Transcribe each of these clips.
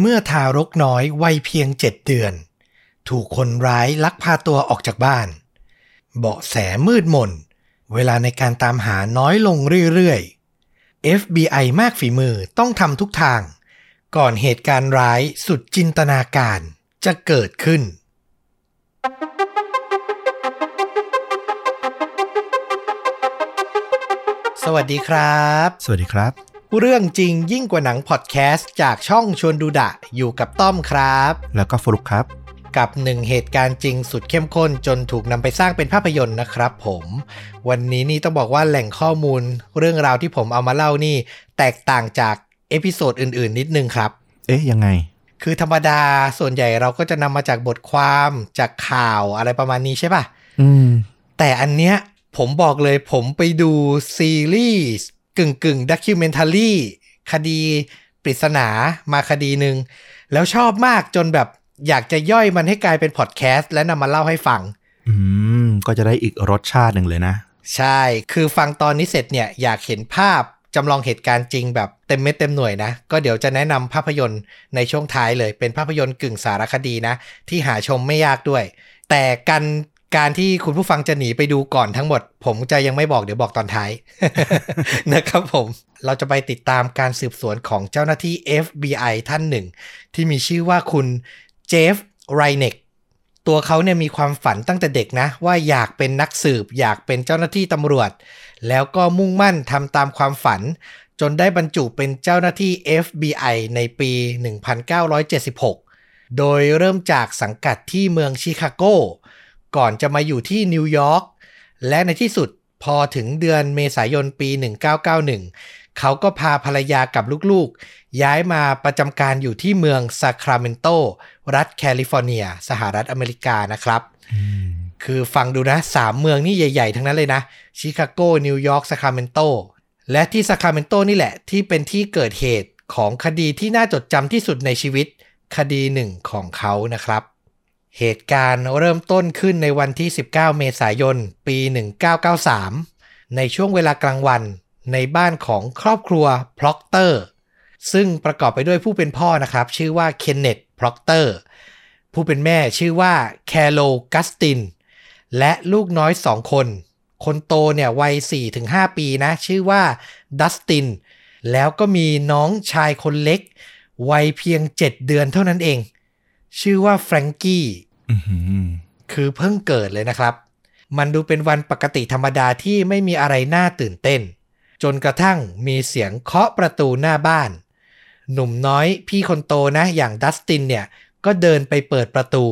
เมื่อทารกน้อยวัยเพียงเจ็ดเดือน ถูกคนร้ายลักพาตัวออกจากบ้าน เบาะแสมืดมน เวลาในการตามหาน้อยลงเรื่อยๆ FBI มากฝีมือต้องทำทุกทาง ก่อนเหตุการณ์ร้ายสุดจินตนาการจะเกิดขึ้น สวัสดีครับ สวัสดีครับ เรื่องจริงยิ่งกว่าหนังพอดแคสต์จากช่องชวนดูดะอยู่กับต้อมครับ แล้วก็ฟลุกครับ กับหนึ่งเหตุการณ์จริงสุดเข้มข้นจนถูกนำไปสร้างเป็นภาพยนตร์นะครับผม วันนี้นี่ต้องบอกว่าแหล่งข้อมูล เรื่องราวที่ผมเอามาเล่านี่ แตกต่างจาก episode อื่นๆ นิดนึงครับ เอ๊ะยังไง คือธรรมดาส่วนใหญ่เราก็จะนำมาจากบทความจากข่าวอะไรประมาณนี้ใช่ป่ะอืมแต่อันเนี้ยผมบอกเลยผมไปดูซีรีส์ กึ่งกึ่งดักคิวเมนทัลลี่คดีปริศนามาคดีหนึ่ง แล้วชอบมากจนแบบอยากจะย่อยมันให้กลายเป็นพอดแคสต์และนำมาเล่าให้ฟัง อืม ก็จะได้อีกรสชาติหนึ่งเลยนะ ใช่ คือฟังตอนนี้เสร็จเนี่ยอยากเห็นภาพจำลองเหตุการณ์จริงแบบเต็มเม็ดเต็มหน่วยนะ ก็เดี๋ยวจะแนะนำภาพยนตร์ในช่วงท้ายเลย เป็นภาพยนตร์กึ่งสารคดีนะ ที่หาชมไม่ยากด้วย แต่การ การที่คุณผู้ฟังจะหนีไปดูก่อนทั้งหมด ผมจะยังไม่บอกเดี๋ยวบอกตอนท้ายนะครับผมเราจะไปติดตามการสืบสวนของเจ้าหน้าที่ FBI ท่านหนึ่ง ที่มีชื่อว่าคุณเจฟไรเนกตัวเขาเนี่ยมีความฝันตั้งแต่เด็กนะ ว่าอยากเป็นนักสืบ อยากเป็นเจ้าหน้าที่ตำรวจ แล้วก็มุ่งมั่นทำตามความฝัน จนได้บรรจุเป็นเจ้าหน้าที่ FBI ในปี 1976 โดยเริ่มจากสังกัดที่เมืองชิคาโก ก่อนจะมาอยู่ที่นิวยอร์กและในที่สุดพอถึงเดือนเมษายนปี 1991 เขาก็พาภรรยากับลูกๆ ย้ายมาประจำการอยู่ที่เมืองซาคราเมนโต รัฐแคลิฟอร์เนีย สหรัฐอเมริกานะครับอืมคือฟังดูนะสามเมืองนี่ใหญ่ ๆ ทั้งนั้นเลยนะ ชิคาโก นิวยอร์กซาคราเมนโต และที่ซาคราเมนโตนี่แหละ ที่เป็นที่เกิดเหตุของคดีที่น่าจดจำที่สุดในชีวิต คดีหนึ่งของเขานะครับ เหตุการณ์เริ่มต้นขึ้นในวันที่ 19 เมษายน ปี 1993 ในช่วงเวลากลางวันในบ้านของครอบครัวพล็อกเตอร์ ซึ่งประกอบไปด้วยผู้เป็นพ่อนะครับ ชื่อว่าเคนเนตพล็อกเตอร์ ผู้เป็นแม่ชื่อว่าแคโรกัสติน และลูกน้อยสองคน คนโตเนี่ยวัย 4-5 ปีนะ ชื่อว่าดัสติน แล้วก็มีน้องชายคนเล็ก วัยเพียง 7 เดือนเท่านั้นเอง ชื่อว่าแฟรงกี้อือหือคือเพิ่งเกิดเลยนะครับ มันดูเป็นวันปกติธรรมดาที่ไม่มีอะไรน่าตื่นเต้น จนกระทั่งมีเสียงเคาะประตูหน้าบ้าน หนุ่มน้อยพี่คนโตนะอย่างดัสตินเนี่ย ก็เดินไปเปิดประตู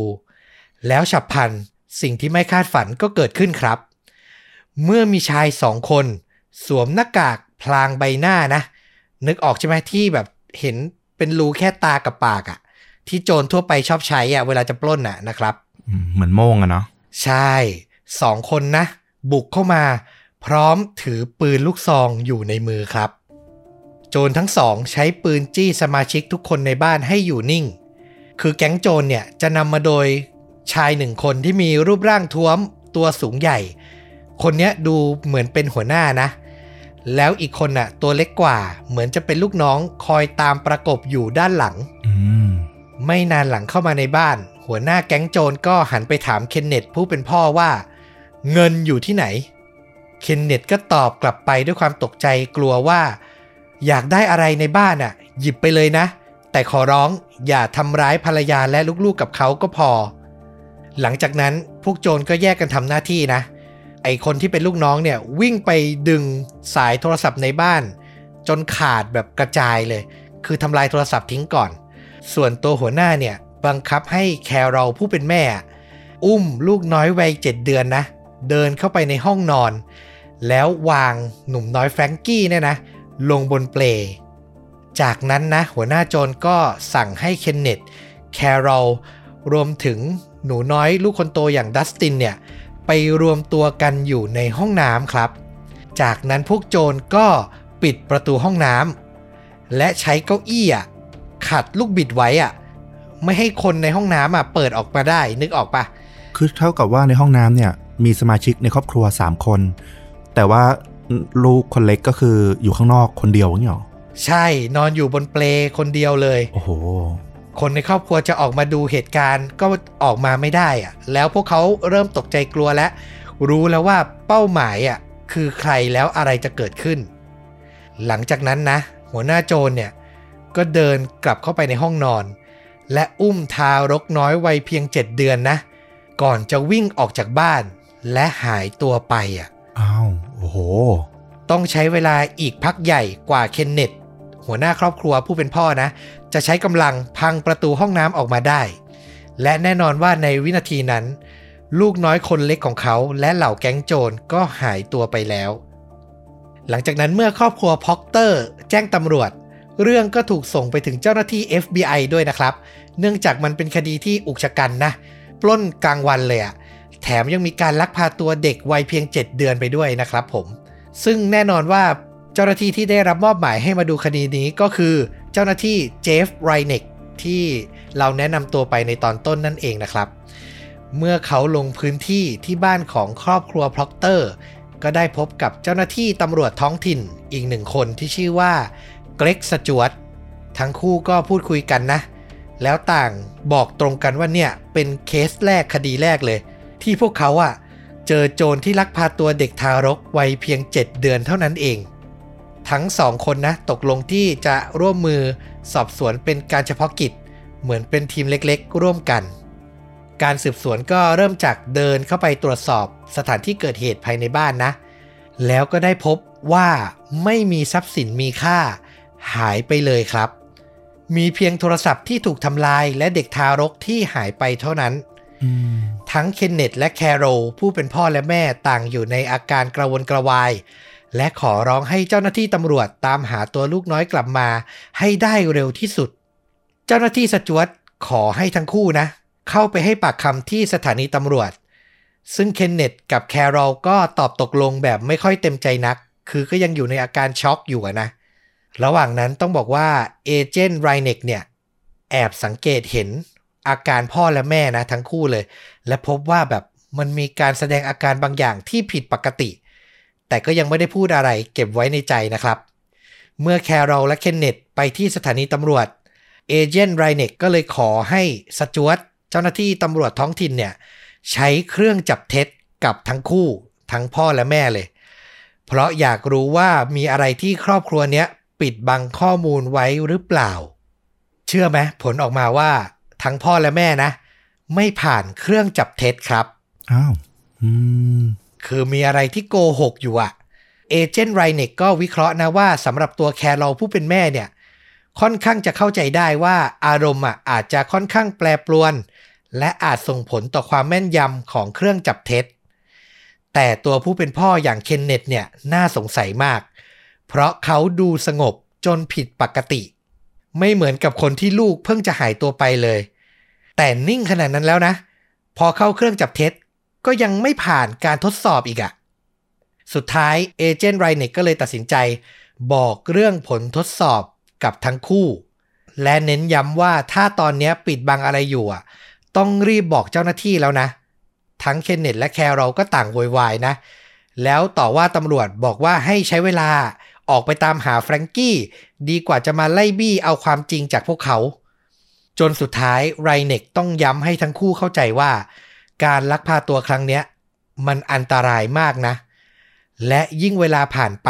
แล้วฉับพลันสิ่งที่ไม่คาดฝันก็เกิดขึ้นครับ เมื่อมีชายสองคน สวมหน้ากากพลางใบหน้านะ นึกออกใช่ไหมที่แบบเห็นเป็นรูแค่ตากับปากอะ ที่โจรทั่วไปชอบใช้อะเวลาจะปล้นอะนะครับอืมเหมือนโม่งอะเนาะใช่สองคนนะ บุกเข้ามา พร้อมถือปืนลูกซองอยู่ในมือครับ โจรทั้งสองใช้ปืนจี้สมาชิกทุกคนในบ้านให้อยู่นิ่ง คือแก๊งโจรเนี่ยจะนำมาโดยชายหนึ่งคนที่มีรูปร่างท้วมตัวสูงใหญ่ คนเนี้ยดูเหมือนเป็นหัวหน้านะ แล้วอีกคนน่ะ ตัวเล็กกว่าเหมือนจะเป็นลูกน้องคอยตามประกบอยู่ด้านหลัง อืม ไม่นานหลังเข้ามาในบ้าน หัวหน้าแก๊งโจรก็หันไปถามเคนเนตผู้เป็นพ่อว่า เงินอยู่ที่ไหน เคนเนตก็ตอบกลับไปด้วยความตกใจกลัวว่า อยากได้อะไรในบ้านอะ หยิบไปเลยนะ แต่ขอร้องอย่าทำร้ายภรรยาและลูกๆกับเขาก็พอ หลังจากนั้นพวกโจรก็แยกกันทำหน้าที่นะ ไอคนที่เป็นลูกน้องเนี่ยวิ่งไปดึงสายโทรศัพท์ในบ้าน จนขาดแบบกระจายเลย คือทำลายโทรศัพท์ทิ้งก่อน ส่วนตัวหัวหน้าเนี่ย บังคับให้แคโรลผู้เป็นแม่ อุ้มลูกน้อยวัยเจ็ดเดือนนะ เดินเข้าไปในห้องนอน แล้ววางหนุ่มน้อยแฟรงกี้เนี่ยนะ ลงบนเปล จากนั้นนะ หัวหน้าโจรก็สั่งให้เคนเนตแคโรลรวมถึงหนูน้อยลูกคนโตอย่างดัสตินเนี่ยไปรวมตัวกันอยู่ในห้องน้ำครับ จากนั้นพวกโจรก็ปิดประตูห้องน้ำและใช้เก้าอี้อะ ขัดลูกบิดไว้อะ ไม่ให้คนในห้องน้ำอะเปิดออกมาได้นึกออกปะคือเท่ากับว่าในห้องน้ำเนี่ย มีสมาชิกในครอบครัว 3 คน แต่ว่าลูกคนเล็กก็คืออยู่ข้างนอกคนเดียวอย่างเงี้ยหรอใช่นอนอยู่บนเปลคนเดียวเลย โอ้โห คนในครอบครัวจะออกมาดูเหตุการณ์ก็ออกมาไม่ได้อะแล้วพวกเขาเริ่มตกใจกลัวและ รู้แล้วว่าเป้าหมายอะคือใครแล้วอะไรจะเกิดขึ้น หลังจากนั้นนะ หัวหน้าโจรเนี่ย ก็เดินกลับเข้าไปในห้องนอน และอุ้มทารกน้อยวัยเพียง 7 เดือนนะ ก่อนจะวิ่งออกจากบ้าน และหายตัวไปอะอ้าวโอ้โห ต้องใช้เวลาอีกพักใหญ่กว่าเคนเนตหัวหน้าครอบครัวผู้เป็นพ่อนะ จะใช้กำลังพังประตูห้องน้ำออกมาได้ และแน่นอนว่าในวินาทีนั้น ลูกน้อยคนเล็กของเขาและเหล่าแก๊งโจรก็หายตัวไปแล้ว หลังจากนั้นเมื่อครอบครัวพ็อกเตอร์ แจ้งตำรวจ เรื่องก็ถูกส่งไปถึงเจ้าหน้าที่ FBI ด้วยนะครับ เนื่องจากมันเป็นคดีที่อุกชะกันนะ ปล้นกลางวันเลยอะแถมยังมีการลักพาตัวเด็กวัยเพียง 7 เดือนไปด้วยนะครับผม ซึ่งแน่นอนว่าเจ้าหน้าที่ที่ได้รับมอบหมายให้มาดูคดีนี้ก็คือ เจ้าหน้าที่เจฟไรเนกที่เราแนะนำตัวไปในตอนต้นนั่นเองนะครับ เมื่อเขาลงพื้นที่ที่บ้านของครอบครัวพล็อกเตอร์ ก็ได้พบกับเจ้าหน้าที่ตำรวจท้องถิ่นอีกหนึ่งคนที่ชื่อว่า เกรกสจวตทั้งคู่ก็พูดคุยกันนะ แล้วต่างบอกตรงกันว่าเนี่ยเป็นเคสแรกคดีแรกเลย ที่พวกเขาอะเจอโจรที่ลักพาตัวเด็กทารกวัยเพียง 7 เดือนเท่านั้นเอง ทั้งสองคนนะ ตกลงที่จะร่วมมือสอบสวนเป็นการเฉพาะกิจ เหมือนเป็นทีมเล็กๆ ร่วมกัน การสืบสวนก็เริ่มจากเดินเข้าไปตรวจสอบสถานที่เกิดเหตุภายในบ้านนะ แล้วก็ได้พบว่าไม่มีทรัพย์สินมีค่า หายไปเลยครับ มีเพียงโทรศัพท์ที่ถูกทำลายและเด็กทารกที่หายไปเท่านั้นอืมทั้งเคนเนตและแคโรลผู้เป็นพ่อและแม่ต่างอยู่ในอาการกระวนกระวาย และขอร้องให้เจ้าหน้าที่ตำรวจตามหาตัวลูกน้อยกลับมา ให้ได้เร็วที่สุด เจ้าหน้าที่สจวตขอให้ทั้งคู่นะ เข้าไปให้ปากคำที่สถานีตำรวจ ซึ่งเคนเนตกับแคโรลก็ตอบตกลงแบบไม่ค่อยเต็มใจนัก คือก็ยังอยู่ในอาการช็อกอยู่อะนะ ระหว่างนั้นต้องบอกว่าเอเจนต์ไรเนกเนี่ยแอบสังเกตเห็นอาการพ่อและแม่นะทั้งคู่เลย และพบว่าแบบมันมีการแสดงอาการบางอย่างที่ผิดปกติ แต่ก็ยังไม่ได้พูดอะไรเก็บไว้ในใจนะครับ เมื่อแคโรลและเคนเนตไปที่สถานีตำรวจเอเจนต์ไรเนกก็เลยขอให้สจวตเจ้าหน้าที่ตำรวจท้องถิ่นเนี่ยใช้เครื่องจับเท็จกับทั้งคู่ทั้งพ่อและแม่เลย เพราะอยากรู้ว่ามีอะไรที่ครอบครัวเนี้ย ปิดบังข้อมูลไว้หรือเปล่า เชื่อไหมผลออกมาว่า ทั้งพ่อและแม่นะ ไม่ผ่านเครื่องจับเท็จครับอ้าวอืมคือมีอะไรที่โกหกอยู่อะเอเจนต์ไรเนกก็วิเคราะห์นะว่าสำหรับตัวแคโรลผู้เป็นแม่เนี่ย ค่อนข้างจะเข้าใจได้ว่าอารมณ์อะอาจจะค่อนข้างแปรปรวน และอาจส่งผลต่อความแม่นยำของเครื่องจับเท็จ แต่ตัวผู้เป็นพ่ออย่างเคนเนตเนี่ยน่าสงสัยมากเเพราะเขาดูสงบจนผิดปกติ ไม่เหมือนกับคนที่ลูกเพิ่งจะหายตัวไปเลย แต่นิ่งขนาดนั้นแล้วนะ พอเข้าเครื่องจับเท็จก็ยังไม่ผ่านการทดสอบอีกอะสุดท้ายเอเจนต์ไรเนกก็เลยตัดสินใจ บอกเรื่องผลทดสอบกับทั้งคู่ และเน้นย้ำว่าถ้าตอนนี้ปิดบังอะไรอยู่อะต้องรีบบอกเจ้าหน้าที่แล้วนะ ทั้งเคนเนตและแคโรลก็ต่างโวยวายนะ แล้วต่อว่าตำรวจบอกว่าให้ใช้เวลา ออกไปตามหาแฟรงกี้ดีกว่าจะมาไล่บี้เอาความจริงจากพวกเขา จนสุดท้ายไรเนกต้องย้ำให้ทั้งคู่เข้าใจว่า การลักพาตัวครั้งเนี้ย มันอันตรายมากนะ และยิ่งเวลาผ่านไป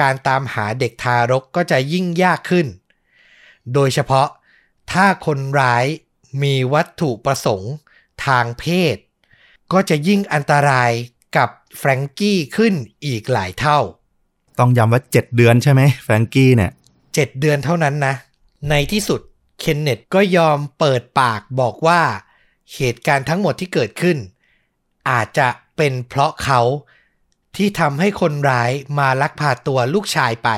การตามหาเด็กทารกก็จะยิ่งยากขึ้น โดยเฉพาะถ้าคนร้ายมีวัตถุประสงค์ทางเพศ ก็จะยิ่งอันตรายกับแฟรงกี้ขึ้นอีกหลายเท่า ต้องย้ำว่าเจ็ดเดือนใช่ไหมแฟรงกี้เนี่ย 7 เดือนเท่านั้นนะ ในที่สุดเคนเนตก็ยอมเปิดปากบอกว่าเหตุการณ์ทั้งหมดที่เกิดขึ้น อาจจะเป็นเพราะเขาที่ทำให้คนร้ายมาลักพาตัวลูกชายไป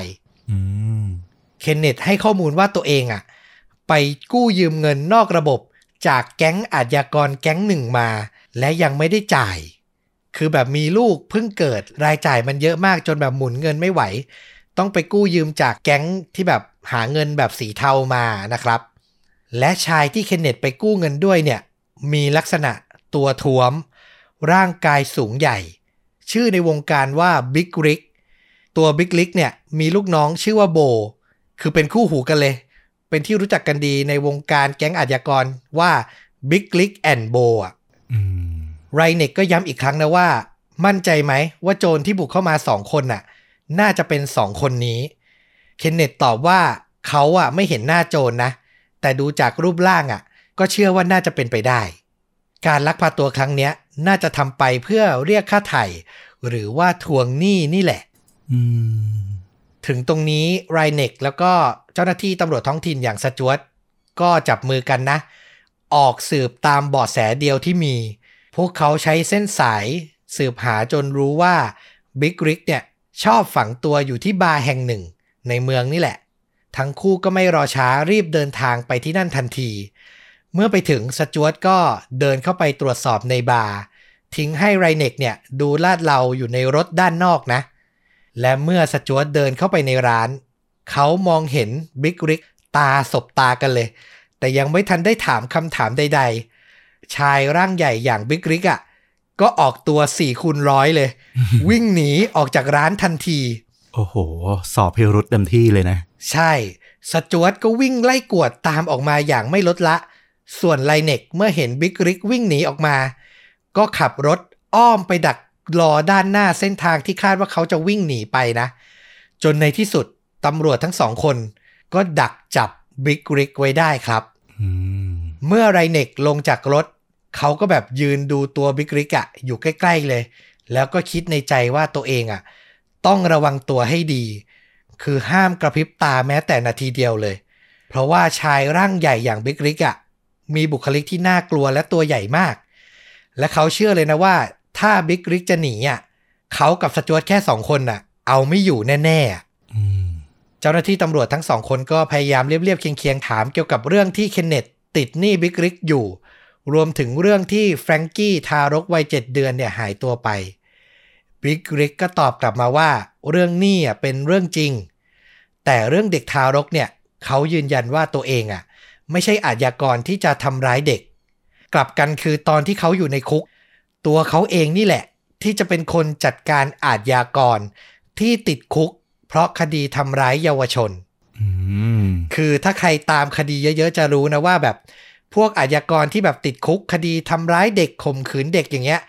อืมเคนเนตให้ข้อมูลว่าตัวเองอะไปกู้ยืมเงินนอกระบบจากแก๊งอาชญากรแก๊งหนึ่งมา และยังไม่ได้จ่าย คือแบบมีลูกเพิ่งเกิดรายจ่ายมันเยอะมากจนแบบหมุนเงินไม่ไหว ต้องไปกู้ยืมจากแก๊งที่แบบหาเงินแบบสีเทามานะครับ และชายที่เคนเนตไปกู้เงินด้วยเนี่ยมีลักษณะตัวท้วม ร่างกายสูงใหญ่ ชื่อในวงการว่าบิ๊กริกตัวบิ๊กลิกเนี่ยมีลูกน้องชื่อว่าโบ คือเป็นคู่หูกันเลย เป็นที่รู้จักกันดีในวงการแก๊งอาชญากรว่า Big Lick and Bo อะ ไรเน็กก็ย้ำอีกครั้งนะว่า มั่นใจไหมว่าโจรที่บุกเข้ามาสองคนน่ะ น่าจะเป็นสองคนนี้ เคนเนตตอบว่าเขาอะไม่เห็นหน้าโจรนะ แต่ดูจากรูปร่างอะ ก็เชื่อว่าน่าจะเป็นไปได้ การลักพาตัวครั้งเนี้ย น่าจะทำไปเพื่อเรียกค่าไถ่หรือว่าทวงหนี้นี่แหละอืมถึงตรงนี้ไรเน็กแล้วก็เจ้าหน้าที่ตำรวจท้องถิ่นอย่างสจวตก็จับมือกันนะ ออกสืบตามเบาะแสเดียวที่มี พวกเขาใช้เส้นสายสืบหาจนรู้ว่าบิ๊กริกเนี่ยชอบฝังตัวอยู่ที่บาร์แห่งหนึ่ง ในเมืองนี่แหละ ทั้งคู่ก็ไม่รอช้ารีบเดินทางไปที่นั่นทันที เมื่อไปถึงสจวตก็เดินเข้าไปตรวจสอบในบาร์ทิ้งให้ไรเน็กเนี่ยดูลาดเลาอยู่ในรถด้านนอกนะ และเมื่อสจวตเดินเข้าไปในร้าน เขามองเห็นบิ๊กริกตาสบตากันเลย แต่ยังไม่ทันได้ถามคำถามใด ๆ ชายร่างใหญ่อย่างบิ๊กริกอะก็ออกตัวสี่คูณร้อยเลย วิ่งหนีออกจากร้านทันที โอ้โห สอบพิรุษเต็มที่เลยนะ ใช่ สจวตก็วิ่งไล่กวดตามออกมาอย่างไม่ลดละ ส่วนไลเน็กเมื่อเห็นบิ๊กริกวิ่งหนีออกมา ก็ขับรถอ้อมไปดักรอด้านหน้าเส้นทางที่คาดว่าเขาจะวิ่งหนีไปนะ จนในที่สุดตำรวจทั้งสองคน ก็ดักจับบิ๊กริกไว้ได้ครับอืมเมื่อไรเน็กลงจากรถ เขาก็แบบยืนดูตัวบิ๊กริกอะอยู่ใกล้ ๆเลย แล้วก็คิดในใจว่าตัวเองอะต้องระวังตัวให้ดี คือห้ามกระพริบตาแม้แต่นาทีเดียวเลย เพราะว่าชายร่างใหญ่อย่างบิ๊กริกอะมีบุคลิกที่น่ากลัวและตัวใหญ่มาก และเขาเชื่อเลยนะว่า ถ้าบิ๊กริกจะหนีอะเขากับสจวตแค่สองคนน่ะ เอาไม่อยู่แน่ๆอะอืมเจ้าหน้าที่ตำรวจทั้งสองคนก็พยายามเรียบๆเคียงๆถามเกี่ยวกับเรื่องที่เคนเนตติดหนี้บิ๊กริกอยู่ รวมถึงเรื่องที่แฟรงกี้ทารกวัยเจ็ดเดือนเนี่ยหายตัวไปบิ๊กริกก็ตอบกลับมาว่า เรื่องหนี้อะเป็นเรื่องจริง แต่เรื่องเด็กทารกเนี่ยเขายืนยันว่าตัวเองอะ ไม่ใช่อาชญากรที่จะทำร้ายเด็ก กลับกันคือตอนที่เขาอยู่ในคุก ตัวเขาเองนี่แหละ ที่จะเป็นคนจัดการอาชญากรที่ติดคุก เพราะคดีทำร้ายเยาวชนอืมคือถ้าใครตามคดีเยอะๆจะรู้นะว่าแบบ พวกอาชญากรที่แบบติดคุกคดีทำร้ายเด็กข่มขืนเด็กอย่างเงี้ย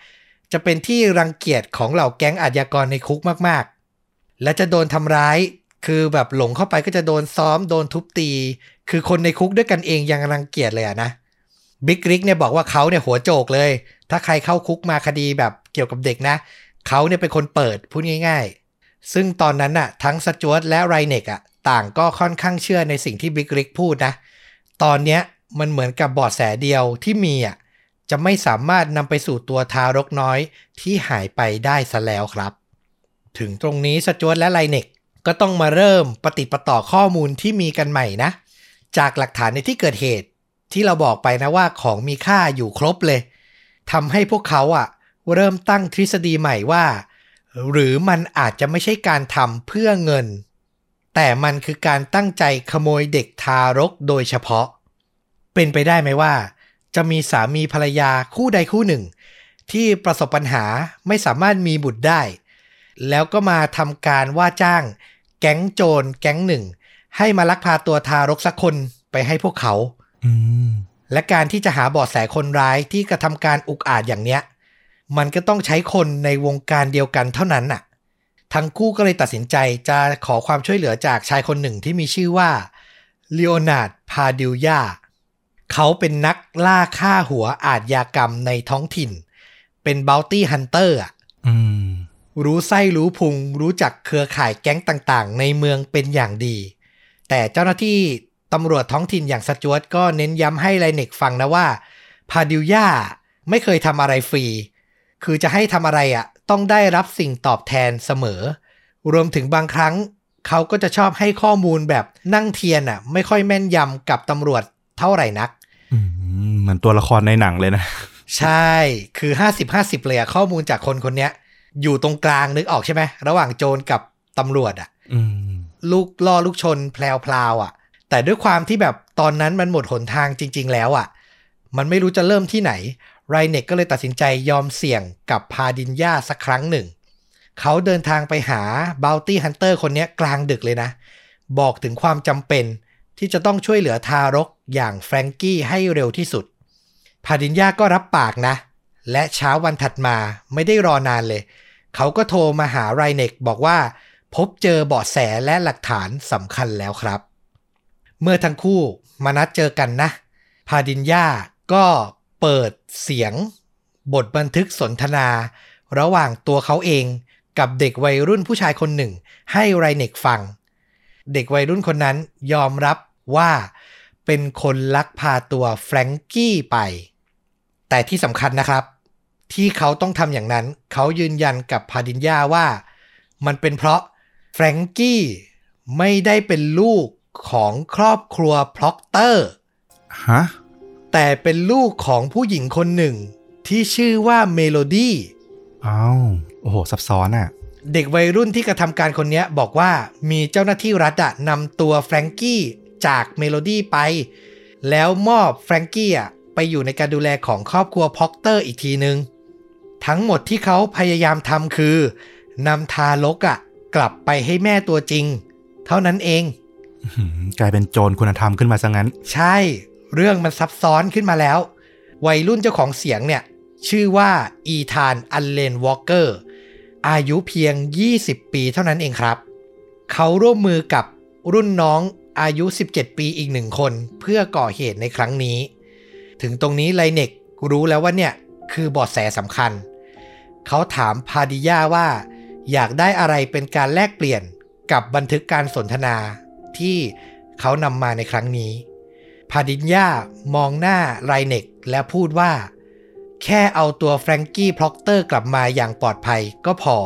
จะเป็นที่รังเกียจของเหล่าแก๊งอาชญากรในคุกมากๆ และจะโดนทำร้ายคือแบบหลงเข้าไปก็จะโดนซ้อมโดนทุบตี คือคนในคุกด้วยกันเองยังรังเกียจเลยอะนะบิ๊กริกเนี่ยบอกว่าเขาเนี่ยหัวโจกเลย ถ้าใครเข้าคุกมาคดีแบบเกี่ยวกับเด็กนะ เขาเนี่ยเป็นคนเปิดพูดง่ายๆ ซึ่งตอนนั้นน่ะทั้งสจวตและไรเน็กอะต่างก็ค่อนข้างเชื่อในสิ่งที่บิ๊กริกพูดนะ ตอนเนี้ย มันเหมือนกับบอดแสเดียวที่มีอะจะไม่สามารถนำไปสู่ตัวทารกน้อยที่หายไปได้ซะแล้วครับ ถึงตรงนี้สจวตและไรเน็กก็ต้องมาเริ่มปฏิประต่อข้อมูลที่มีกันใหม่นะ จากหลักฐานในที่เกิดเหตุ ที่เราบอกไปนะว่าของมีค่าอยู่ครบเลยทำให้พวกเขาอะเริ่มตั้งทฤษฎีใหม่ว่า หรือมันอาจจะไม่ใช่การทำเพื่อเงิน แต่มันคือการตั้งใจขโมยเด็กทารกโดยเฉพาะ เป็นไปได้ไหมว่า จะมีสามีภรรยาคู่ใดคู่หนึ่ง ที่ประสบปัญหาไม่สามารถมีบุตรได้ แล้วก็มาทำการว่าจ้าง แก๊งโจรแก๊งหนึ่ง ให้มาลักพาตัวทารกสักคนไปให้พวกเขาอืมและการที่จะหาเบาะแสคนร้ายที่กระทำการอุกอาจอย่างเนี้ย มันก็ต้องใช้คนในวงการเดียวกันเท่านั้นน่ะ ทั้งคู่ก็เลยตัดสินใจจะขอความช่วยเหลือจากชายคนหนึ่งที่มีชื่อว่าเลโอนาร์ดพาดิลยา เขาเป็นนักล่าฆ่าหัวอาชญากรรมในท้องถิ่น เป็นบ o ลตี้ฮันเตอร์อะอืมรู้ไส้รู้พุง รู้จักเครือข่ายแก๊งต่างๆ ในเมืองเป็นอย่างดี แต่เจ้าหน้าที่ตำรวจท้องถิ่นอย่างสจวตก็เน้นย้ำให้ไลเน็กฟังนะว่า พาดิลยาไม่เคยทำอะไรฟรี คือจะให้ทำอะไรอะ ต้องได้รับสิ่งตอบแทนเสมอ รวมถึงบางครั้ง เขาก็จะชอบให้ข้อมูลแบบนั่งเทียนอะ ไม่ค่อยแม่นยำกับตำรวจเท่าไหร่นักอืม เหมือนตัวละครในหนังเลยนะ ใช่คือ50-50เลยอะข้อมูลจากคนคนเนี้ย อยู่ตรงกลางนึกออกใช่ไหม ระหว่างโจรกับตำรวจอะอืมลูกล่อลูกชนแพลวๆอะแต่ด้วยความที่แบบตอนนั้นมันหมดหนทางจริง ๆ แล้วอะมันไม่รู้จะเริ่มที่ไหนไรเน็กก็เลยตัดสินใจยอมเสี่ยงกับพาดินยาสักครั้งหนึ่ง เขาเดินทางไปหาบ o ลตี้ฮันเตอร์คนเนี้ยกลางดึกเลยนะ บอกถึงความจำเป็นที่จะต้องช่วยเหลือทารก อย่างแฟรงกี้ให้เร็วที่สุด พาดินยาก็รับปากนะ และเช้าวันถัดมาไม่ได้รอนานเลย เขาก็โทรมาหาไรเนกบอกว่า พบเจอเบาะแสและหลักฐานสำคัญแล้วครับ เมื่อทั้งคู่มานัดเจอกันนะ พาดินยาก็เปิดเสียง บทบันทึกสนทนา ระหว่างตัวเขาเองกับเด็กวัยรุ่นผู้ชายคนหนึ่ง ให้ไรเนกฟัง เด็กวัยรุ่นคนนั้นยอมรับว่า เป็นคนลักพาตัวแฟรงกี้ไป แต่ที่สำคัญนะครับ ที่เขาต้องทำอย่างนั้น เขายืนยันกับพาดินยาว่า มันเป็นเพราะแฟรงกี้ไม่ได้เป็นลูกของครอบครัวพล็อกเตอร์ฮะแต่เป็นลูกของผู้หญิงคนหนึ่ง ที่ชื่อว่าเมโลดี้อ้าวโอ้โห ซับซ้อนอะ่ะ เด็กวัยรุ่นที่กระทำการคนนี้บอกว่ามีเจ้าหน้าที่รัฐอะนำตัวแฟรงกี้ จากเมโลดี้ไป แล้วมอบแฟรงกี้อะไปอยู่ในการดูแลของครอบครัวพล็อกเตอร์อีกทีนึง ทั้งหมดที่เขาพยายามทำคือนำทารกอะกลับไปให้แม่ตัวจริง เท่านั้นเองอื้อหือกลายเป็นโจรคุณธรรมขึ้นมาซะงั้น ใช่ เรื่องมันซับซ้อนขึ้นมาแล้ว วัยรุ่นเจ้าของเสียงเนี่ย ชื่อว่าอีธานอันเลนวอลเกอร์อายุเพียง 20 ปีเท่านั้นเองครับ เขาร่วมมือกับรุ่นน้อง อายุ 17 ปีอีกหนึ่งคนเพื่อก่อเหตุในครั้งนี้ ถึงตรงนี้ไรเน็กรู้แล้วว่าเนี่ยคือเบาะแสสำคัญ เขาถามพาดินยาว่า อยากได้อะไรเป็นการแลกเปลี่ยนกับบันทึกการสนทนาที่เขานำมาในครั้งนี้พาดินยามองหน้าไรเน็กและพูดว่า แค่เอาตัวแฟรงกี้พล็อกเตอร์กลับมาอย่างปลอดภัยก็พอ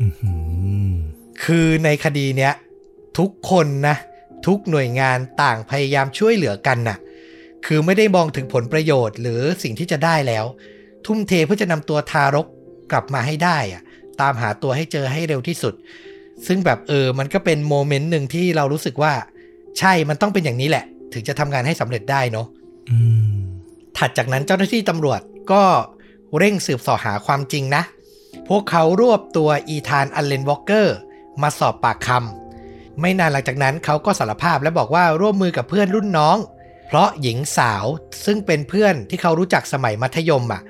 อือหือคือในคดีเนี้ย ทุกคนนะ ทุกหน่วยงานต่างพยายามช่วยเหลือกันน่ะ คือไม่ได้มองถึงผลประโยชน์ หรือสิ่งที่จะได้แล้ว ทุ่มเทเพื่อจะนำตัวทารกกลับมาให้ได้อะตามหาตัวให้เจอให้เร็วที่สุด ซึ่งแบบเออมันก็เป็น moment หนึ่งที่เรารู้สึกว่า ใช่มันต้องเป็นอย่างนี้แหละ ถึงจะทำงานให้สำเร็จได้เนาะอืมถัดจากนั้นเจ้าหน้าที่ตำรวจก็เร่งสืบเสาะหาความจริงนะ พวกเขารวบตัวอีธานอัลเลนวอลเกอร์ มาสอบปากคำ ไม่นานหลังจากนั้นเขาก็สารภาพและบอกว่าร่วมมือกับเพื่อนรุ่นน้อง เพราะหญิงสาวซึ่งเป็นเพื่อนที่เขารู้จักสมัยมัธยมอะ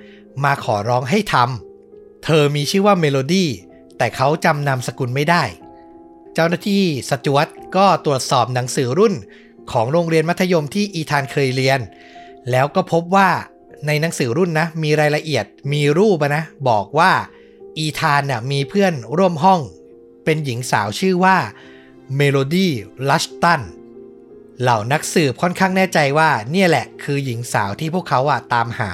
มาขอร้องให้ทำเธอมีชื่อว่าเมโลดี้แต่เขาจำนามสกุลไม่ได้ เจ้าหน้าที่สจวตก็ตรวจสอบหนังสือรุ่นของโรงเรียนมัธยมที่อีธานเคยเรียน แล้วก็พบว่าในหนังสือรุ่นนะ มีรายละเอียดมีรูปนะ บอกว่าอีธานน่ะมีเพื่อนร่วมห้อง เป็นหญิงสาวชื่อว่า เมโลดี้ลัชตันเหล่านักสืบค่อนข้างแน่ใจว่าเนี่ยแหละคือหญิงสาวที่พวกเขาอะตามหา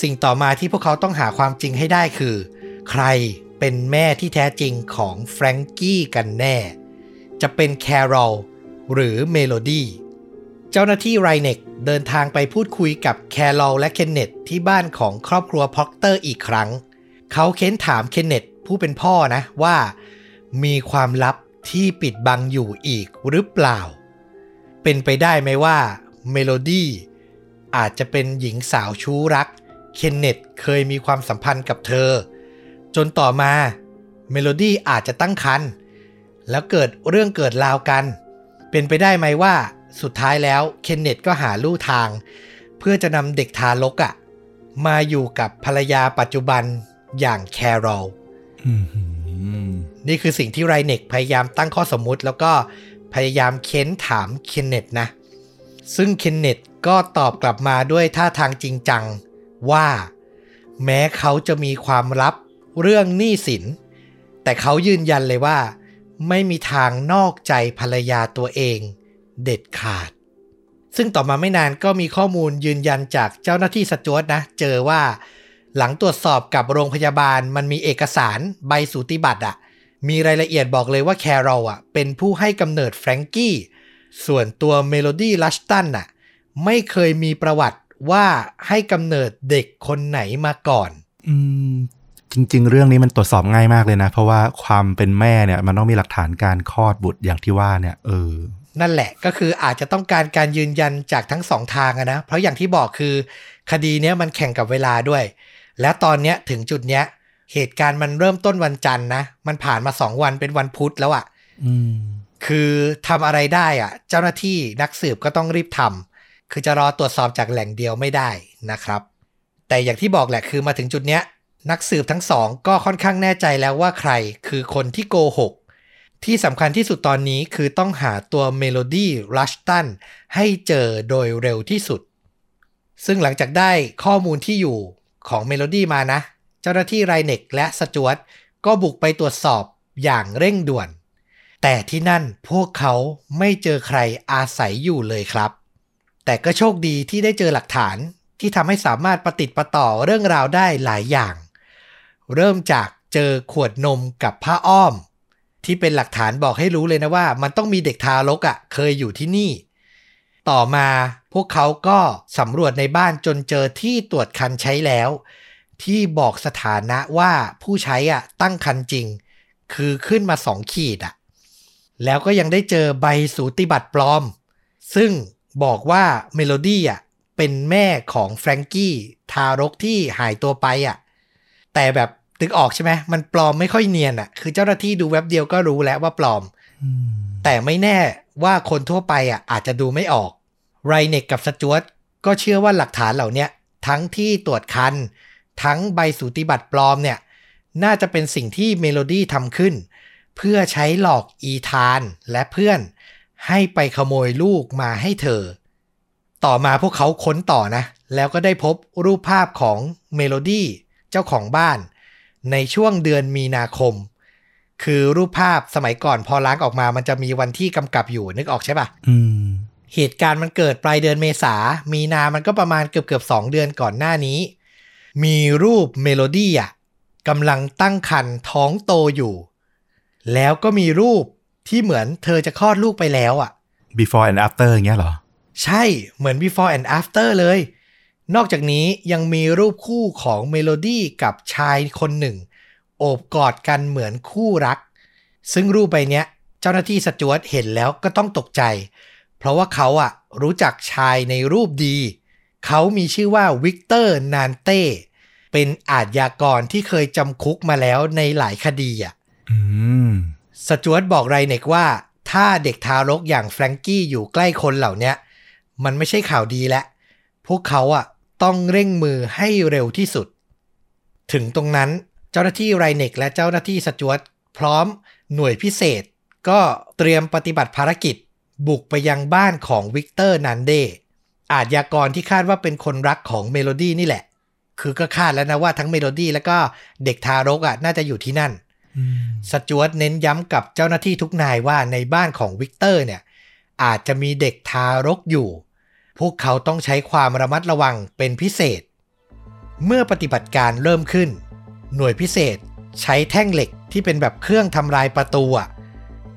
สิ่งต่อมาที่พวกเขาต้องหาความจริงให้ได้คือ ใครเป็นแม่ที่แท้จริงของแฟรงกี้กันแน่ จะเป็นแคโรลหรือเมโลดี้เจ้าหน้าที่ไรเน็กเดินทางไปพูดคุยกับแคโรลและเคนเนตที่บ้านของครอบครัวพ็อกเตอร์อีกครั้ง เขาเค้นถามเคนเนตผู้เป็นพ่อนะว่า มีความลับ ที่ปิดบังอยู่อีกหรือเปล่า เป็นไปได้ไหมว่าเมโลดี้อาจจะเป็นหญิงสาวชู้รัก เคนเนตเคยมีความสัมพันธ์กับเธอ จนต่อมาเมโลดี้อาจจะตั้งครรภ์แล้วเกิดเรื่องเกิดราวกัน เป็นไปได้ไหมว่าสุดท้ายแล้วเคนเนตก็หาลู่ทาง เพื่อจะนำเด็กทารกอะมาอยู่กับภรรยาปัจจุบันอย่างแคโรลอือหือ นี่คือสิ่งที่ไรเน็กพยายามตั้งข้อสมมุติ แล้วก็พยายามเค้นถามเคนเนตนะ ซึ่งเคนเนตก็ตอบกลับมาด้วยท่าทางจริงจังว่า แม้เขาจะมีความลับเรื่องหนี้สิน แต่เขายืนยันเลยว่า ไม่มีทางนอกใจภรรยาตัวเอง เด็ดขาด ซึ่งต่อมาไม่นานก็มีข้อมูลยืนยันจากเจ้าหน้าที่สจวตนะ เจอว่า หลังตรวจสอบกับโรงพยาบาลมันมีเอกสารใบสูติบัตรอะมีรายละเอียดบอกเลยว่าแคโรลอะเป็นผู้ให้กำเนิดแฟรงกี้ส่วนตัวเมโลดี้ลัชตันน่ะไม่เคยมีประวัติว่าให้กำเนิดเด็กคนไหนมาก่อน อืม จริง ๆ เรื่องนี้มันตรวจสอบง่ายมากเลยนะ เพราะว่าความเป็นแม่เนี่ย มันต้องมีหลักฐานการคลอดบุตรอย่างที่ว่าเนี่ย เออ นั่นแหละก็คืออาจจะต้องการการยืนยันจากทั้งสองทางอะนะ เพราะอย่างที่บอกคือ คดีเนี้ยมันแข่งกับเวลาด้วย และตอนเนี้ยถึงจุดเนี้ย เหตุการณ์มันเริ่มต้นวันจันทร์นะ มันผ่านมาสองวันเป็นวันพุธแล้วอะอืมคือทำอะไรได้อะเจ้าหน้าที่นักสืบก็ต้องรีบทำคือจะรอตรวจสอบจากแหล่งเดียวไม่ได้นะครับ แต่อย่างที่บอกแหละคือมาถึงจุดเนี้ย นักสืบทั้งสองก็ค่อนข้างแน่ใจแล้วว่าใครคือคนที่โกหกที่สำคัญที่สุดตอนนี้คือต้องหาตัวเมโลดี้ลัชตันให้เจอโดยเร็วที่สุด ซึ่งหลังจากได้ข้อมูลที่อยู่ ของเมโลดี้มานะ เจ้าหน้าที่ไรเน็กและสจวตก็บุกไปตรวจสอบอย่างเร่งด่วน แต่ที่นั่นพวกเขาไม่เจอใครอาศัยอยู่เลยครับ แต่ก็โชคดีที่ได้เจอหลักฐานที่ทำให้สามารถประติดประต่อเรื่องราวได้หลายอย่าง เริ่มจากเจอขวดนมกับผ้าอ้อม ที่เป็นหลักฐานบอกให้รู้เลยนะว่า มันต้องมีเด็กทารกอะ่ะเคยอยู่ที่นี่ ต่อมา พวกเขาก็สำรวจในบ้านจนเจอที่ตรวจครรภ์ใช้แล้ว ที่บอกสถานะว่าผู้ใช้อะตั้งครรภ์จริง คือขึ้นมาสองขีดอะแล้วก็ยังได้เจอใบสูติบัตรปลอม ซึ่งบอกว่าเมโลดี้อะเป็นแม่ของแฟรงกี้ทารกที่หายตัวไปอะแต่แบบนึกออกใช่ไหมมันปลอมไม่ค่อยเนียนอะ คือเจ้าหน้าที่ดูแวบเดียวก็รู้แล้วว่าปลอมอืมแต่ไม่แน่ว่าคนทั่วไปอะอาจจะดูไม่ออก ไรเน็กกับสจวตก็เชื่อว่าหลักฐานเหล่านี้ทั้งที่ตรวจครรภ์ ทั้งใบสูติบัตรปลอมเนี่ย น่าจะเป็นสิ่งที่เมโลดี้ทำขึ้น เพื่อใช้หลอกอีธานและเพื่อน ให้ไปขโมยลูกมาให้เธอ ต่อมาพวกเขาค้นต่อนะ แล้วก็ได้พบรูปภาพของเมโลดี้เจ้าของบ้าน ในช่วงเดือนมีนาคม คือรูปภาพสมัยก่อนพอล้างออกมามันจะมีวันที่กำกับอยู่นึกออกใช่ปะอืม เหตุการณ์มันเกิดปลายเดือนเมษา มีนามันก็ประมาณเกือบเกือบสองเดือนก่อนหน้านี้ มีรูปเมโลดี้อะกำลังตั้งครรภ์ท้องโตอยู่ แล้วก็มีรูปที่เหมือนเธอจะคลอดลูกไปแล้วอะ before and after อย่างเงี้ยเหรอ ใช่เหมือน before and after เลย นอกจากนี้ยังมีรูปคู่ของเมโลดี้กับชายคนหนึ่ง โอบกอดกันเหมือนคู่รัก ซึ่งรูปใบเนี้ย เจ้าหน้าที่สจวตเห็นแล้วก็ต้องตกใจ เพราะว่าเขาอะรู้จักชายในรูปดี เขามีชื่อว่าวิกเตอร์นานเต้ เป็นอาชญากรที่เคยจำคุกมาแล้วในหลายคดีอะอืมสจวตบอกไรเน็กว่า ถ้าเด็กทารกอย่างแฟรงกี้อยู่ใกล้คนเหล่าเนี้ยมันไม่ใช่ข่าวดีแล้วพวกเขาอะต้องเร่งมือให้เร็วที่สุด ถึงตรงนั้นเจ้าหน้าที่ไรเน็กและเจ้าหน้าที่สจวตพร้อมหน่วยพิเศษ ก็เตรียมปฏิบัติภารกิจ บุกไปยังบ้านของวิกเตอร์นันเดอาชญากรที่คาดว่าเป็นคนรักของเมโลดี้นี่แหละ คือก็คาดแล้วนะว่าทั้งเมโลดี้แล้วก็เด็กทารกอะน่าจะอยู่ที่นั่นอืมสจวตเน้นย้ำกับเจ้าหน้าที่ทุกนายว่าในบ้านของวิกเตอร์เนี่ย อาจจะมีเด็กทารกอยู่ พวกเขาต้องใช้ความระมัดระวังเป็นพิเศษ เมื่อปฏิบัติการเริ่มขึ้น หน่วยพิเศษใช้แท่งเหล็กที่เป็นแบบเครื่องทำลายประตูอะ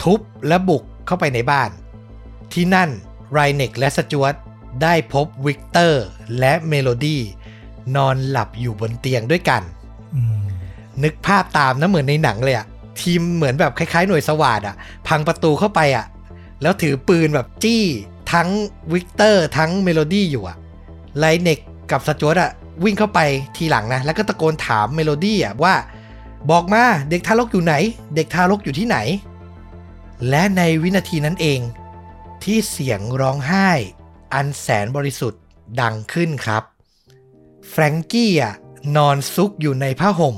ทุบและบุกเข้าไปในบ้าน ที่นั่นไรเน็กและสจวตได้พบวิกเตอร์และเมโลดี้นอนหลับอยู่บนเตียงด้วยกันอืมนึกภาพตามนะเหมือนในหนังเลยอะทีมเหมือนแบบคล้ายๆหน่วยสวาดอะพังประตูเข้าไปอะแล้วถือปืนแบบจี้ทั้งวิกเตอร์ทั้งเมโลดี้อยู่อะไลเน็กกับสจวตอะวิ่งเข้าไปทีหลังนะ แล้วก็ตะโกนถามเมโลดี้อะว่า บอกมาเด็กทารกอยู่ไหน เด็กทารกอยู่ที่ไหน และในวินาทีนั้นเอง ที่เสียงร้องไห้ อันแสนบริสุทธิ์ดังขึ้นครับ แฟรงกี้อะนอนซุกอยู่ในผ้าห่ม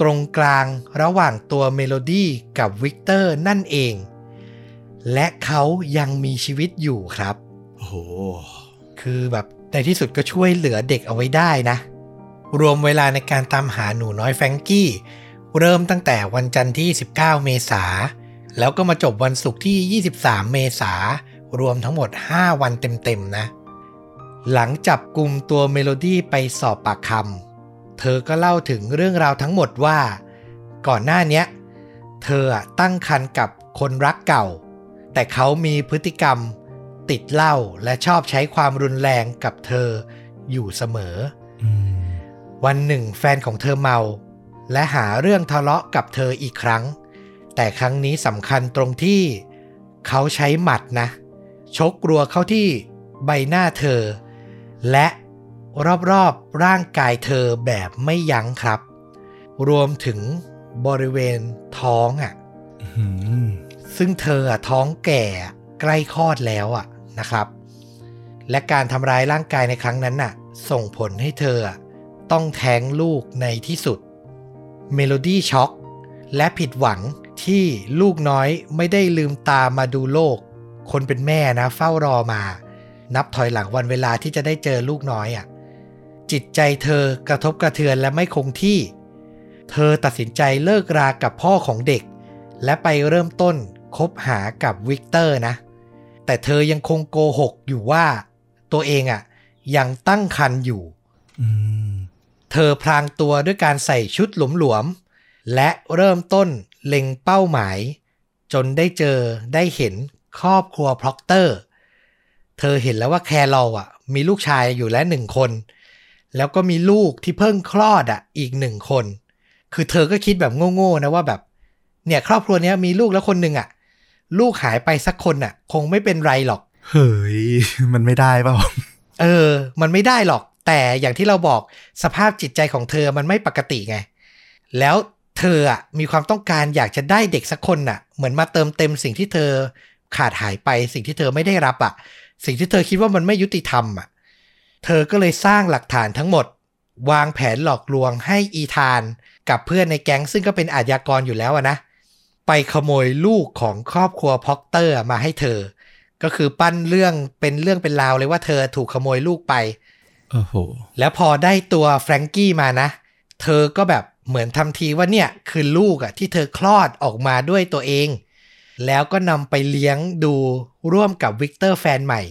ตรงกลางระหว่างตัวเมโลดี้กับวิกเตอร์นั่นเอง และเขายังมีชีวิตอยู่ครับโอ้โหคือแบบในที่สุดก็ช่วยเหลือเด็กเอาไว้ได้นะ รวมเวลาในการตามหาหนูน้อยแฟรงกี้ เริ่มตั้งแต่วันจันทร์ที่ 19 เมษา แล้วก็มาจบวันศุกร์ที่ 23 เมษารวมทั้งหมด 5 วันเต็มๆนะ หลังจับกลุ่มตัวเมโลดี้ไปสอบปากคำเธอก็เล่าถึงเรื่องราวทั้งหมดว่า ก่อนหน้าเนี้ยเธออะตั้งครรภ์กับคนรักเก่า แต่เขามีพฤติกรรมติดเหล้าและชอบใช้ความรุนแรงกับเธออยู่เสมออืมวันหนึ่งแฟนของเธอเมา และหาเรื่องทะเลาะกับเธออีกครั้ง แต่ครั้งนี้สำคัญตรงที่เขาใช้หมัดนะชกรัวเข้าที่ใบหน้าเธอ และรอบๆร่างกายเธอแบบไม่ยั้งครับ รวมถึงบริเวณท้องอะอืมซึ่งเธอท้องแก่ใกล้คลอดแล้วอะนะครับ และการทำร้ายร่างกายในครั้งนั้นน่ะ ส่งผลให้เธอต้องแท้งลูกในที่สุด เมโลดี้ช็อกและผิดหวัง ที่ลูกน้อยไม่ได้ลืมตามาดูโลก คนเป็นแม่นะเฝ้ารอมา นับถอยหลังวันเวลาที่จะได้เจอลูกน้อยอะ่ะจิตใจเธอกระทบกระเทือนและไม่คงที่ เธอตัดสินใจเลิกรากับพ่อของเด็ก และไปเริ่มต้นคบหากับวิกเตอร์นะ แต่เธอยังคงโกหกอยู่ว่า ตัวเองอะ่ะยังตั้งครรภ์อยู่อืมเธอพรางตัวด้วยการใส่ชุดหลวมๆและเริ่มต้น เล็งเป้าหมาย จนได้เจอได้เห็นครอบครัวพล็อกเตอร์ เธอเห็นแล้วว่าแครอลอะ มีลูกชายอยู่แล้วหนึ่งคน แล้วก็มีลูกที่เพิ่งคลอดอะ อีกหนึ่งคน คือเธอก็คิดแบบโง่ๆนะว่าแบบ เนี่ยครอบครัวเนี้ยมีลูกแล้วคนหนึ่งอะ ลูกหายไปสักคนอะ คงไม่เป็นไรหรอก เฮ้ย มันไม่ได้เปล่า เออ มันไม่ได้หรอก แต่อย่างที่เราบอกสภาพจิตใจของเธอมันไม่ปกติไง แล้ว เธออะมีความต้องการอยากจะได้เด็กสักคนน่ะ เหมือนมาเติมเต็มสิ่งที่เธอขาดหายไป สิ่งที่เธอไม่ได้รับอะสิ่งที่เธอคิดว่ามันไม่ยุติธรรมอะเธอก็เลยสร้างหลักฐานทั้งหมด วางแผนหลอกลวงให้อีธาน กับเพื่อนในแก๊งซึ่งก็เป็นอาชญากรอยู่แล้วอะนะ ไปขโมยลูกของครอบครัวพล็อกเตอร์มาให้เธอ ก็คือปั้นเรื่องเป็นเรื่องเป็นราวเลยว่าเธอถูกขโมยลูกไปโอ้โหแล้วพอได้ตัวแฟรงกี้มานะ เธอก็แบบ เหมือนทำทีว่าเนี่ยคือลูกอะที่เธอคลอดออกมาด้วยตัวเอง แล้วก็นำไปเลี้ยงดูร่วมกับวิกเตอร์แฟนใหม่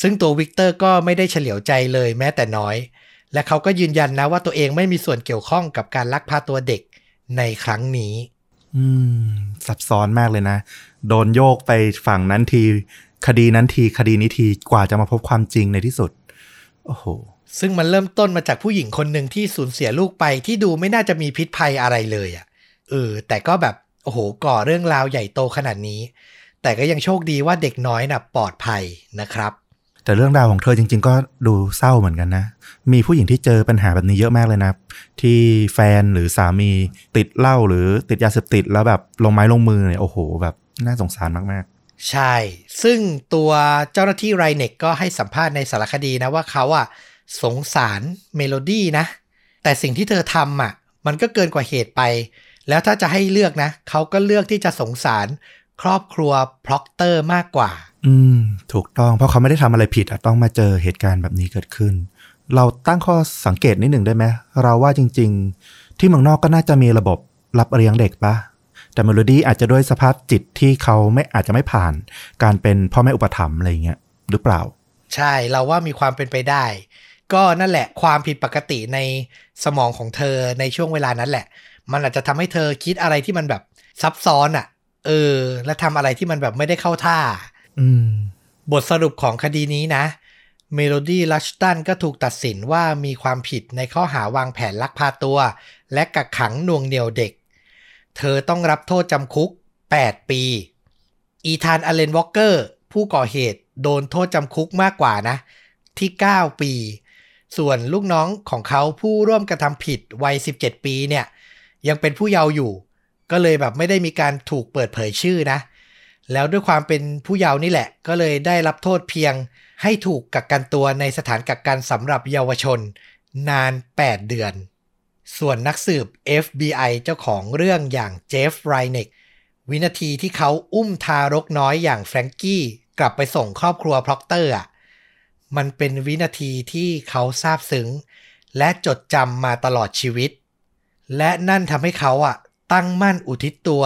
ซึ่งตัววิกเตอร์ก็ไม่ได้เฉลียวใจเลยแม้แต่น้อย และเขาก็ยืนยันนะว่าตัวเองไม่มีส่วนเกี่ยวข้องกับการลักพาตัวเด็กในครั้งนี้ อืม ซับซ้อนมากเลยนะ โดนโยกไปฝั่งนั้นที คดีนั้นที คดีนี้ที กว่าจะมาพบความจริงในที่สุด โอ้โห ซึ่งมันเริ่มต้นมาจากผู้หญิงคนหนึ่งที่สูญเสียลูกไปที่ดูไม่น่าจะมีพิษภัยอะไรเลยอะ่ะเออแต่ก็แบบโอ้โหก่อเรื่องราวใหญ่โตขนาดนี้ แต่ก็ยังโชคดีว่าเด็กน้อยน่ะปลอดภัยนะครับ แต่เรื่องราวของเธอจริง ๆ ก็ดูเศร้าเหมือนกันนะ มีผู้หญิงที่เจอปัญหาแบบนี้เยอะมากเลยนะ ที่แฟนหรือสามีติดเหล้าหรือติดยาเสพติดแล้วแบบลงไม้ลงมือเนี่ยโอ้โห แบบน่าสงสารมากใช่ ซึ่งตัวเจ้าหน้าที่ไรเน็กก็ให้สัมภาษณ์ในสารคดีนะว่าเขาอะ สงสารเมโลดี้นะ แต่สิ่งที่เธอทำอะมันก็เกินกว่าเหตุไป แล้วถ้าจะให้เลือกนะ เขาก็เลือกที่จะสงสารครอบครัวพล็อกเตอร์มากกว่าๆอืม ถูกต้องเพราะเขาไม่ได้ทำอะไรผิดอะต้องมาเจอเหตุการณ์แบบนี้เกิดขึ้น เราตั้งข้อสังเกตนิดหนึ่งได้ไหมเราว่าจริง ๆ ที่เมืองนอกก็น่าจะมีระบบรับเลี้ยงเด็กปะแต่เมโลดี้อาจจะด้วยสภาพจิตที่เขาไม่อาจจะไม่ผ่าน การเป็นพ่อแม่อุปถัมภ์อะไรอย่างเงี้ยหรือเปล่า ใช่เราว่ามีความเป็นไปได้ ก็นั่นแหละความผิดปกติในสมองของเธอในช่วงเวลานั้นแหละ มันอาจจะทำให้เธอคิดอะไรที่มันแบบซับซ้อนอะ่ะ เออ และทำอะไรที่มันแบบไม่ได้เข้าท่า อืม บทสรุปของคดีนี้นะเมโลดี้ลัชตันก็ถูกตัดสินว่ามีความผิดในข้อหาวางแผนลักพาตัว และกักขังหน่วงเหนี่ยวเด็ก เธอต้องรับโทษจำคุก 8 ปี อีธานอเลนวอลเกอร์ ผู้ก่อเหตุโดนโทษจำคุกมากกว่านะ ที่ 9 ปี ส่วนลูกน้องของเขาผู้ร่วมกระทำผิดวัย 17 ปีเนี่ย ยังเป็นผู้เยาว์อยู่ ก็เลยแบบไม่ได้มีการถูกเปิดเผยชื่อนะ แล้วด้วยความเป็นผู้เยาว์นี่แหละ ก็เลยได้รับโทษเพียงให้ถูกกักกันตัวในสถานกักกันสำหรับเยาวชน นาน 8 เดือน ส่วนนักสืบ FBI เจ้าของเรื่องอย่างเจฟไรเนกวินาทีที่เขาอุ้มทารกน้อยอย่างแฟรงกี้กลับไปส่งครอบครัวพล็อกเตอร์อะ มันเป็นวินาทีที่เขาซาบซึ้ง และจดจำมาตลอดชีวิต และนั่นทำให้เขาอะตั้งมั่นอุทิศตัว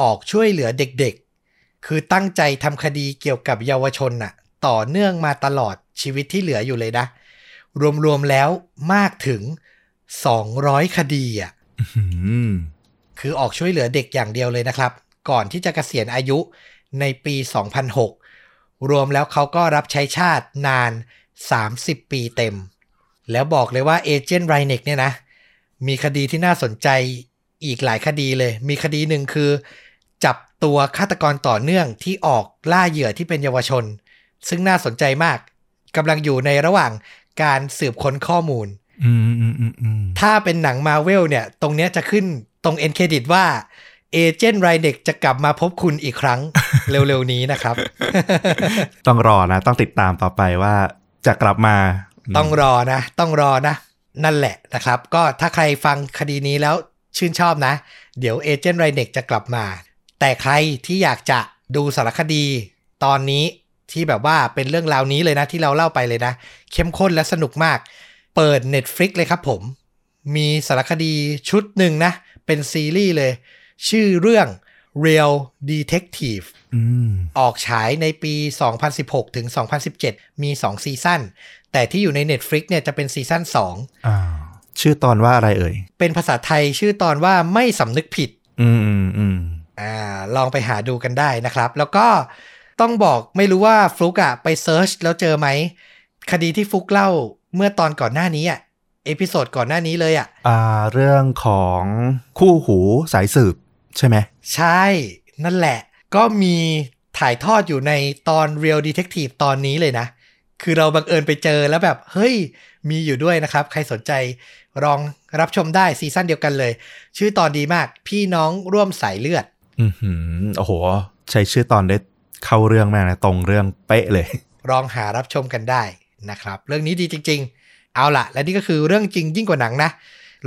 ออกช่วยเหลือเด็กๆ คือตั้งใจทำคดีเกี่ยวกับเยาวชนน่ะ ต่อเนื่องมาตลอดชีวิตที่เหลืออยู่เลยนะ รวมๆแล้วมากถึง 200 คดีอะอืมคือออกช่วยเหลือเด็กอย่างเดียวเลยนะครับ ก่อนที่จะเกษียณอายุในปี 2006 รวมแล้วเขาก็รับใช้ชาตินาน 30 ปีเต็ม แล้วบอกเลยว่าเอเจนต์ไรเน็กเนี่ยนะ มีคดีที่น่าสนใจอีกหลายคดีเลย มีคดีหนึ่งคือ จับตัวฆาตกรต่อเนื่องที่ออกล่าเหยื่อที่เป็นเยาวชน ซึ่งน่าสนใจมากกำลังอยู่ในระหว่างการสืบค้นข้อมูลอืมอืมอืมอืมถ้าเป็นหนังมาเวลเนี่ย ตรงเนี้ยจะขึ้นตรงเอ็นเครดิตว่า เอเจนต์ไรเด็กจะกลับมาพบคุณอีกครั้งเร็วๆนี้นะครับ ต้องรอนะ ต้องติดตามต่อไปว่าจะกลับมา ต้องรอนะ ต้องรอนะ นั่นแหละนะครับ ก็ถ้าใครฟังคดีนี้แล้วชื่นชอบนะ เดี๋ยวเอเจนต์ไรเด็กจะกลับมา แต่ใครที่อยากจะดูสารคดีตอนนี้ที่แบบว่าเป็นเรื่องราวนี้เลยนะที่เราเล่าไปเลยนะ เข้มข้นและสนุกมาก เปิด Netflix เลยครับผม มีสารคดีชุดหนึ่งนะ เป็นซีรีส์เลย ชื่อเรื่อง Real Detective อืมออกฉายในปี 2016 ถึง 2017 มี 2 ซีซั่น แต่ที่อยู่ใน Netflix เนี่ยจะเป็นซีซั่นอ่าชื่อตอนว่าอะไรเอ่ย2เป็นภาษาไทยชื่อตอนว่าไม่สำนึกผิดอืมอืมอืมอ่า ลองไปหาดูกันได้นะครับ แล้วก็ต้องบอกไม่รู้ว่าฟลุกอะไป search แล้วเจอไหม คดีที่ฟลุกเล่าเมื่อตอนก่อนหน้านี้อะ episode ก่อนหน้านี้เลยอะอ่า เรื่องของคู่หูสายสืบ ใช่ไหม ใช่ นั่นแหละ ก็มีถ่ายทอดอยู่ในตอน Real Detective ตอนนี้เลยนะ คือเราบังเอิญไปเจอแล้วแบบ เฮ้ย มีอยู่ด้วยนะครับ ใครสนใจลองรับชมได้ซีซั่นเดียวกันเลย ชื่อตอนดีมาก พี่น้องร่วมสายเลือด อือหือโอ้โห ใช้ชื่อตอนได้เข้าเรื่องมากนะ ตรงเรื่องเป๊ะเลย ลองหารับชมกันได้นะครับ เรื่องนี้ดีจริง ๆ เอาละและนี่ก็คือเรื่องจริงยิ่งกว่าหนังนะ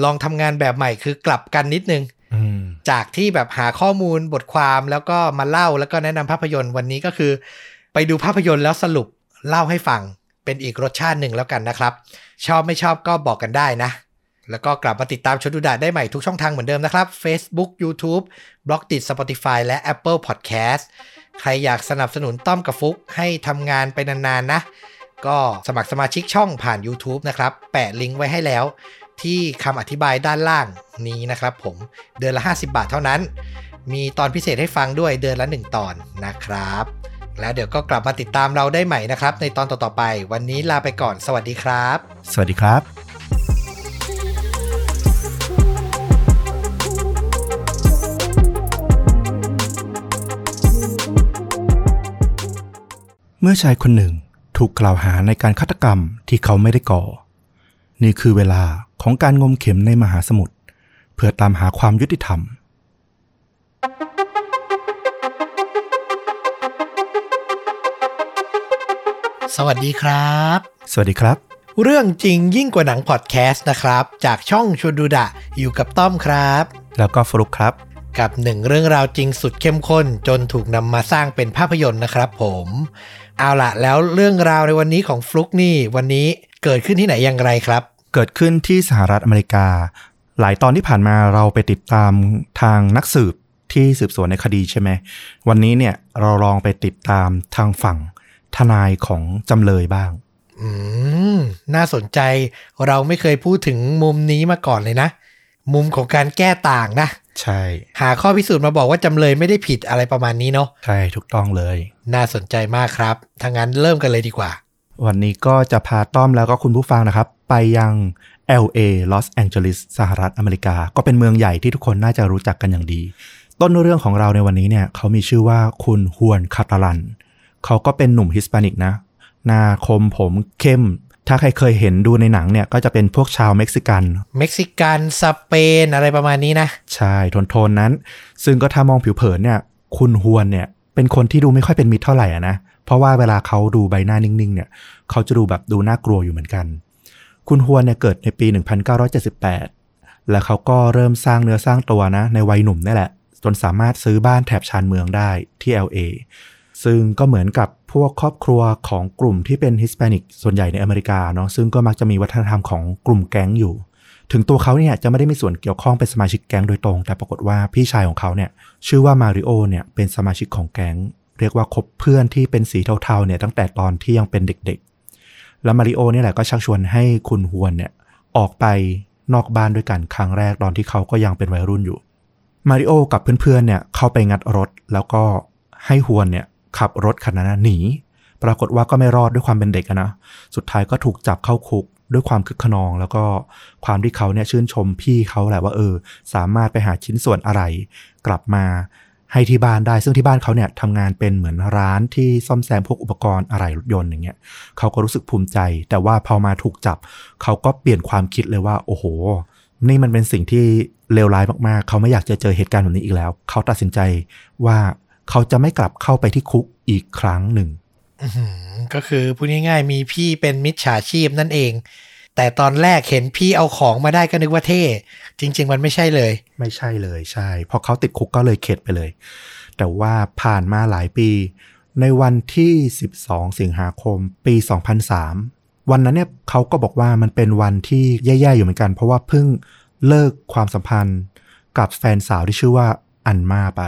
ลองทำงานแบบใหม่คือกลับกันนิดนึงอืม จากที่แบบหาข้อมูลบทความแล้วก็มาเล่าแล้วก็แนะนำภาพยนตร์วันนี้ก็คือ ไปดูภาพยนตร์แล้วสรุปเล่าให้ฟังเป็นอีกรสชาติหนึ่งแล้วกันนะครับ ชอบไม่ชอบก็บอกกันได้นะ แล้วก็กลับมาติดตามชนดูดาได้ใหม่ทุกช่องทางเหมือนเดิมนะครับ Facebook YouTube b l o g d i t Spotify และ Apple Podcast ใครอยากสนับสนุนต้อมกับฟุกให้ทำงานไปนานๆนะ ก็สมัครสมาชิกช่องผ่าน YouTube นะครับ แปะลิงก์ไว้ให้แล้ว ที่คำอธิบายด้านล่างนี้นะครับผมเดือนละ 50 บาทเท่านั้น มีตอนพิเศษให้ฟังด้วยเดือนละ 1 ตอนนะครับ แล้วเดี๋ยวก็กลับมาติดตามเราได้ใหม่นะครับ ในตอนต่อๆไป วันนี้ลาไปก่อน สวัสดีครับ สวัสดีครับเมื่อชายคนหนึ่งถูกกล่าวหาในการฆาตกรรมที่เขาไม่ได้ก่อ นี่คือเวลา ของการงมเข็มในมหาสมุทรเพื่อตามหาความยุติธรรม สวัสดีครับ สวัสดีครับ เรื่องจริงยิ่งกว่าหนังพอดแคสต์นะครับ จากช่องชวนดูดะอยู่กับต้อมครับ แล้วก็ฟลุกครับ กับหนึ่งเรื่องราวจริงสุดเข้มข้น จนถูกนำมาสร้างเป็นภาพยนตร์นะครับผมเอาละแล้วเรื่องราวในวันนี้ของฟลุกนี่วันนี้เกิดขึ้นที่ไหนอย่างไรครับ เกิดขึ้นที่สหรัฐอเมริกา หลายตอนที่ผ่านมาเราไปติดตามทางนักสืบที่สืบสวนในคดีใช่ไหม วันนี้เนี่ยเราลองไปติดตามทางฝั่งทนายของจำเลยบ้าง อืม น่าสนใจเราไม่เคยพูดถึงมุมนี้มาก่อนเลยนะ มุมของการแก้ต่างนะ ใช่ หาข้อพิสูจน์มาบอกว่าจำเลยไม่ได้ผิดอะไรประมาณนี้เนาะ ใช่ ถูกต้องเลย น่าสนใจมากครับถ้างั้นเริ่มกันเลยดีกว่า วันนี้ก็จะพาต้อมแล้วก็คุณผู้ฟังนะครับ ไปยัง LA ลอสแองเจลิสสหรัฐอเมริกา ก็เป็นเมืองใหญ่ที่ทุกคนน่าจะรู้จักกันอย่างดี ต้นเรื่องของเราในวันนี้เนี่ยเขามีชื่อว่าคุณฮวนคาตาลัน เขาก็เป็นหนุ่มฮิสแปนิกนะ หน้าคมผมเข้ม ถ้าใครเคยเห็นดูในหนังเนี่ย ก็จะเป็นพวกชาวเม็กซิกัน เม็กซิกันสเปนอะไรประมาณนี้นะ ใช่โทนโทนๆนั้น ซึ่งก็ถ้ามองผิวเผินเนี่ย คุณฮวนเนี่ยเป็นคนที่ดูไม่ค่อยเป็นมิตรเท่าไหร่อะนะ เพราะว่าเวลาเขาดูใบหน้านิ่งๆ เนี่ยเขาจะดูแบบดูน่ากลัวอยู่เหมือนกัน คุณฮวนเนี่ยเกิดในปี 1978 แล้วเขาก็เริ่มสร้างเนื้อสร้างตัวนะ ในวัยหนุ่มนี่แหละ จนสามารถซื้อบ้านแถบชานเมืองได้ที่ LA ซึ่งก็เหมือนกับพวกครอบครัวของกลุ่มที่เป็นฮิสแปนิกส่วนใหญ่ในอเมริกาเนาะซึ่งก็มักจะมีวัฒนธรรมของกลุ่มแก๊งอยู่ ถึงตัวเขาเนี่ยจะไม่ได้มีส่วนเกี่ยวข้องเป็นสมาชิกแก๊งโดยตรง แต่ปรากฏว่าพี่ชายของเขาเนี่ยชื่อว่ามาริโอเนี่ยเป็นสมาชิกของแก๊ง เรียกว่าคบเพื่อนที่เป็นสีเทาๆเนี่ยตั้งแต่ตอนที่ยังเป็นเด็กๆ แล้วมาริโอเนี่ยแหละก็ชักชวนให้คุณฮวนเนี่ยออกไปนอกบ้านด้วยกันครั้งแรกตอนที่เขาก็ยังเป็นวัยรุ่นอยู่ มาริโอกับเพื่อนๆเนี่ยเข้าไปงัดรถแล้วก็ให้ฮวนเนี่ยขับรถคันนั้นหนี ปรากฏว่าก็ไม่รอดด้วยความเป็นเด็กนะ สุดท้ายก็ถูกจับเข้าคุกด้วยความคึกขนอง แล้วก็ความที่เขาเนี่ยชื่นชมพี่เขาแหละว่าเออ สามารถไปหาชิ้นส่วนอะไร กลับมา ให้ที่บ้านได้ ซึ่งที่บ้านเขาเนี่ยทำงานเป็นเหมือนร้านที่ซ่อมแซมพวกอุปกรณ์อะไรรถยนต์อย่างเงี้ยเขาก็รู้สึกภูมิใจ แต่ว่าพอมาถูกจับ เขาก็เปลี่ยนความคิดเลยว่า โอ้โห นี่มันเป็นสิ่งที่เลวร้ายมากๆ เขาไม่อยากจะเจอเหตุการณ์แบบนี้อีกแล้ว เขาตัดสินใจว่าเขาจะไม่กลับเข้าไปที่คุกอีกครั้งหนึ่งก็คือพูดง่ายๆมีพี่เป็นมิจฉาชีพนั่นเอง แต่ตอนแรกเห็นพี่เอาของมาได้ก็นึกว่าเท่ จริง ๆ มันไม่ใช่เลย ไม่ใช่เลยใช่พอเขาติดคุกก็เลยเข็ดไปเลย แต่ว่าผ่านมาหลายปี ในวันที่ 12 สิงหาคม ปี 2003 วันนั้นเนี่ยเขาก็บอกว่ามันเป็นวันที่แย่ๆอยู่เหมือนกัน เพราะว่าเพิ่งเลิกความสัมพันธ์กับแฟนสาวที่ชื่อว่าอันมาไป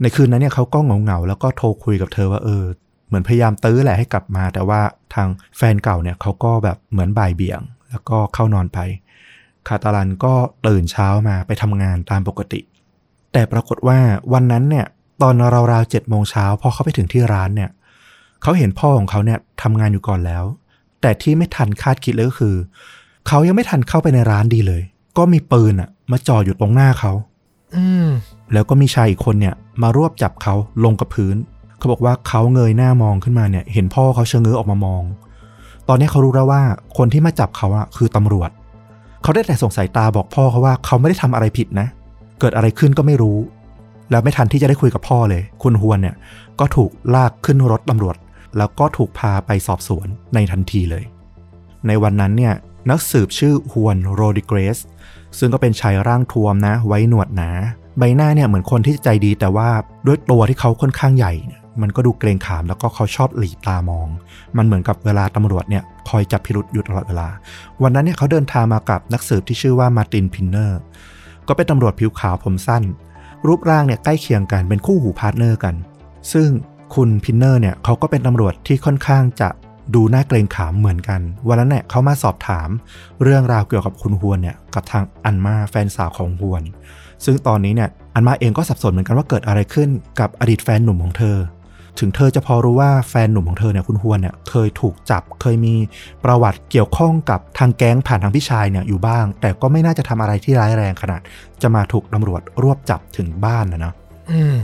ในคืนนั้นเนี่ยเขาก็เหงาๆแล้วก็โทรคุยกับเธอว่าเออ เหมือนพยายามตื้อแหละให้กลับมา แต่ว่าทางแฟนเก่าเนี่ยเขาก็แบบเหมือนบ่ายเบี่ยง แล้วก็เข้านอนไป คาตาลันก็ตื่นเช้ามาไปทำงานตามปกติ แต่ปรากฏว่าวันนั้นเนี่ยตอนราวๆเจ็ดโมงเช้าพอเขาไปถึงที่ร้านเนี่ยเขาเห็นพ่อของเขาเนี่ยทำงานอยู่ก่อนแล้ว แต่ที่ไม่ทันคาดคิดเลยก็คือ เขายังไม่ทันเข้าไปในร้านดีเลย ก็มีปืนอะมาจ่ออยู่ตรงหน้าเขา อืมแล้วก็มีชายอีกคนเนี่ย มารวบจับเขาลงกับพื้น เขาบอกว่าเขาเงยหน้ามองขึ้นมาเนี่ย เห็นพ่อเขาเชะเง้อออกมามอง ตอนนี้เขารู้แล้วว่าคนที่มาจับเขาอะคือตำรวจ เขาได้แต่ส่งสายตาบอกพ่อเขาว่าเขาไม่ได้ทำอะไรผิดนะ เกิดอะไรขึ้นก็ไม่รู้ แล้วไม่ทันที่จะได้คุยกับพ่อเลย คุณฮวนเนี่ย ก็ถูกลากขึ้นรถตำรวจ แล้วก็ถูกพาไปสอบสวนในทันทีเลย ในวันนั้นเนี่ยนักสืบชื่อฮวนโรดิเกรส ซึ่งก็เป็นชายร่างท้วมนะ ไว้หนวดหนา ใบหน้าเนี่ยเหมือนคนที่ใจดีแต่ว่าด้วยตัวที่เขาค่อนข้างใหญ่เนี่ย มันก็ดูเกรงขามแล้วก็เขาชอบหรี่ตามอง มันเหมือนกับเวลาตำรวจเนี่ยคอยจับพิรุธอยู่ตลอดเวลา วันนั้นเนี่ยเขาเดินทางมากับนักสืบที่ชื่อว่ามาร์ตินพินเนอร์ ก็เป็นตำรวจผิวขาวผมสั้น รูปร่างเนี่ยใกล้เคียงกันเป็นคู่หู partner กัน ซึ่งคุณพินเนอร์เนี่ยเขาก็เป็นตำรวจที่ค่อนข้างจะดูน่าเกรงขามเหมือนกัน วันนั้นเนี่ยเขามาสอบถามเรื่องราวเกี่ยวกับคุณฮวนเนี่ยกับทางอันมาแฟนสาวของฮวน ซึ่งตอนนี้เนี่ยอันมาเองก็สับสนเหมือนกันว่าเกิดอะไรขึ้นกับอดีตแฟนหนุ่มของเธอ ถึงเธอจะพอรู้ว่าแฟนหนุ่มของเธอเนี่ยคุณฮวนเนี่ยเคยถูกจับ เคยมีประวัติเกี่ยวข้องกับทางแก๊งผ่านทางพี่ชายเนี่ยอยู่บ้าง แต่ก็ไม่น่าจะทำอะไรที่ร้ายแรงขนาด จะมาถูกตำรวจรวบจับถึงบ้านนะเนาะอืม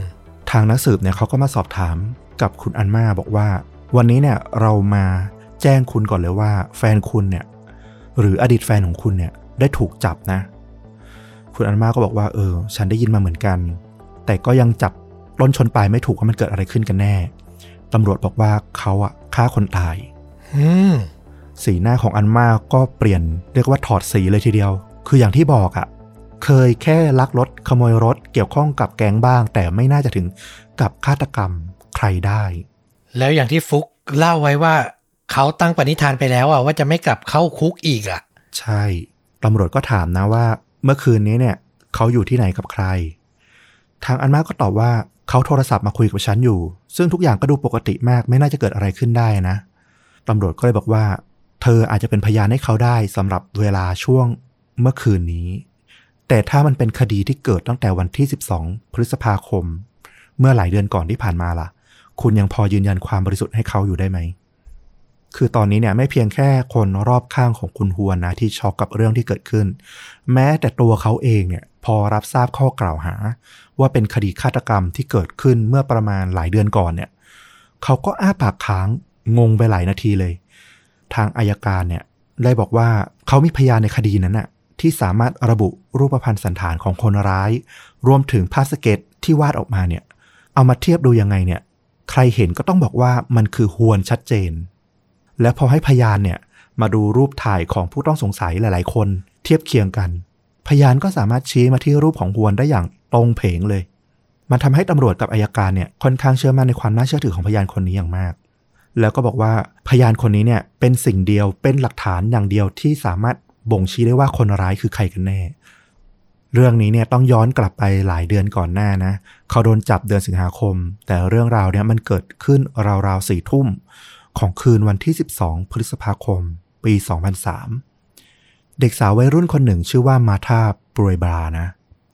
ทางนักสืบเนี่ยเขาก็มาสอบถามกับคุณอันมาบอกว่า วันนี้เนี่ยเรามาแจ้งคุณก่อนเลยว่า แฟนคุณเนี่ย หรืออดีตแฟนของคุณเนี่ย ได้ถูกจับนะ คุณอันมาก็บอกว่า เออ ฉันได้ยินมาเหมือนกัน แต่ก็ยังจับ ต้นชนปลายไม่ถูกว่ามันเกิดอะไรขึ้นกันแน่ ตำรวจบอกว่าเขาอะฆ่าคนตายสีหน้าของอันมาก็เปลี่ยนเรียกว่าถอดสีเลยทีเดียว คืออย่างที่บอกอะเคยแค่ลักรถขโมยรถเกี่ยวข้องกับแก๊งบ้าง แต่ไม่น่าจะถึงกับฆาตกรรมใครได้ แล้วอย่างที่ฟุกเล่าไว้ว่าเขาตั้งปณิธานไปแล้วอะว่าจะไม่กลับเข้าคุกอีกอะใช่ตำรวจก็ถามนะว่า เมื่อคืนนี้เนี่ย เขาอยู่ที่ไหนกับใคร ทางอันมาก็ตอบว่า เขาโทรศัพท์มาคุยกับฉันอยู่ ซึ่งทุกอย่างก็ดูปกติมากไม่น่าจะเกิดอะไรขึ้นได้นะตำรวจก็เลยบอกว่า เธออาจจะเป็นพยานให้เขาได้สำหรับเวลาช่วงเมื่อคืนนี้ แต่ถ้ามันเป็นคดีที่เกิดตั้งแต่วันที่ 12 พฤษภาคม เมื่อหลายเดือนก่อนที่ผ่านมาล่ะ คุณยังพอยืนยันความบริสุทธิ์ให้เขาอยู่ได้ไหม คือตอนนี้เนี่ยไม่เพียงแค่คนรอบข้างของคุณฮวนนะที่ช็อกกับเรื่องที่เกิดขึ้น แม้แต่ตัวเขาเองเนี่ยพอรับทราบข้อกล่าวหา ว่าเป็นคดีฆาตกรรมที่เกิดขึ้นเมื่อประมาณหลายเดือนก่อนเนี่ยเขาก็อ้าปากค้างงงไปหลายนาทีเลย ทางอายการเนี่ยได้บอกว่าเขามีพยานในคดีนั้นน่ะที่สามารถระบุรูปพรรณสันฐานของคนร้าย รวมถึงภาพสเก็ตที่วาดออกมาเนี่ย เอามาเทียบดูยังไงเนี่ย ใครเห็นก็ต้องบอกว่ามันคือฮวนชัดเจน และพอให้พยานเนี่ยมาดูรูปถ่ายของผู้ต้องสงสัยหลาย ๆ คน เทียบเคียงกัน พยานก็สามารถชี้มาที่รูปของฮวนได้อย่างตรงเพงเลย มันทำให้ตำรวจกับอายการเนี่ยค่อนข้างเชื่อมั่นในความน่าเชื่อถือของพยานคนนี้อย่างมาก แล้วก็บอกว่าพยานคนนี้เนี่ยเป็นสิ่งเดียวเป็นหลักฐานอย่างเดียวที่สามารถบ่งชี้ได้ว่าคนร้ายคือใครกันแน่ เรื่องนี้เนี่ยต้องย้อนกลับไปหลายเดือนก่อนหน้านะ เขาโดนจับเดือนสิงหาคม แต่เรื่องราวเนี่ยมันเกิดขึ้นราวๆสี่ทุ่ม ของคืนวันที่ 12 พฤษภาคม ปี 2003 เด็กสาววัยรุ่นคนหนึ่งชื่อว่ามาธาบรวยบรานะ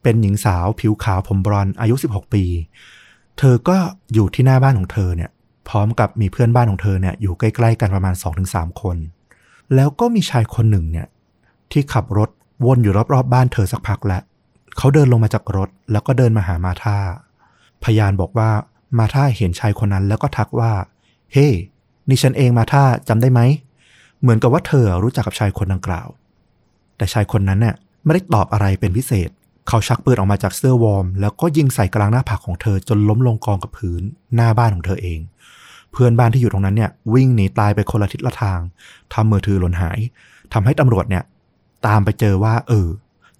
เป็นหญิงสาวผิวขาวผมบรอนอายุ 16 ปี เธอก็อยู่ที่หน้าบ้านของเธอเนี่ย พร้อมกับมีเพื่อนบ้านของเธอเนี่ยอยู่ใกล้ๆกันประมาณ 2-3 คน แล้วก็มีชายคนหนึ่งเนี่ยที่ขับรถวนอยู่รอบๆบบ้านเธอสักพักแล้วเขาเดินลงมาจากรถ แล้วก็เดินมาหามาธาพยานบอกว่ามาธาเห็นชายคนนั้นแล้วก็ทักว่า เฮ้ hey, นี่ฉันเองมาธาจำได้ไหม เหมือนกับว่าเธอรู้จักกับชายคนดังกล่าว แต่ชายคนนั้นเนี่ยไม่ได้ตอบอะไรเป็นพิเศษ เขาชักปืนออกมาจากเสื้อวอร์ม แล้วก็ยิงใส่กลางหน้าผากของเธอจนล้มลงกองกับพื้นหน้าบ้านของเธอเอง เพื่อนบ้านที่อยู่ตรงนั้นเนี่ยวิ่งหนีตายไปคนละทิศละทางทำมือถือหล่นหายทำให้ตำรวจเนี่ยตามไปเจอว่า เออ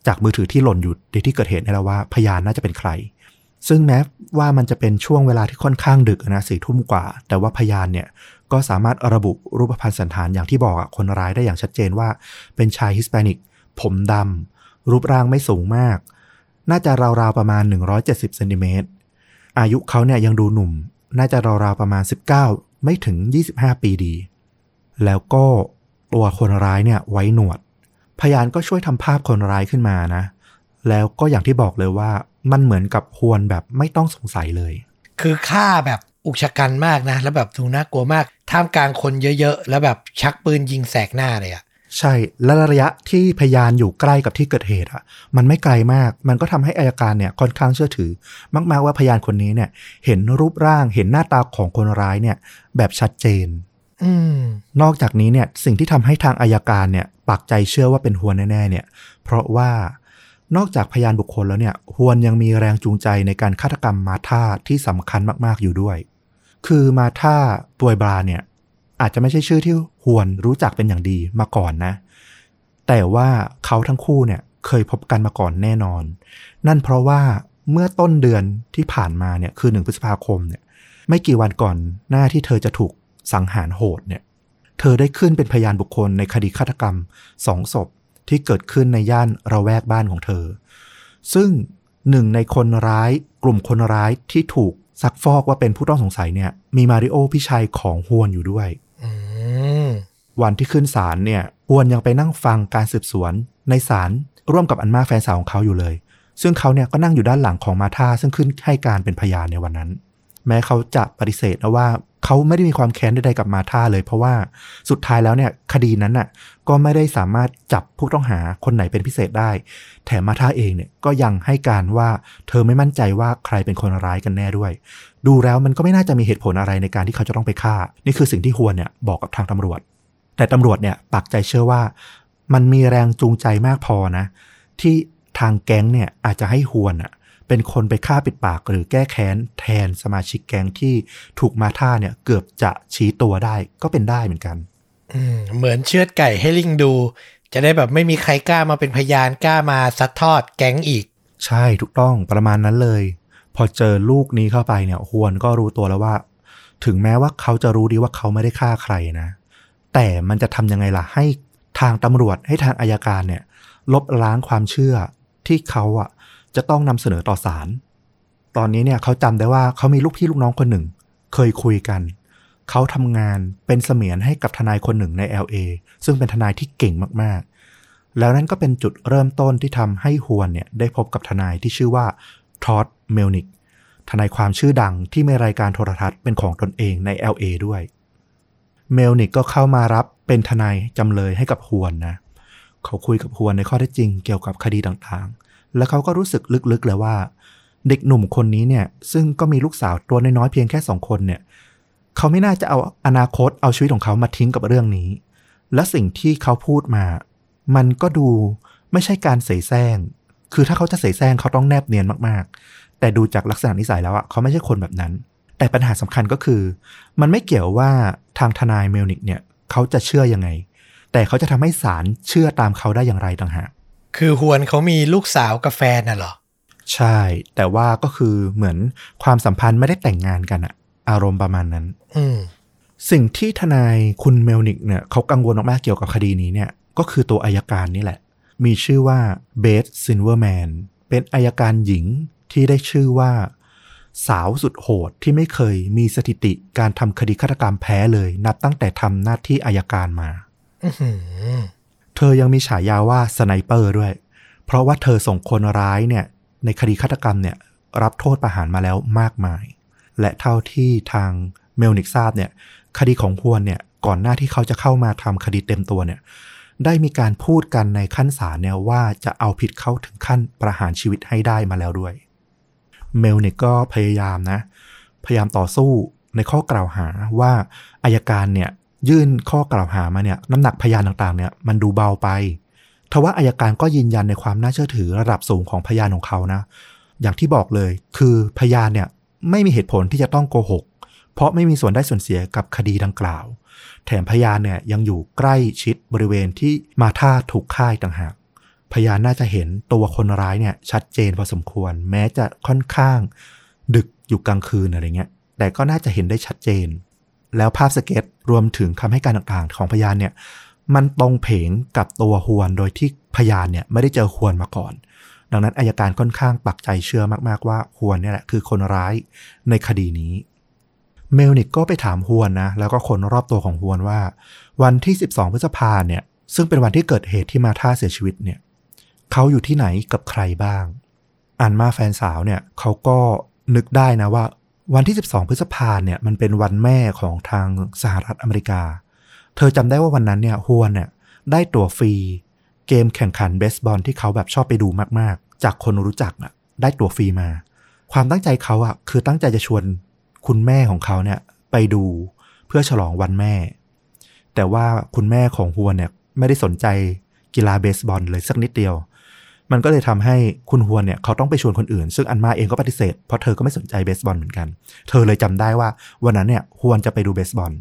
จากมือถือที่หล่นอยู่ในที่เกิดเหตุนี่แหละว่าพยานน่าจะเป็นใคร ซึ่งแม้ว่ามันจะเป็นช่วงเวลาที่ค่อนข้างดึกนะสี่ทุ่มกว่า แต่ว่าพยานเนี่ย ก็สามารถระบุรูปพรรณสันฐานอย่างที่บอกอะคนร้ายได้อย่างชัดเจนว่า เป็นชายฮิสแปนิก ผมดำรูปร่างไม่สูงมาก น่าจะราวๆประมาณ 170เซนติเมตรอายุเขาเนี่ยยังดูหนุ่ม น่าจะราวๆประมาณ 19 ไม่ถึง 25 ปีดี แล้วก็ตัวคนร้ายเนี่ยไว้หนวด พยานก็ช่วยทำภาพคนร้ายขึ้นมานะ แล้วก็อย่างที่บอกเลยว่ามันเหมือนกับฮวนแบบไม่ต้องสงสัยเลย คือฆ่าแบบ อุกชะกันมากนะ แล้วแบบดูน่ากลัวมาก ท่ามกลางคนเยอะๆ แล้วแบบชักปืนยิงแสกหน้าเลยอะใช่ และระยะที่พยานอยู่ใกล้กับที่เกิดเหตุอะ มันไม่ไกลมาก มันก็ทำให้อายการเนี่ยค่อนข้างเชื่อถือ มาก ๆ ว่าพยานคนนี้เนี่ย เห็นรูปร่าง เห็นหน้าตาของคนร้ายเนี่ย แบบชัดเจนอืมนอกจากนี้เนี่ยสิ่งที่ทำให้ทางอายการเนี่ยปักใจเชื่อว่าเป็นฮวนแน่ ๆ เนี่ย เพราะว่านอกจากพยานบุคคลแล้วเนี่ยฮวนยังมีแรงจูงใจในการฆาตกรรมมาธาที่สำคัญมากๆอยู่ด้วย คือมาธาปวยบราเนี่ย อาจจะไม่ใช่ชื่อที่ฮวนรู้จักเป็นอย่างดีมาก่อนนะ แต่ว่าเขาทั้งคู่เนี่ยเคยพบกันมาก่อนแน่นอน นั่นเพราะว่าเมื่อต้นเดือนที่ผ่านมาเนี่ยคือหนึ่งพฤษภาคมเนี่ย ไม่กี่วันก่อนหน้าที่เธอจะถูกสังหารโหดเนี่ย เธอได้ขึ้นเป็นพยานบุคคลในคดีฆาตกรรมสองศพที่เกิดขึ้นในย่านระแวกบ้านของเธอ ซึ่งหนึ่งในคนร้ายกลุ่มคนร้ายที่ถูก ซักฟอกว่าเป็นผู้ต้องสงสัยเนี่ย มีมาริโอพี่ชายของฮวนอยู่ด้วยอืมวันที่ขึ้นศาลเนี่ยฮวนยังไปนั่งฟังการสืบสวน ในศาลร่วมกับอันมาแฟนสาวของเขาอยู่เลย ซึ่งเขาเนี่ยก็นั่งอยู่ด้านหลังของมาธาซึ่งขึ้นให้การเป็นพยานในวันนั้น แม้เขาจะปฏิเสธนะว่า เขาไม่ได้มีความแค้นใดๆกับมาธาเลย เพราะว่าสุดท้ายแล้วเนี่ยคดีนั้นน่ะก็ไม่ได้สามารถจับผู้ต้องหาคนไหนเป็นพิเศษได้ แถมมาธาเองเนี่ยก็ยังให้การว่าเธอไม่มั่นใจว่าใครเป็นคนร้ายกันแน่ด้วย ดูแล้วมันก็ไม่น่าจะมีเหตุผลอะไรในการที่เขาจะต้องไปฆ่า นี่คือสิ่งที่ฮวนเนี่ยบอกกับทางตำรวจ แต่ตำรวจเนี่ยปักใจเชื่อว่า มันมีแรงจูงใจมากพอนะ ที่ทางแก๊งเนี่ยอาจจะให้ฮวนอะ เป็นคนไปฆ่าปิดปากหรือแก้แค้นแทนสมาชิกแก๊งที่ถูกมาท่าเนี่ยเกือบจะชี้ตัวได้ก็เป็นได้เหมือนกันอืมเหมือนเชือดไก่ให้ลิงดู จะได้แบบไม่มีใครกล้ามาเป็นพยานกล้ามาซัดทอดแก๊งอีก ใช่ถูกต้องประมาณนั้นเลย พอเจอลูกนี้เข้าไปเนี่ยฮวนก็รู้ตัวแล้วว่า ถึงแม้ว่าเขาจะรู้ดีว่าเขาไม่ได้ฆ่าใครนะ แต่มันจะทำยังไงล่ะให้ทางตำรวจให้ทางอายการเนี่ย ลบล้างความเชื่อที่เขาอะ จะต้องนำเสนอต่อศาลตอนนี้เนี่ยเขาจำได้ว่าเขามีลูกพี่ลูกน้องคนหนึ่ง เคยคุยกัน เขาทำงานเป็นเสมียนให้กับทนายคนหนึ่งใน LA ซึ่งเป็นทนายที่เก่งมากๆ แล้วนั่นก็เป็นจุดเริ่มต้นที่ทำให้ฮวนเนี่ยได้พบกับทนายที่ชื่อว่าทอดเมลนิกทนายความชื่อดังที่มีรายการโทรทัศน์เป็นของตนเองใน LA ด้วย เมลนิกก็เข้ามารับเป็นทนายจำเลยให้กับฮวนนะ เขาคุยกับฮวนในข้อเท็จจริงเกี่ยวกับคดีต่างๆ แล้วเขาก็รู้สึกลึกๆเลยว่า เด็กหนุ่มคนนี้เนี่ย ซึ่งก็มีลูกสาวตัวน้อยๆเพียงแค่สองคนเนี่ยเขาไม่น่าจะเอาอนาคตเอาชีวิตของเขามาทิ้งกับเรื่องนี้ และสิ่งที่เขาพูดมา มันก็ดูไม่ใช่การเสแสร้ง คือถ้าเขาจะเสแสร้งเขาต้องแนบเนียนมากๆ แต่ดูจากลักษณะนิสัยแล้วอะเขาไม่ใช่คนแบบนั้น แต่ปัญหาสำคัญก็คือ มันไม่เกี่ยวว่าทางทนายเมลนิกเนี่ยเขาจะเชื่อยังไง แต่เขาจะทำให้ศาลเชื่อตามเขาได้อย่างไรต่างหาก คือฮวนเขามีลูกสาวกับแฟนน่ะเหรอ ใช่ แต่ว่าก็คือเหมือนความสัมพันธ์ไม่ได้แต่งงานกันอะอารมณ์ประมาณนั้น อืมสิ่งที่ทนายคุณเมลนิกเนี่ยเขากังวลมากๆเกี่ยวกับคดีนี้เนี่ย ก็คือตัวอัยการนี่แหละ มีชื่อว่าเบสซินเวอร์แมนเป็นอัยการหญิงที่ได้ชื่อว่า สาวสุดโหดที่ไม่เคยมีสถิติการทำคดีฆาตกรรมแพ้เลย นับตั้งแต่ทำหน้าที่อัยการมาอื้อหือ เธอยังมีฉายาว่า sniper ด้วย เพราะว่าเธอส่งคนร้ายเนี่ยในคดีฆาตกรรมเนี่ยรับโทษประหารมาแล้วมากมาย และเท่าที่ทางเมลนิกทราบเนี่ยคดีของฮวนเนี่ยก่อนหน้าที่เขาจะเข้ามาทำคดีเต็มตัวเนี่ยได้มีการพูดกันในชั้นศาลเนี่ยว่าจะเอาผิดเขาถึงขั้นประหารชีวิตให้ได้มาแล้วด้วย เมลนิกก็พยายามนะ พยายามต่อสู้ในข้อกล่าวหาว่าอายการเนี่ย ยื่นข้อกล่าวหามาเนี่ยน้ำหนักพยานต่างๆเนี่ยมันดูเบาไปทว่าอายการก็ยืนยันในความน่าเชื่อถือระดับสูงของพยานของเขานะ อย่างที่บอกเลย คือพยานเนี่ยไม่มีเหตุผลที่จะต้องโกหก เพราะไม่มีส่วนได้ส่วนเสียกับคดีดังกล่าว แถมพยานเนี่ยยังอยู่ใกล้ชิดบริเวณที่มาท่าถูกฆ่าต่างหาก พยานน่าจะเห็นตัวคนร้ายเนี่ยชัดเจนพอสมควร แม้จะค่อนข้าง ดึกอยู่กลางคืนอะไรเงี้ย แต่ก็น่าจะเห็นได้ชัดเจน แล้วภาพสเก็ตรวมถึงคำให้การต่างๆ ของพยานเนี่ยมันตรงเพงกับตัวฮวนโดยที่พยานเนี่ยไม่ได้เจอฮวนมาก่อน ดังนั้นอายการค่อนข้างปักใจเชื่อมากๆว่าฮวนเนี่ยแหละคือคนร้ายในคดีนี้ เมลนิกก็ไปถามฮวนนะแล้วก็คนรอบตัวของฮวนว่า วันที่ 12 พฤษภาเนี่ยซึ่งเป็นวันที่เกิดเหตุที่มาท่าเสียชีวิตเนี่ยเขาอยู่ที่ไหนกับใครบ้างอันมาแฟนสาวเนี่ยเขาก็นึกได้นะว่า วันที่ 12 พฤษภาเนี่ยมันเป็นวันแม่ของทางสหรัฐอเมริกา เธอจำได้ว่าวันนั้นเนี่ยฮวนเนี่ยได้ตั๋วฟรี เกมแข่งขันเบสบอลที่เขาแบบชอบไปดูมากๆ จากคนรู้จักอะได้ตั๋วฟรีมา ความตั้งใจเขาอะคือตั้งใจจะชวนคุณแม่ของเขาเนี่ยไปดูเพื่อฉลองวันแม่ แต่ว่าคุณแม่ของฮวนเนี่ยไม่ได้สนใจกีฬาเบสบอลเลยสักนิดเดียว มันก็เลยทำให้คุณฮวนเนี่ยเขาต้องไปชวนคนอื่น ซึ่งอันมาเองก็ปฏิเสธเพราะเธอก็ไม่สนใจเบสบอลเหมือนกัน เธอเลยจำได้ว่าวันนั้นเนี่ยฮวนจะไปดูเบสบอล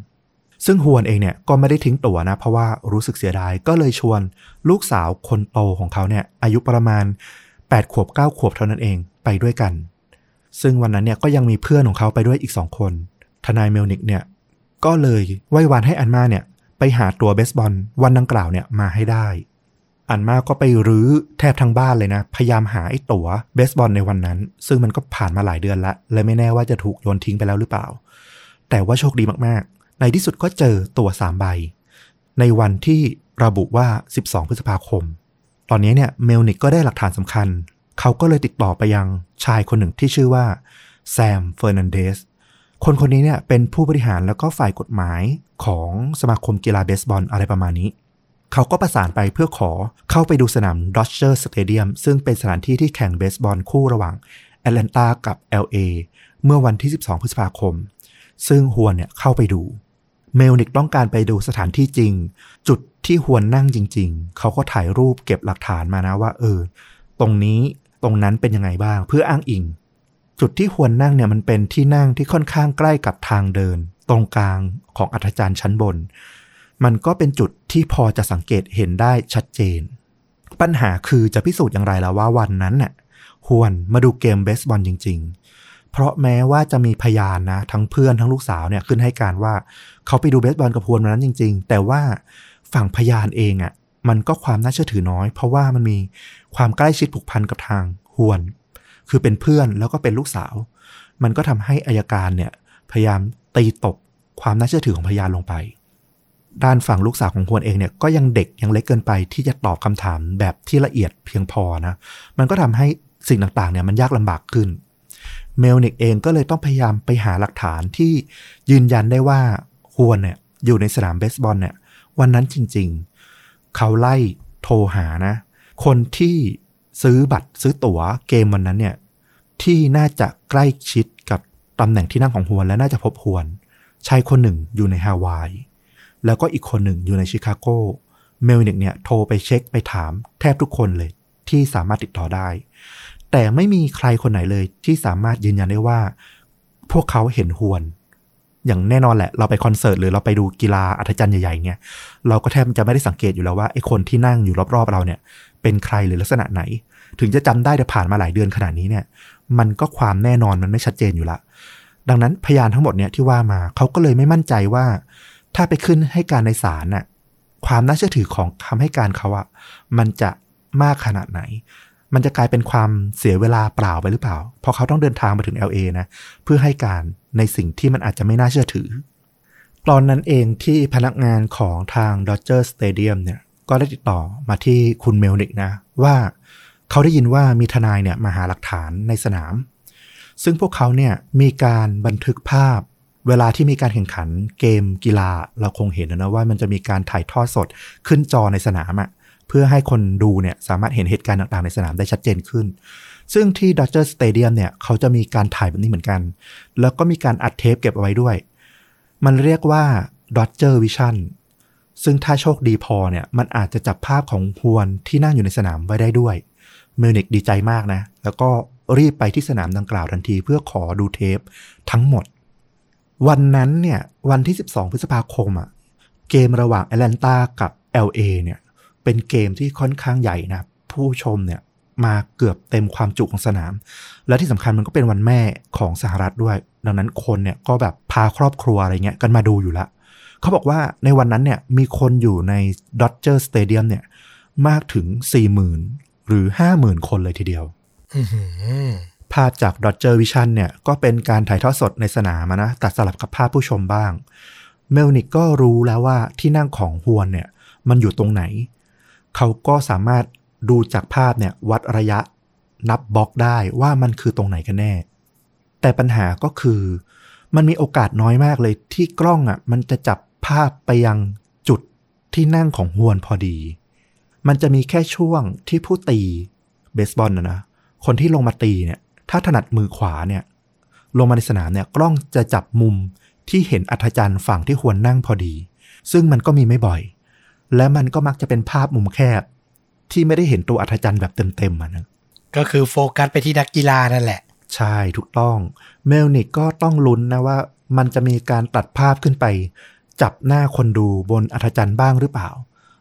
ซึ่งฮวนเองเนี่ยก็ไม่ได้ทิ้งตั๋วนะ เพราะว่ารู้สึกเสียดายก็เลยชวนลูกสาวคนโตของเขาเนี่ยอายุประมาณ 8 ขวบ 9 ขวบเท่านั้นเองไปด้วยกัน ซึ่งวันนั้นเนี่ยก็ยังมีเพื่อนของเขาไปด้วยอีกสองคน ทนายเมลนิกเนี่ยก็เลยไหว้วานให้อันมาเนี่ยไปหาตัวเบสบอลวันดังกล่าวเนี่ยมาให้ได้ อันมากก็ไปรื้อแทบทั้งบ้านเลยนะ พยายามหาไอ้ตั๋วเบสบอลในวันนั้น ซึ่งมันก็ผ่านมาหลายเดือนละและไม่แน่ว่าจะถูกโยนทิ้งไปแล้วหรือเปล่า แต่ว่าโชคดีมากๆ ในที่สุดก็เจอตั๋วสามใบ ในวันที่ระบุว่า 12 พฤษภาคม ตอนนี้เนี่ยเมลนิกก็ได้หลักฐานสำคัญ เขาก็เลยติดต่อไปยังชายคนหนึ่งที่ชื่อว่าแซมเฟอร์นันเดสคนคนนี้เนี่ยเป็นผู้บริหารแล้วก็ฝ่ายกฎหมายของสมาคมกีฬาเบสบอลอะไรประมาณนี้ เขาก็ประสานไปเพื่อขอเข้าไปดูสนามดอ d เ e r Stadium ซึ่งเป็นสถานที่ที่แข่งเบสบอลคู่ระหว่างแอตแลนตากับ LA เมื่อวันที่ 12 พฤษภาคม ซึ่งฮวนเนี่ยเข้าไปดู เมลนิกต้องการไปดูสถานที่จริง จุดที่ฮวนนั่งจริง ๆ เขาก็ถ่ายรูปเก็บหลักฐานมานะว่า เออ ตรงนี้ตรงนั้นเป็นยังไงบ้างเพื่ออ้างอิง จุดที่ฮวนนั่งเนี่ยมันเป็นที่นั่งที่ค่อนข้างใกล้กับทางเดิน ตรงกลางของอัธจันทร์ชั้นบน มันก็เป็นจุดที่พอจะสังเกตเห็นได้ชัดเจน ปัญหาคือจะพิสูจน์อย่างไรแล้วว่าวันนั้นน่ะฮวนมาดูเกมเบสบอลจริง ๆ เพราะแม้ว่าจะมีพยานนะ ทั้งเพื่อนทั้งลูกสาวเนี่ยขึ้นให้การว่า เขาไปดูเบสบอลกับฮวนวันนั้นจริง ๆ แต่ว่าฝั่งพยานเองอะ่ะมันก็ความน่าเชื่อถือน้อย เพราะว่ามันมีความใกล้ชิดผูกพันกับทางฮวน คือเป็นเพื่อนแล้วก็เป็นลูกสาว มันก็ทำให้อายการเนี่ยพยายามตีตกความน่าเชื่อถือของพยานลงไป ด้านฝั่งลูกสาวของฮวนเองเนี่ยก็ยังเด็กยังเล็กเกินไปที่จะตอบคำถามแบบที่ละเอียดเพียงพอนะ มันก็ทำให้สิ่งต่างๆเนี่ยมันยากลำบากขึ้น เมลนิกเองก็เลยต้องพยายามไปหาหลักฐานที่ยืนยันได้ว่าฮวนเนี่ยอยู่ในสนามเบสบอลเนี่ยวันนั้นจริงๆ เขาไล่โทรหานะ คนที่ซื้อบัตรซื้อตั๋วเกมวันนั้นเนี่ยที่น่าจะใกล้ชิดกับตำแหน่งที่นั่งของฮวนและน่าจะพบฮวนชายคนหนึ่งอยู่ในฮาวาย แล้วก็อีกคนหนึ่งอยู่ในชิคาโกเมลนิกเนี่ยโทรไปเช็คไปถามแทบทุกคนเลยที่สามารถติดต่อได้ แต่ไม่มีใครคนไหนเลยที่สามารถยืนยันได้ว่า พวกเขาเห็นฮวน อย่างแน่นอนแหละ เราไปคอนเสิร์ตหรือเราไปดูกีฬาอัธจันทร์ใหญ่ๆเนี่ยเราก็แทบจะไม่ได้สังเกตอยู่แล้วว่าไอ้คนที่นั่งอยู่รอบๆเราเนี่ย เป็นใครหรือลักษณะไหน ถึงจะจำได้แต่ผ่านมาหลายเดือนขนาดนี้เนี่ย มันก็ความแน่นอนมันไม่ชัดเจนอยู่ละดังนั้นพยานทั้งหมดเนี่ยที่ว่ามาเขาก็เลยไม่มั่นใจว่า ถ้าไปขึ้นให้การในศาลน่ะความน่าเชื่อถือของคำให้การเขาอะมันจะมากขนาดไหน มันจะกลายเป็นความเสียเวลาเปล่าไปหรือเปล่า เพราะเขาต้องเดินทางมาถึง LA นะ เพื่อให้การในสิ่งที่มันอาจจะไม่น่าเชื่อถือ ตอนนั้นเองที่พนักงานของทาง Dodger Stadium เนี่ย ก็ได้ติดต่อมาที่คุณเมลนิกนะ ว่าเขาได้ยินว่ามีทนายเนี่ยมาหาหลักฐานในสนาม ซึ่งพวกเขาเนี่ยมีการบันทึกภาพ เวลาที่มีการแข่งขันเกมกีฬาเราคงเห็นนะว่ามันจะมีการถ่ายทอดสดขึ้นจอในสนามอะเพื่อให้คนดูเนี่ยสามารถเห็นเหตุการณ์ต่างๆในสนามได้ชัดเจนขึ้น ซึ่งที่ Dodger Stadium เนี่ยเขาจะมีการถ่ายแบบนี้เหมือนกัน แล้วก็มีการอัดเทปเก็บเอาไว้ด้วย มันเรียกว่า Dodger Vision ซึ่งถ้าโชคดีพอเนี่ยมันอาจจะจับภาพของฮวนที่นั่งอยู่ในสนามไว้ได้ด้วยเมลนิกดีใจมากนะ แล้วก็รีบไปที่สนามดังกล่าวทันทีเพื่อขอดูเทปทั้งหมด วันนั้นเนี่ย วันที่ 12 พฤษภาคมอะ่ะเกมระหว่างแอตแลนตากับ LA เนี่ย เป็นเกมที่ค่อนข้างใหญ่นะ ผู้ชมเนี่ยมาเกือบเต็มความจุของสนาม และที่สำคัญมันก็เป็นวันแม่ของสหรัฐด้วย ดังนั้นคนเนี่ยก็แบบพาครอบครัวอะไรเงี้ยกันมาดูอยู่ล้วเขาบอกว่าในวันนั้นเนี่ยมีคนอยู่ในดอ d เจอร์สเตเดียมเนี่ย มากถึง 40,000 หรือ 50,000 คนเลยทีเดียว ภาพจาก Dodger Vision เนี่ยก็เป็นการถ่ายทอดสดในสนามอะนะตัดสลับกับภาพผู้ชมบ้าง เมลนิกก็รู้แล้วว่าที่นั่งของฮวนเนี่ยมันอยู่ตรงไหน เขาก็สามารถดูจากภาพเนี่ยวัดระยะนับบล็อกได้ว่ามันคือตรงไหนกันแน่ แต่ปัญหาก็คือ มันมีโอกาสน้อยมากเลยที่กล้องอะมันจะจับภาพไปยังจุดที่นั่งของฮวนพอดี มันจะมีแค่ช่วงที่ผู้ตีเบสบอลนะนะคนที่ลงมาตีเนี่ย ถ้าถนัดมือขวาเนี่ย ลงมาในสนามเนี่ยกล้องจะจับมุมที่เห็นอัธจันทร์ฝั่งที่ควรนั่งพอดี ซึ่งมันก็มีไม่บ่อย และมันก็มักจะเป็นภาพมุมแคบ ที่ไม่ได้เห็นตัวอัธจันทร์แบบเต็มๆอะนะก็คือโฟกัสไปที่นักกีฬานั่นแหละ ใช่ถูกต้อง เมลนิกก็ต้องลุ้นนะว่า มันจะมีการตัดภาพขึ้นไป จับหน้าคนดูบนอัฒจันทร์บ้างหรือเปล่า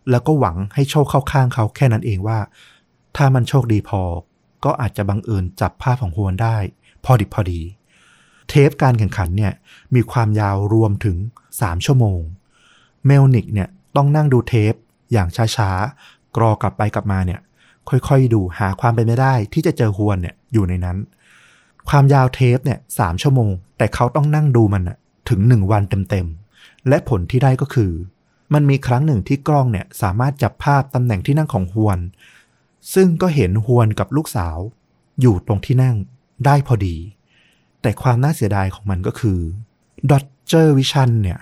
แล้วก็หวังให้โชคเข้าข้างเขาแค่นั้นเองว่า ถ้ามันโชคดีพอ ก็อาจจะบังเอิญจับภาพของฮวนได้ พอดิบพอดี เทปการแข่งขันเนี่ยมีความยาวรวมถึง 3 ชั่วโมง เมลนิกเนี่ยต้องนั่งดูเทปอย่างช้าๆ กรอกลับไปกลับมาเนี่ยค่อยๆ ดูหาความเป็นไปได้ที่จะเจอฮวนเนี่ยอยู่ในนั้น ความยาวเทปเนี่ยสามชั่วโมง แต่เขาต้องนั่งดูมันน่ะถึงหนึ่งวันเต็มๆ และผลที่ได้ก็คือ มันมีครั้งหนึ่งที่กล้องเนี่ยสามารถจับภาพตำแหน่งที่นั่งของฮวน ซึ่งก็เห็นฮวนกับลูกสาว อยู่ตรงที่นั่งได้พอดี แต่ความน่าเสียดายของมันก็คือ Dodger Vision เนี่ย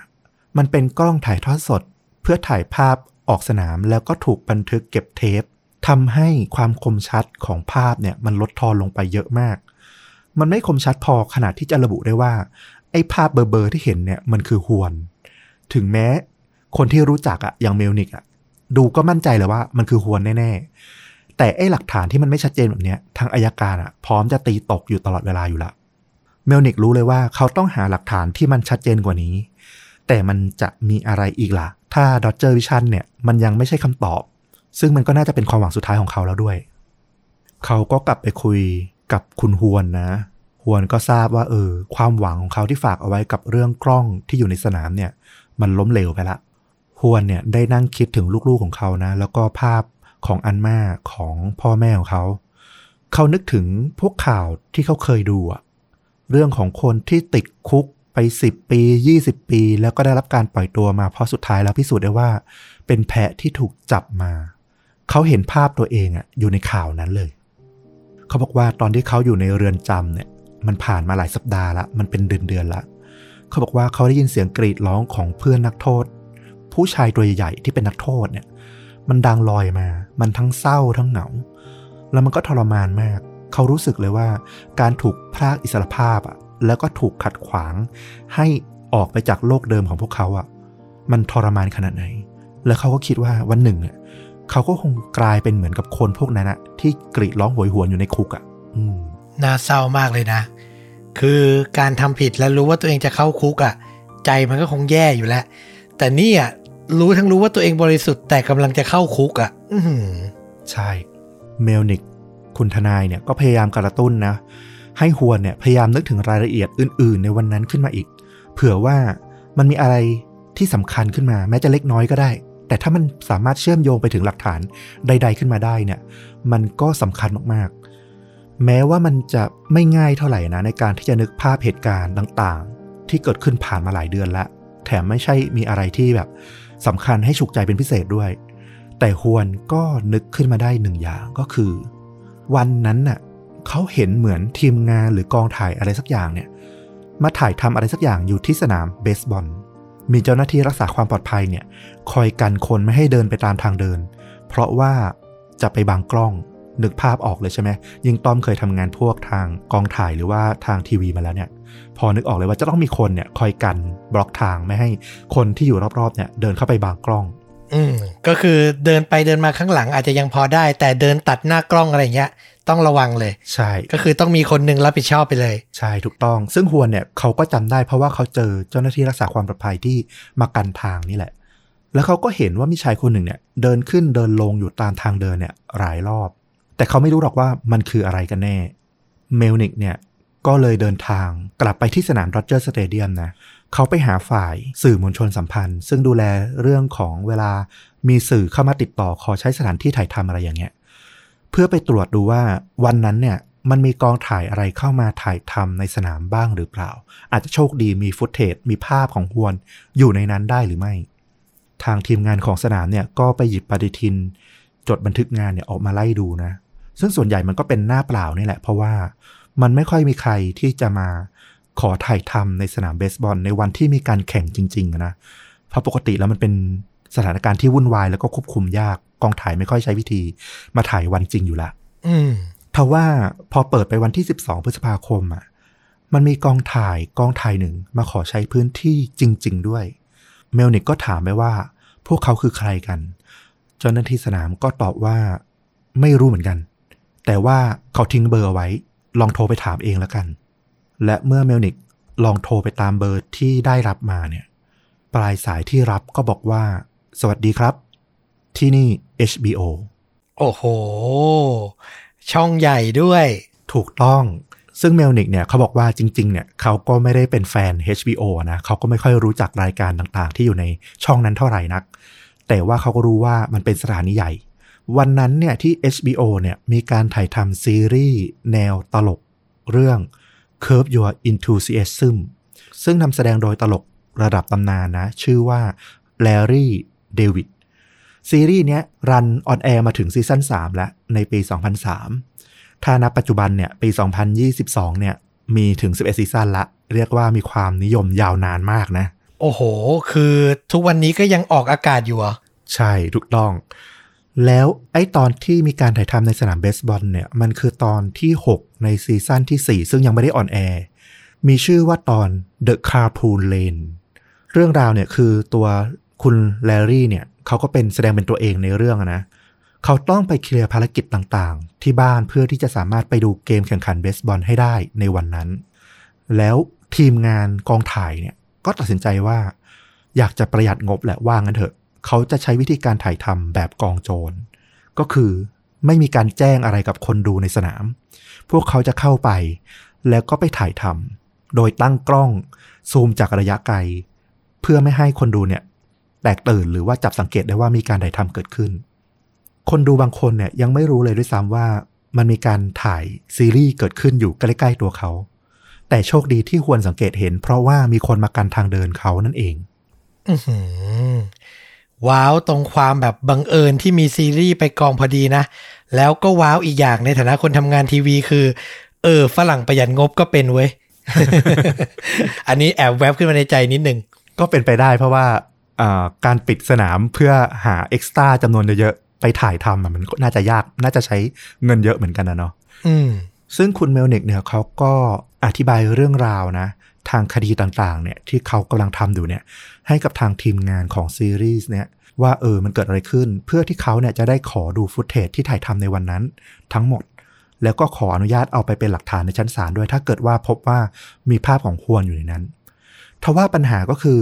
มันเป็นกล้องถ่ายทอดสด เพื่อถ่ายภาพออกสนามแล้วก็ถูกบันทึกเก็บเทปทำให้ความคมชัดของภาพเนี่ยมันลดทอนลงไปเยอะมาก มันไม่คมชัดพอขนาดที่จะระบุได้ว่า ไอ้ภาพเบลอๆที่เห็นเนี่ยมันคือฮวน ถึงแม้ คนที่รู้จักอะอย่างเมลนิกอะดูก็มั่นใจเลยว่ามันคือฮวนแน่ๆ แต่ไอ้หลักฐานที่มันไม่ชัดเจนแบบเนี้ยทางอายการอะพร้อมจะตีตกอยู่ตลอดเวลาอยู่ละเมลนิกรู้เลยว่าเขาต้องหาหลักฐานที่มันชัดเจนกว่านี้ แต่มันจะมีอะไรอีกล่ะ ถ้า Dodger Vision เนี่ยมันยังไม่ใช่คำตอบ ซึ่งมันก็น่าจะเป็นความหวังสุดท้ายของเขาแล้วด้วย เขาก็กลับไปคุยกับคุณฮวนนะฮวนก็ทราบว่าเออความหวังของเขาที่ฝากเอาไว้กับเรื่องกล้องที่อยู่ในสนามเนี่ย มันล้มเหลวไปละฮวนเนี่ยได้นั่งคิดถึงลูกๆของเขานะ แล้วก็ภาพ ของอันมาของพ่อแม่ของเขา เขานึกถึงพวกข่าวที่เขาเคยดูอะเรื่องของคนที่ติดคุกไป10ปี20ปี แล้วก็ได้รับการปล่อยตัวมาเพราะสุดท้ายแล้วพิสูจน์ได้ว่า เป็นแพะที่ถูกจับมา เขาเห็นภาพตัวเองอะอยู่ในข่าวนั้นเลย เขาบอกว่าตอนที่เขาอยู่ในเรือนจำเนี่ย มันผ่านมาหลายสัปดาห์ละมันเป็นเดือนเดือนละเขาบอกว่าเขาได้ยินเสียงกรีดร้องของเพื่อนนักโทษ ผู้ชายตัวใหญ่ที่เป็นนักโทษเนี่ย มันดังลอยมา มันทั้งเศร้าทั้งเหงา แล้วมันก็ทรมานมาก เขารู้สึกเลยว่า การถูกพรากอิสรภาพอะ แล้วก็ถูกขัดขวาง ให้ออกไปจากโลกเดิมของพวกเขาอะ มันทรมานขนาดไหน แล้วเขาก็คิดว่าวันหนึ่งอะเขาก็คงกลายเป็นเหมือนกับคนพวกนั้นอะที่กรีดร้องโหยหวนอยู่ในคุกอะอน่าเศร้ามากเลยนะ คือการทำผิดแล้วรู้ว่าตัวเองจะเข้าคุกอะ่ะ ใจมันก็คงแย่อยู่แล้ว แต่นี่อะ รู้ทั้งรู้ว่าตัวเองบริสุทธิ์แต่กำลังจะเข้าคุกอะ่ะใช่ เมลนิก คุณทนายเนี่ยก็พยายามกระตุ้นนะ ให้ฮวนเนี่ยพยายามนึกถึงรายละเอียดอื่น ๆ ในวันนั้นขึ้นมาอีก เผื่อว่ามันมีอะไรที่สำคัญขึ้นมา แม้จะเล็กน้อยก็ได้ แต่ถ้ามันสามารถเชื่อมโยงไปถึงหลักฐานใด ๆ ขึ้นมาได้เนี่ย มันก็สำคัญมากๆ แม้ว่ามันจะไม่ง่ายเท่าไหร่นะในการที่จะนึกภาพเหตุการณ์ต่าง ๆ ที่เกิดขึ้นผ่านมาหลายเดือนแล้วแถมไม่ใช่มีอะไรที่แบบ สำคัญให้ฉุกใจเป็นพิเศษด้วย แต่ฮวนก็นึกขึ้นมาได้หนึ่งอย่างก็คือ วันนั้นน่ะเขาเห็นเหมือนทีมงานหรือกองถ่ายอะไรสักอย่างเนี่ย มาถ่ายทำอะไรสักอย่างอยู่ที่สนามเบสบอลมีเจ้าหน้าที่รักษาความปลอดภัยเนี่ย คอยกันคนไม่ให้เดินไปตามทางเดิน เพราะว่าจะไปบังกล้อง นึกภาพออกเลยใช่ไหมยิ่งต้อมเคยทำงานพวกทางกองถ่ายหรือว่าทางทีวีมาแล้วเนี่ย พอนึกออกเลยว่าจะต้องมีคนเนี่ยคอยกันบล็อกทางไม่ให้คนที่อยู่รอบๆเนี่ยเดินเข้าไปบางกล้อง อืมก็คือเดินไปเดินมาข้างหลังอาจจะยังพอได้ แต่เดินตัดหน้ากล้องอะไรเงี้ยต้องระวังเลย ใช่ ก็คือต้องมีคนหนึ่งรับผิดชอบไปเลย ใช่ถูกต้อง ซึ่งฮวนเนี่ยเขาก็จำได้เพราะว่าเขาเจอเจ้าหน้าที่รักษาความปลอดภัยที่มากันทางนี่แหละ แล้วเขาก็เห็นว่ามีชายคนหนึ่งเนี่ย เดินขึ้นเดินลงอยู่ตามทางเดินเนี่ยหลายรอบ แต่เขาไม่รู้หรอกว่ามันคืออะไรกันแน่ เมลนิกเนี่ยก็เลยเดินทางกลับไปที่สนาม Dodger Stadium นะเขาไปหาฝ่ายสื่อมวลชนสัมพันธ์ ซึ่งดูแลเรื่องของเวลามีสื่อเข้ามาติดต่อขอใช้สถานที่ถ่ายทำอะไรอย่างเงี้ยเพื่อไปตรวจดูว่าวันนั้นเนี่ยมันมีกองถ่ายอะไรเข้ามาถ่ายทำในสนามบ้างหรือเปล่า อาจจะโชคดีมี footage มีภาพของฮวนอยู่ในนั้นได้หรือไม่ ทางทีมงานของสนามเนี่ยก็ไปหยิบปฏิทิน จดบันทึกงานเนี่ยออกมาไล่ดูนะ ซึ่งส่วนใหญ่มันก็เป็นหน้าเปล่านี่แหละ เพราะว่ามันไม่ค่อยมีใครที่จะมาขอถ่ายทำในสนามเบสบอลในวันที่มีการแข่งจริงๆอะนะเพราะปกติแล้วมันเป็นสถานการณ์ที่วุ่นวายแล้วก็ควบคุมยากกองถ่ายไม่ค่อยใช้วิธี มาถ่ายวันจริงอยู่ละอืมทว่าพอเปิดไปวันที่ 12 พฤษภาคมอะมันมีกองถ่ายกองถ่ายหนึ่งมาขอใช้พื้นที่จริง ๆ ด้วย เมลนิกก็ถามไปว่า พวกเขาคือใครกัน เจ้าหน้าที่สนามก็ตอบว่า ไม่รู้เหมือนกัน แต่ว่าเขาทิ้งเบอร์เอาไว้ ลองโทรไปถามเองแล้วกัน และเมื่อเมลนิกลองโทรไปตามเบอร์ที่ได้รับมาเนี่ย ปลายสายที่รับก็บอกว่า สวัสดีครับ ที่นี่ HBO โอ้โห ช่องใหญ่ด้วย ถูกต้องซึ่งเมลนิกเนี่ยเขาบอกว่าจริง ๆ เนี่ยเขาก็ไม่ได้เป็นแฟน HBO นะเขาก็ไม่ค่อยรู้จักรายการต่างๆ ที่อยู่ในช่องนั้นเท่าไหร่นัก แต่ว่าเขาก็รู้ว่ามันเป็นสถานีใหญ่ วันนั้นเนี่ยที่ HBO เนี่ยมีการถ่ายทำซีรีส์แนวตลกเรื่อง Curb Your Enthusiasm ซึ่งนำแสดงโดยตลกระดับตำนานนะ ชื่อว่า Larry David ซีรีส์เนี้ย run on air มาถึง season 3 แล้ว ในปี 2003 ถ้านับปัจจุบันเนี่ยปี 2022 เนี่ยมีถึง 11 season ละ เรียกว่ามีความนิยมยาวนานมากนะ โอ้โห คือทุกวันนี้ก็ยังออกอากาศอยู่เหรอ ใช่ถูกต้อง แล้วไอ้ตอนที่มีการถ่ายทำในสนามเบสบอลเนี่ย มันคือตอนที่ 6 ใน season ที่ 4 ซึ่งยังไม่ได้ on air มีชื่อว่าตอน The Carpool Lane เรื่องราวเนี่ยคือตัวคุณ Larry เนี่ยเขาก็เป็นแสดงเป็นตัวเองในเรื่องนะเขาต้องไปเคลียร์ภารกิจต่างๆ ที่บ้านเพื่อที่จะสามารถไปดูเกมแข่งขันเบสบอลให้ได้ในวันนั้น แล้วทีมงานกองถ่ายเนี่ยก็ตัดสินใจว่า อยากจะประหยัดงบแหละว่างั้นเถอะ เขาจะใช้วิธีการถ่ายทำแบบกองโจร ก็คือไม่มีการแจ้งอะไรกับคนดูในสนาม พวกเขาจะเข้าไป แล้วก็ไปถ่ายทำโดยตั้งกล้องซูมจากระยะไกล เพื่อไม่ให้คนดูเนี่ย แตกตื่นหรือว่าจับสังเกตได้ว่ามีการถ่ายทำเกิดขึ้น คนดูบางคนเนี่ยยังไม่รู้เลยด้วยซ้ำว่า มันมีการถ่ายซีรีส์เกิดขึ้นอยู่ใกล้ๆตัวเขา แต่โชคดีที่ควรสังเกตเห็น เพราะว่ามีคนมากันทางเดินเขานั่นเองอื ว้าวตรงความแบบบังเอิญที่มีซีรีส์ไปกองพอดีนะ แล้วก็ว้าวอีกอย่างในฐานะคนทำงานทีวีคือ เออ ฝรั่งประหยัดงบก็เป็นเว้ย อันนี้แอบแวบขึ้นมาในใจนิดนึง ก็เป็นไปได้เพราะว่าอ่าการปิดสนามเพื่อหาเอ็กซ์ตร้าจำนวนเยอะๆ ไปถ่ายทำอะมันก็น่าจะยากน่าจะใช้เงินเยอะเหมือนกันนะเนาะอืมซึ่งคุณเมลเนกเนี่ยเขาก็อธิบายเรื่องราวนะ ทางคดีต่างๆเนี่ยที่เขากำลังทำอยู่เนี่ยให้กับทางทีมงานของซีรีส์เนี่ยว่าเออมันเกิดอะไรขึ้น เพื่อที่เขาเนี่ยจะได้ขอดูฟุตเทจที่ถ่ายทำในวันนั้นทั้งหมด แล้วก็ขออนุญาตเอาไปเป็นหลักฐานในชั้นศาลด้วย ถ้าเกิดว่าพบว่ามีภาพของฮวนอยู่ในนั้นทว่าปัญหาก็คือ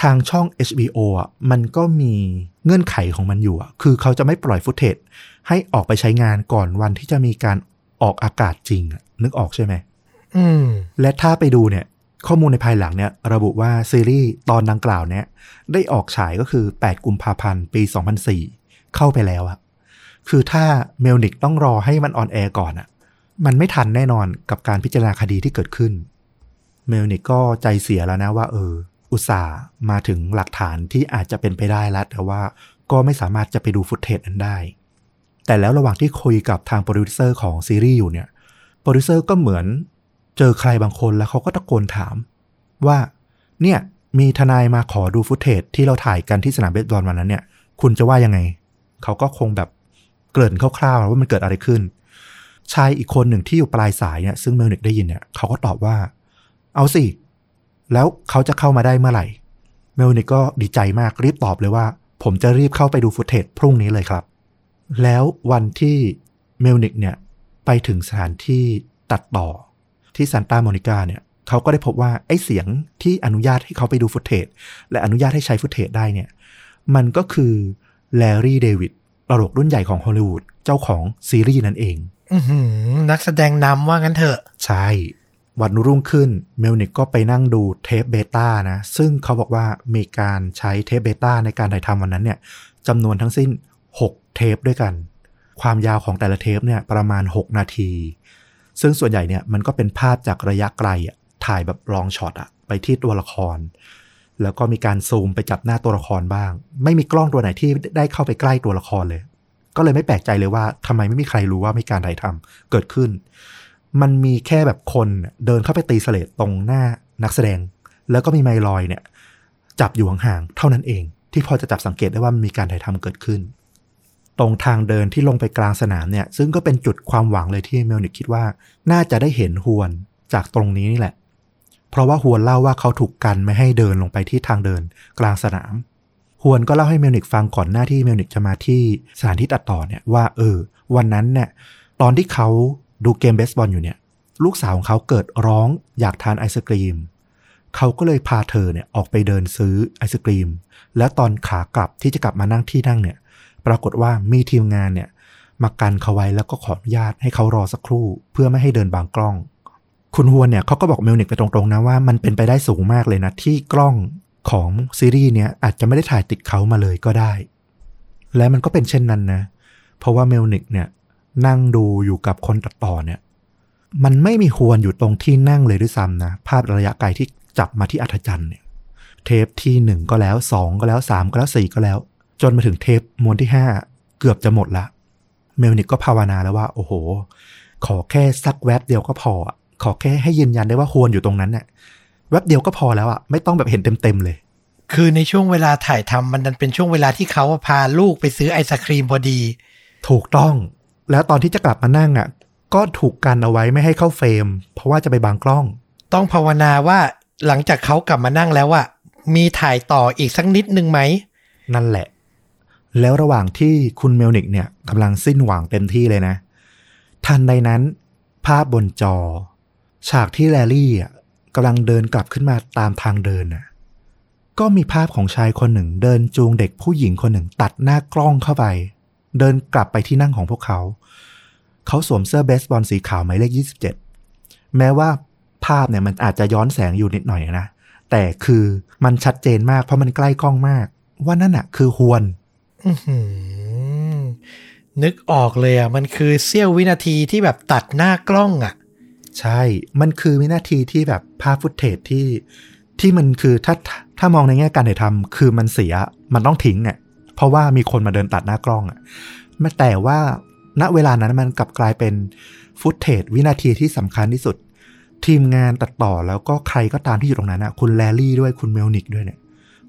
ทางช่อง HBO อะมันก็มีเงื่อนไขของมันอยู่อะคือเขาจะไม่ปล่อยฟุตเทจให้ออกไปใช้งานก่อนวันที่จะมีการออกอากาศจริงนึกออกใช่ไหมอืม และถ้าไปดูเนี่ย ข้อมูลในภายหลังเนี่ย ระบุว่าซีรีส์ตอนดังกล่าวเนี่ย ได้ออกฉายก็คือ 8 กุมภาพันธ์ ปี 2004 เข้าไปแล้วอะคือถ้าเมลนิกต้องรอให้มัน on air ก่อนอะมันไม่ทันแน่นอนกับการพิจารณาคดีที่เกิดขึ้น เมลนิกก็ใจเสียแล้วนะว่า เออ อุตส่าห์มาถึงหลักฐานที่อาจจะเป็นไปได้แล้วแต่ว่าก็ไม่สามารถจะไปดู footage นั้นได้ แต่แล้วระหว่างที่คุยกับทางโปรดิวเซอร์ของซีรีส์อยู่เนี่ย โปรดิวเซอร์ก็เหมือน เจอใครบางคนแล้วเขาก็ตะโกนถาม ว่าเนี่ยมีทนายมาขอดู footage ที่เราถ่ายกันที่สนามเบสบอลวันนั้นเนี่ย คุณจะว่ายังไง เขาก็คงแบบเกริ่นคร่าวๆว่ามันเกิดอะไรขึ้น ชายอีกคนหนึ่งที่อยู่ปลายสายเนี่ยซึ่งเมลนิกได้ยินเนี่ยเขาก็ตอบว่า เอาสิ แล้วเขาจะเข้ามาได้เมื่อไหร่ เมลนิกก็ดีใจมากรีบตอบเลยว่า ผมจะรีบเข้าไปดู footage พรุ่งนี้เลยครับ แล้ววันที่เมลนิกเนี่ยไปถึงสถานที่ตัดต่อ ที่ซานตาโมนิกาเนี่ยเขาก็ได้พบว่าไอ้เสียงที่อนุญาตให้เขาไปดู footage และอนุญาตให้ใช้ footage ได้เนี่ยมันก็คือแลรี่เดวิดตลกรุ่นใหญ่ของฮอลลีวูดเจ้าของซีรีส์นั่นเองอื้อหือนักแสดงนำว่างั้นเถอะ ใช่ วันรุ่งขึ้นเมลนิกก็ไปนั่งดูเทปเบต้านะ ซึ่งเขาบอกว่ามีการใช้เทปเบต้าในการถ่ายทำวันนั้นเนี่ยจำนวนทั้งสิ้น 6 เทปด้วยกัน ความยาวของแต่ละเทปเนี่ยประมาณ 6 นาที ซึ่งส่วนใหญ่เนี่ยมันก็เป็นภาพจากระยะไกลอะถ่ายแบบ long shot อะไปที่ตัวละคร แล้วก็มีการซูมไปจับหน้าตัวละครบ้าง ไม่มีกล้องตัวไหนที่ได้เข้าไปใกล้ตัวละครเลย ก็เลยไม่แปลกใจเลยว่าทำไมไม่มีใครรู้ว่ามีการถ่ายทำเกิดขึ้น มันมีแค่แบบคนเดินเข้าไปตี slate ตรงหน้านักแสดง แล้วก็มีไมค์ลอยเนี่ย จับอยู่ห่างๆเท่านั้นเอง ที่พอจะจับสังเกตได้ว่ามีการถ่ายทำเกิดขึ้น ตรงทางเดินที่ลงไปกลางสนามเนี่ย ซึ่งก็เป็นจุดความหวังเลยที่เมลนิกคิดว่า น่าจะได้เห็นฮวนจากตรงนี้นี่แหละ เพราะว่าฮวนเล่าว่าเขาถูกกันไม่ให้เดินลงไปที่ทางเดินกลางสนามฮวนก็เล่าให้เมลนิกฟังก่อนหน้าที่เมลนิกจะมาที่สถานที่ตัดต่อเนี่ยว่าเออ วันนั้นเนี่ยตอนที่เขาดูเกมเบสบอลอยู่เนี่ย ลูกสาวของเขาเกิดร้องอยากทานไอศกรีมเขาก็เลยพาเธอเนี่ยออกไปเดินซื้อไอศกรีม แล้วตอนขากลับที่จะกลับมานั่งที่นั่งเนี่ย ปรากฏว่ามีทีมงานเนี่ยมากันเขาไว้แล้วก็ขออนุญาตให้เขารอสักครู่ เพื่อไม่ให้เดินบังกล้อง คุณฮวนเนี่ยเขาก็บอกเมลนิกไปตรงๆนะว่ามันเป็นไปได้สูงมากเลยนะที่กล้องของซีรีส์เนี้ยอาจจะไม่ได้ถ่ายติดเขามาเลยก็ได้ และมันก็เป็นเช่นนั้นนะ เพราะว่าเมลนิกเนี่ยนั่งดูอยู่กับคนตัดต่อเนี่ย มันไม่มีฮวนอยู่ตรงที่นั่งเลยด้วยซ้ำนะ ภาพระยะไกลที่จับมาที่อัธจันทร์เนี่ย เทปที่หนึ่งก็แล้วสองก็แล้วสามก็แล้วสี่ก็แล้ว จนมาถึงเทปมวนที่ห้าเกือบจะหมดละ เมลนิกก็ภาวนาแล้วว่า โอ้โห ขอแค่สักแวบเดียวก็พออะขอแค่ให้ยืนยันได้ว่าฮวนอยู่ตรงนั้นเนี่ยแวบเดียวก็พอแล้วอะไม่ต้องแบบเห็นเต็มๆเลย คือในช่วงเวลาถ่ายทำมันดันเป็นช่วงเวลาที่เขาพาลูกไปซื้อไอศครีมพอดี ถูกต้อง แล้วตอนที่จะกลับมานั่งอะ ก็ถูกกันเอาไว้ไม่ให้เข้า frameเพราะว่าจะไปบังกล้อง ต้องภาวนาว่าหลังจากเขากลับมานั่งแล้วอะมีถ่ายต่ออีกสักนิดนึงไหมนั่นแหละ แล้วระหว่างที่คุณเมลนิกเนี่ยกำลังสิ้นหวังเต็มที่เลยนะ ทันใดนั้น ภาพบนจอ ฉากที่แลรี่อะกำลังเดินกลับขึ้นมาตามทางเดินน่ะก็มีภาพของชายคนหนึ่ง เดินจูงเด็กผู้หญิงคนหนึ่ง ตัดหน้ากล้องเข้าไป เดินกลับไปที่นั่งของพวกเขา เขาสวมเสื้อเบสบอลสีขาวหมายเลข 27 แม้ว่าภาพเนี่ยมันอาจจะย้อนแสงอยู่นิดหน่อยนะ แต่คือมันชัดเจนมากเพราะมันใกล้กล้องมาก ว่านั่นอะคือฮวน นึกออกเลยอะ มันคือเสี้ยววินาทีที่แบบตัดหน้ากล้องอะ ใช่ มันคือวินาทีที่แบบภาพฟุตเทจที่ที่มันคือถ้าถ้ามองในแง่การถ่ายทำคือมันเสีย มันต้องทิ้งอะ เพราะว่ามีคนมาเดินตัดหน้ากล้องอะมาแต่ว่าณเวลานั้นมันกลับกลายเป็น footage วินาทีที่สำคัญที่สุด ทีมงานตัดต่อแล้วก็ใครก็ตามที่อยู่ตรงนั้นอะ คุณแลรี่ด้วยคุณเมลนิกด้วยเนี่ย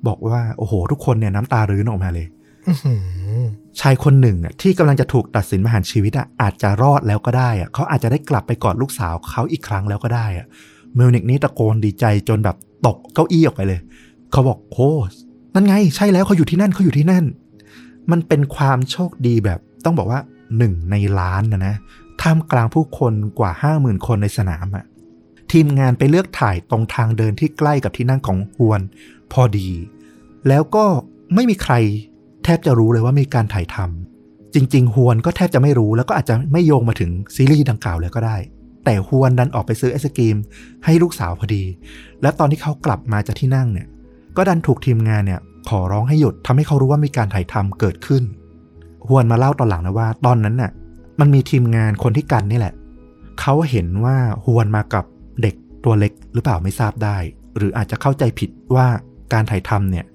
บอกว่าโอ้โห ทุกคนเนี่ยน้ำตารื้นออกมาเลย ชายคนหนึ่งอะที่กำลังจะถูกตัดสินประหารชีวิตอะอาจจะรอดแล้วก็ได้อะเขาอาจจะได้กลับไปกอดลูกสาวเขาอีกครั้งแล้วก็ได้อะเมลนิกนี่ตะโกนดีใจจนแบบตกเก้าอี้ออกไปเลย เขาบอกโอ้นั่นไง ใช่แล้วเขาอยู่ที่นั่นเขาอยู่ที่นั่น มันเป็นความโชคดีแบบ ต้องบอกว่าหนึ่งในล้านนะนะท่ามกลางผู้คนกว่าห้าหมื่นคนในสนามอะทีมงานไปเลือกถ่ายตรงทางเดินที่ใกล้กับที่นั่งของฮวน พอดี แล้วก็ไม่มีใคร แทบจะรู้เลยว่ามีการถ่ายทำจริง ๆ ฮวนก็แทบจะไม่รู้แล้วก็อาจจะไม่โยงมาถึงซีรีส์ดังกล่าวเลยก็ได้ แต่ฮวนดันออกไปซื้อไอศกรีม ให้ลูกสาวพอดี และตอนที่เขากลับมาจากที่นั่งเนี่ย ก็ดันถูกทีมงานเนี่ย ขอร้องให้หยุดทำให้เขารู้ว่ามีการถ่ายทำเกิดขึ้นฮวนมาเล่าตอนหลังนะว่า ตอนนั้นน่ะ มันมีทีมงานคนที่กันนี่แหละเขาเห็นว่าฮวนมากับเด็กตัวเล็กหรือเปล่าไม่ทราบได้ หรืออาจจะเข้าใจผิดว่าการถ่ายทำเนี่ย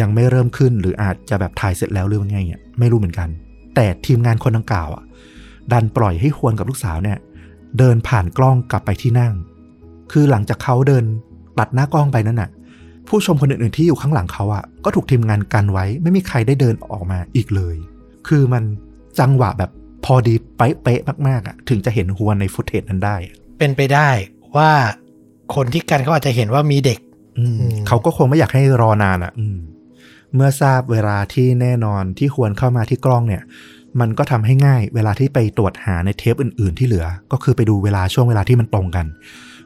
ยังไม่เริ่มขึ้นหรืออาจจะแบบถ่ายเสร็จแล้วหรือว่าไงเนี่ยไม่รู้เหมือนกัน แต่ทีมงานคนดังกล่าวอะดันปล่อยให้ฮวนกับลูกสาวเนี่ย เดินผ่านกล้องกลับไปที่นั่ง คือหลังจากเขาเดินตัดหน้ากล้องไปนั่นน่ะ ผู้ชมคนอื่นๆที่อยู่ข้างหลังเขาอะก็ถูกทีมงานกันไว้ ไม่มีใครได้เดินออกมาอีกเลย คือมันจังหวะแบบพอดีเป๊ะๆมากๆอะถึงจะเห็นฮวนในฟุตเทจนั้นได้อะเป็นไปได้ว่าคนที่กันเขาอาจจะเห็นว่ามีเด็กอืมอืมเขาก็คงไม่อยากให้รอนานอะอืม เมื่อทราบเวลาที่แน่นอนที่ควรเข้ามาที่กล้องเนี่ย มันก็ทำให้ง่ายเวลาที่ไปตรวจหาในเทปอื่น ๆ ที่เหลือ ก็คือไปดูเวลาช่วงเวลาที่มันตรงกัน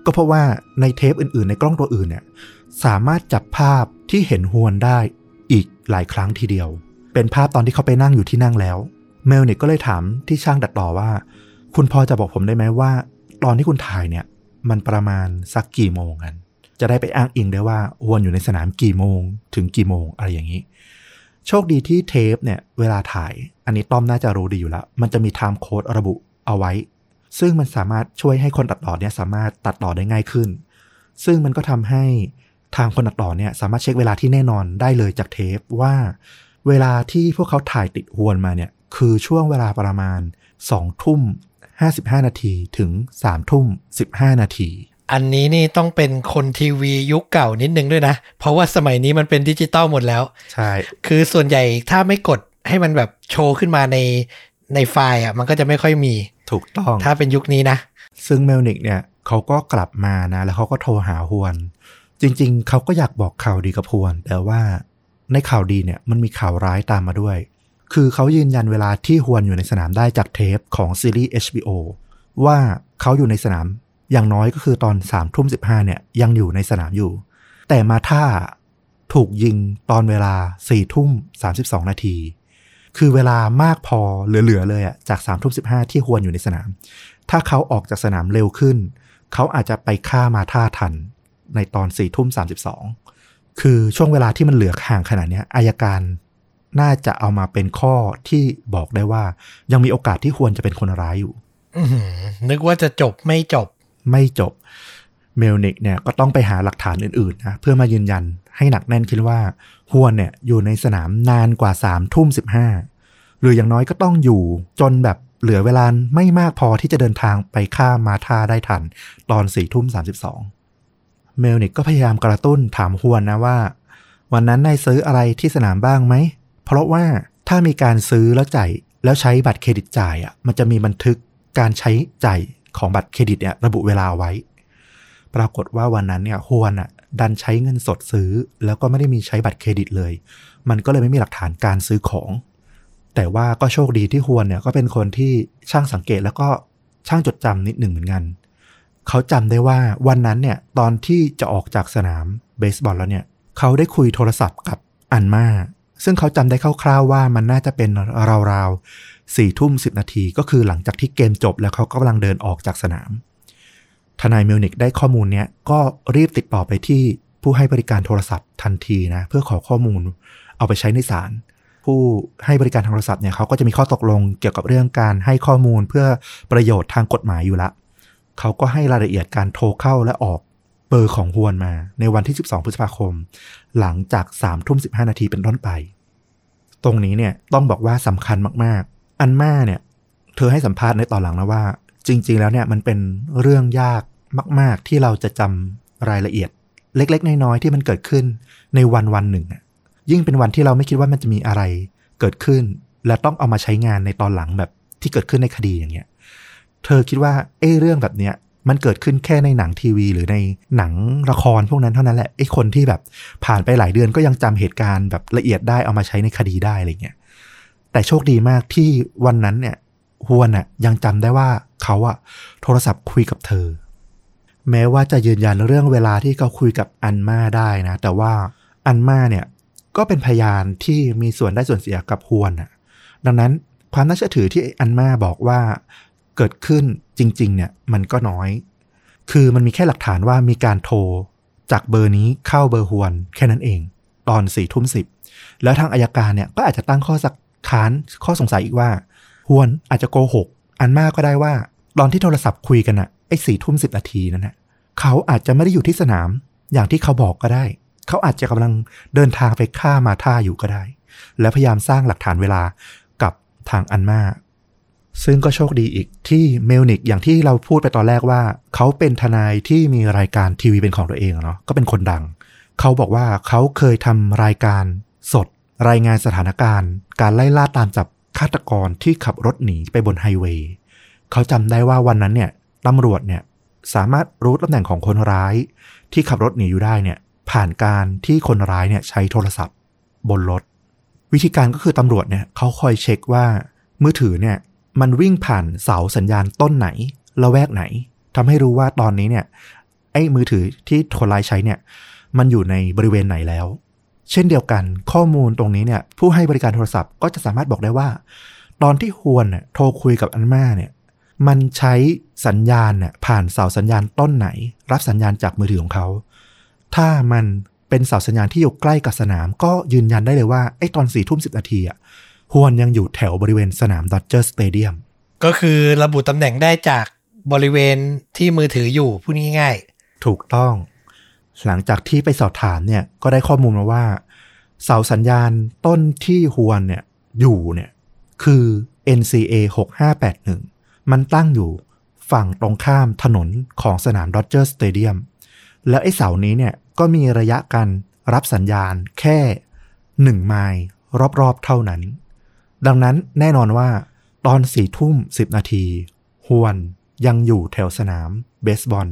ก็เพราะว่าในเทปอื่น ๆ ในกล้องตัวอื่นเนี่ยสามารถจับภาพที่เห็นฮวนได้อีกหลายครั้งทีเดียว เป็นภาพตอนที่เขาไปนั่งอยู่ที่นั่งแล้ว เมลนิกก็เลยถามที่ช่างตัดต่อว่า คุณพอจะบอกผมได้ไหมว่า ตอนที่คุณถ่ายเนี่ย มันประมาณสักกี่โมงกัน จะได้ไปอ้างอิงได้ว่าวนอยู่ในสนามกี่โมง ถึงกี่โมงอะไรอย่างนี้ โชคดีที่เทปเนี่ยเวลาถ่ายอันนี้ต้อมน่าจะรู้ดีอยู่แล้ว มันจะมีไทม์โค้ดระบุเอาไว้ ซึ่งมันสามารถช่วยให้คนตัดต่อเนี่ยสามารถตัดต่อได้ง่ายขึ้น ซึ่งมันก็ทำให้ทางคนตัดต่อเนี่ยสามารถเช็คเวลาที่แน่นอนได้เลยจากเทปว่า เวลาที่พวกเขาถ่ายติดฮวนมาเนี่ยคือช่วงเวลาประมาณ2ทุ่ม55 นาทีถึง3ทุ่ม15 นาที อันนี้นี่ต้องเป็นคนทีวียุคเก่านิดนึงด้วยนะ เพราะว่าสมัยนี้มันเป็นดิจิตอลหมดแล้ว ใช่ คือส่วนใหญ่ถ้าไม่กดให้มันแบบโชว์ขึ้นมาในในไฟล์อะ มันก็จะไม่ค่อยมีถูกต้อง ถ้าเป็นยุคนี้นะ ซึ่งเมลนิกเนี่ยเขาก็กลับมานะ แล้วเขาก็โทรหาฮวน จริง ๆ เขาก็อยากบอกข่าวดีกับฮวน แต่ว่าในข่าวดีเนี่ยมันมีข่าวร้ายตามมาด้วย คือเขายืนยันเวลาที่ฮวนอยู่ในสนามได้จากเทปของซีรีส์ HBO ว่าเขาอยู่ในสนาม อย่างน้อยก็คือตอน3ามทุ่มสิเนี่ยยังอยู่ในสนามอยู่ แต่มาท่าถูกยิงตอนเวลา4ี่ทุ่มสานาที คือเวลามากพอเหลือๆเลยอะจาก3ามทุ่มสิที่ฮวนอยู่ในสนาม ถ้าเขาออกจากสนามเร็วขึ้น เขาอาจจะไปฆ่ามาท่าทันในตอน4ี่ทุ่มสาคือช่วงเวลาที่มันเหลือห่างขนาดนี้อายการน่าจะเอามาเป็นข้อที่บอกได้ว่า ยังมีโอกาสที่ฮวนจะเป็นคนร้ายอยู่นึกว่าจะจบไม่จบ ไม่จบเมลนิกเนี่ยก็ต้องไปหาหลักฐานอื่นๆนะเพื่อมายืนยันให้หนักแน่นขึ้นว่าฮวนเนี่ยอยู่ในสนามนานกว่าสามทุ่มสิบห้าหรืออย่างน้อยก็ต้องอยู่จนแบบเหลือเวลาไม่มากพอที่จะเดินทางไปฆ่ามาร์ธาได้ทัน ตอนสี่ทุ่มสามสิบสองเมลนิกก็พยายามกระตุ้นถามฮวนนะว่า วันนั้นนายซื้ออะไรที่สนามบ้างไหม เพราะว่าถ้ามีการซื้อแล้วจ่ายแล้วใช้บัตรเครดิตจ่ายอะมันจะมีบันทึกการใช้จ่าย ของบัตรเครดิตเนี่ยระบุเวลาไว้ ปรากฏว่าวันนั้นเนี่ยฮวนอะดันใช้เงินสดซื้อ แล้วก็ไม่ได้มีใช้บัตรเครดิตเลย มันก็เลยไม่มีหลักฐานการซื้อของ แต่ว่าก็โชคดีที่ฮวนเนี่ยก็เป็นคนที่ช่างสังเกตแล้วก็ช่างจดจำนิดหนึ่งเหมือนกัน เขาจำได้ว่าวันนั้นเนี่ยตอนที่จะออกจากสนามเบสบอลแล้วเนี่ยเขาได้คุยโทรศัพท์กับอันมาซึ่งเขาจำได้คร่าวๆว่ามันน่าจะเป็นราวๆ สี่ทุ่มสิบนาทีก็คือหลังจากที่เกมจบแล้วเขากำลังเดินออกจากสนาม ทนายมิลนิกได้ข้อมูลเนี้ยก็รีบติดต่อไปที่ผู้ให้บริการโทรศัพท์ทันทีนะเพื่อขอข้อมูลเอาไปใช้ในศาลผู้ให้บริการทางโทรศัพท์เนี่ยเขาก็จะมีข้อตกลงเกี่ยวกับเรื่องการให้ข้อมูลเพื่อประโยชน์ทางกฎหมายอยู่ละเขาก็ให้รายละเอียดการโทรเข้าและออกเบอร์ของฮวนมา ในวันที่ 12 พฤษภาคม หลังจาก3ทุ่ม15 นาทีเป็นต้นไป ตรงนี้เนี่ยต้องบอกว่าสำคัญมากๆ อันมาเนี่ย เธอให้สัมภาษณ์ในตอนหลังนะว่า จริง ๆ แล้วเนี่ยมันเป็นเรื่องยากมาก ๆ ที่เราจะจำรายละเอียด เล็ก ๆ น้อย ๆ ที่มันเกิดขึ้นในวันวันหนึ่งยิ่งเป็นวันที่เราไม่คิดว่ามันจะมีอะไรเกิดขึ้น และต้องเอามาใช้งานในตอนหลังแบบที่เกิดขึ้นในคดีอย่างเงี้ย เธอคิดว่าเอ้เรื่องแบบเนี้ยมันเกิดขึ้นแค่ในหนังทีวี หรือในหนังละครพวกนั้นเท่านั้นแหละไอ้คนที่แบบผ่านไปหลายเดือนก็ยังจำเหตุการณ์แบบละเอียดได้เอามาใช้ในคดีได้อะไรเงี้ย แต่โชคดีมากที่วันนั้นเนี่ยฮวนอะยังจำได้ว่าเขาอะโทรศัพท์คุยกับเธอ แม้ว่าจะยืนยันเรื่องเวลาที่เขาคุยกับอันมาได้นะ แต่ว่าอันมาเนี่ยก็เป็นพยานที่มีส่วนได้ส่วนเสียกับฮวนอะ ดังนั้นความน่าเชื่อถือที่อันมาบอกว่าเกิดขึ้นจริง ๆ เนี่ยมันก็น้อย คือมันมีแค่หลักฐานว่ามีการโทรจากเบอร์นี้เข้าเบอร์ฮวนแค่นั้นเอง ตอนสี่ทุ่มสิบแล้วทางอายการเนี่ยก็อาจจะตั้งข้อสัก ค้านข้อสงสัยอีกว่าฮวนอาจจะโกหก อันมากก็ได้ว่า ตอนที่โทรศัพท์คุยกันอะไอ้สี่ทุ่มสิบนาทีนั่นนะเขาอาจจะไม่ได้อยู่ที่สนามอย่างที่เขาบอกก็ได้ เขาอาจจะกำลังเดินทางไปฆ่ามาท่าอยู่ก็ได้ และพยายามสร้างหลักฐานเวลากับทางอันมาซึ่งก็โชคดีอีกที่เมลนิกอย่างที่เราพูดไปตอนแรกว่า เขาเป็นทนายที่มีรายการทีวีเป็นของตัวเองเนาะก็เป็นคนดัง เขาบอกว่าเขาเคยทำรายการสด รายงานสถานการณ์ การไล่ล่าตามจับฆาตกรที่ขับรถหนีไปบนไฮเวย์เขาจำได้ว่าวันนั้นเนี่ยตำรวจเนี่ยสามารถรู้ตำแหน่งของคนร้าย ที่ขับรถหนีอยู่ได้เนี่ยผ่านการที่คนร้ายเนี่ยใช้โทรศัพท์ บนรถ วิธีการก็คือตำรวจเนี่ยเขาคอยเช็คว่า มือถือเนี่ยมันวิ่งผ่านเสาสัญญาณต้นไหนละแวกไหนทำให้รู้ว่าตอนนี้เนี่ยไอ้มือถือที่คนร้ายใช้เนี่ยมันอยู่ในบริเวณไหนแล้ว เช่นเดียวกัน ข้อมูลตรงนี้เนี่ยผู้ให้บริการโทรศัพท์ก็จะสามารถบอกได้ว่า ตอนที่ฮวนเนี่ยโทรคุยกับอันมาเนี่ยมันใช้สัญญาณเนี่ยผ่านเสาสัญญาณต้นไหน รับสัญญาณจากมือถือของเขา ถ้ามันเป็นเสาสัญญาณที่อยู่ใกล้กับสนาม ก็ยืนยันได้เลยว่าไอ้ตอนสี่ทุ่มสิบนาทีอะฮวนยังอยู่แถวบริเวณสนามดอจเจอร์สเตเดียมก็คือระบุตำแหน่งได้จากบริเวณที่มือถืออยู่พูดง่ายถูกต้อง หลังจากที่ไปสอบถามเนี่ยก็ได้ข้อมูลมาว่า เสาสัญญาณต้นที่ฮวนเนี่ยอยู่เนี่ยคือ NCA 6581 มันตั้งอยู่ฝั่งตรงข้ามถนนของสนามดอจเจอร์สเตเดียม แล้วไอ้เสานี้เนี่ยก็มีระยะการรับสัญญาณแค่หนึ่งไมล์รอบๆเท่านั้น ดังนั้นแน่นอนว่าตอนสี่ทุ่มสิบนาทีฮวนยังอยู่แถวสนามเบสบอล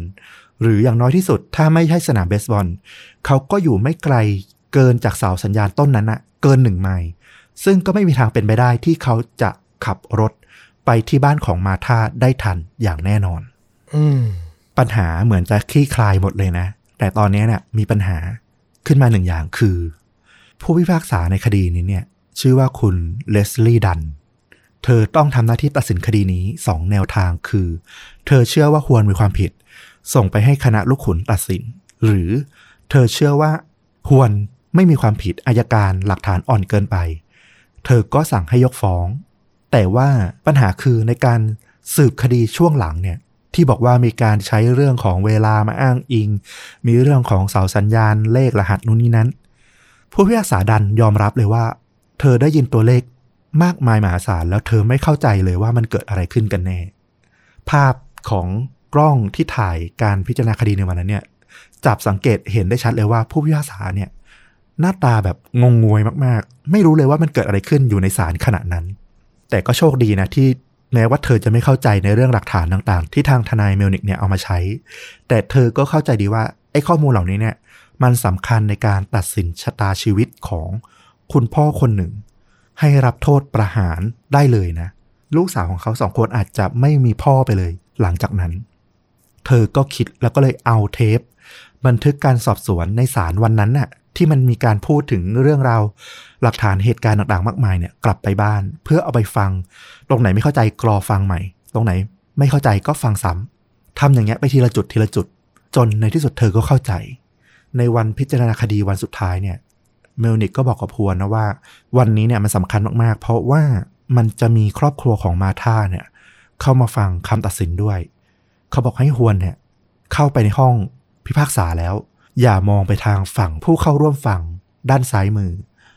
หรืออย่างน้อยที่สุดถ้าไม่ใช่สนามเบสบอลเขาก็อยู่ไม่ไกลเกินจากเสาสัญญาณต้นนั้นอะเกินหนึ่งไมล์ซึ่งก็ไม่มีทางเป็นไปได้ที่เขาจะขับรถไปที่บ้านของมาธาได้ทันอย่างแน่นอนๆอืมปัญหาเหมือนจะคลี่คลายหมดเลยนะ แต่ตอนนี้เนี่ยมีปัญหาขึ้นมาหนึ่งอย่างคือ ผู้พิพากษาในคดีนี้เนี่ย ชื่อว่าคุณเลสลี่ดัน เธอต้องทำหน้าที่ตัดสินคดีนี้สองแนวทางคือ เธอเชื่อว่าฮวนมีความผิด ส่งไปให้คณะลูกขุนตัดสิน หรือเธอเชื่อว่าฮวนไม่มีความผิดอายการหลักฐานอ่อนเกินไป เธอก็สั่งให้ยกฟ้อง แต่ว่าปัญหาคือในการสืบคดีช่วงหลังเนี่ยที่บอกว่ามีการใช้เรื่องของเวลามาอ้างอิง มีเรื่องของเสาสัญญาณเลขรหัสนู่นนี่นั้น ผู้พิพากษาดันยอมรับเลยว่า เธอได้ยินตัวเลขมากมายมหาศาลแล้วเธอไม่เข้าใจเลยว่ามันเกิดอะไรขึ้นกันแน่ ภาพของ กล้องที่ถ่ายการพิจารณาคดีในวันนั้นเนี่ย จับสังเกตเห็นได้ชัดเลยว่าผู้พิพากษาเนี่ย หน้าตาแบบงงงวยมาก ๆ ไม่รู้เลยว่ามันเกิดอะไรขึ้นอยู่ในศาลขณะนั้น แต่ก็โชคดีนะที่แม้ว่าเธอจะไม่เข้าใจในเรื่องหลักฐานต่าง ๆ ที่ทางทนายเมลนิกเนี่ยเอามาใช้ แต่เธอก็เข้าใจดีว่าไอ้ข้อมูลเหล่านี้เนี่ยมันสำคัญในการตัดสินชะตาชีวิตของคุณพ่อคนหนึ่ง ให้รับโทษประหารได้เลยนะ ลูกสาวของเขาสองคนอาจจะไม่มีพ่อไปเลย หลังจากนั้น เธอก็คิดแล้วก็เลยเอาเทป บันทึกการสอบสวนในศาลวันนั้นน่ะที่มันมีการพูดถึงเรื่องราวหลักฐานเหตุการณ์ต่างๆ มากมายเนี่ยกลับไปบ้าน เพื่อเอาไปฟัง ตรงไหนไม่เข้าใจกรอฟังใหม่ ตรงไหนไม่เข้าใจก็ฟังซ้ำทำอย่างเงี้ยไปทีละจุดทีละจุด จนในที่สุดเธอก็เข้าใจ ในวันพิจารณาคดีวันสุดท้ายเนี่ยเมลนิกก็บอกกับพวนนะว่า วันนี้เนี่ยมันสำคัญมากๆ เพราะว่ามันจะมีครอบครัวของมาธาเนี่ยเข้ามาฟังคำตัดสินด้วย เขาบอกให้ฮวนเนี่ยเข้าไปในห้องพิพากษาแล้ว อย่ามองไปทางฝั่งผู้เข้าร่วมฟังด้านซ้ายมือ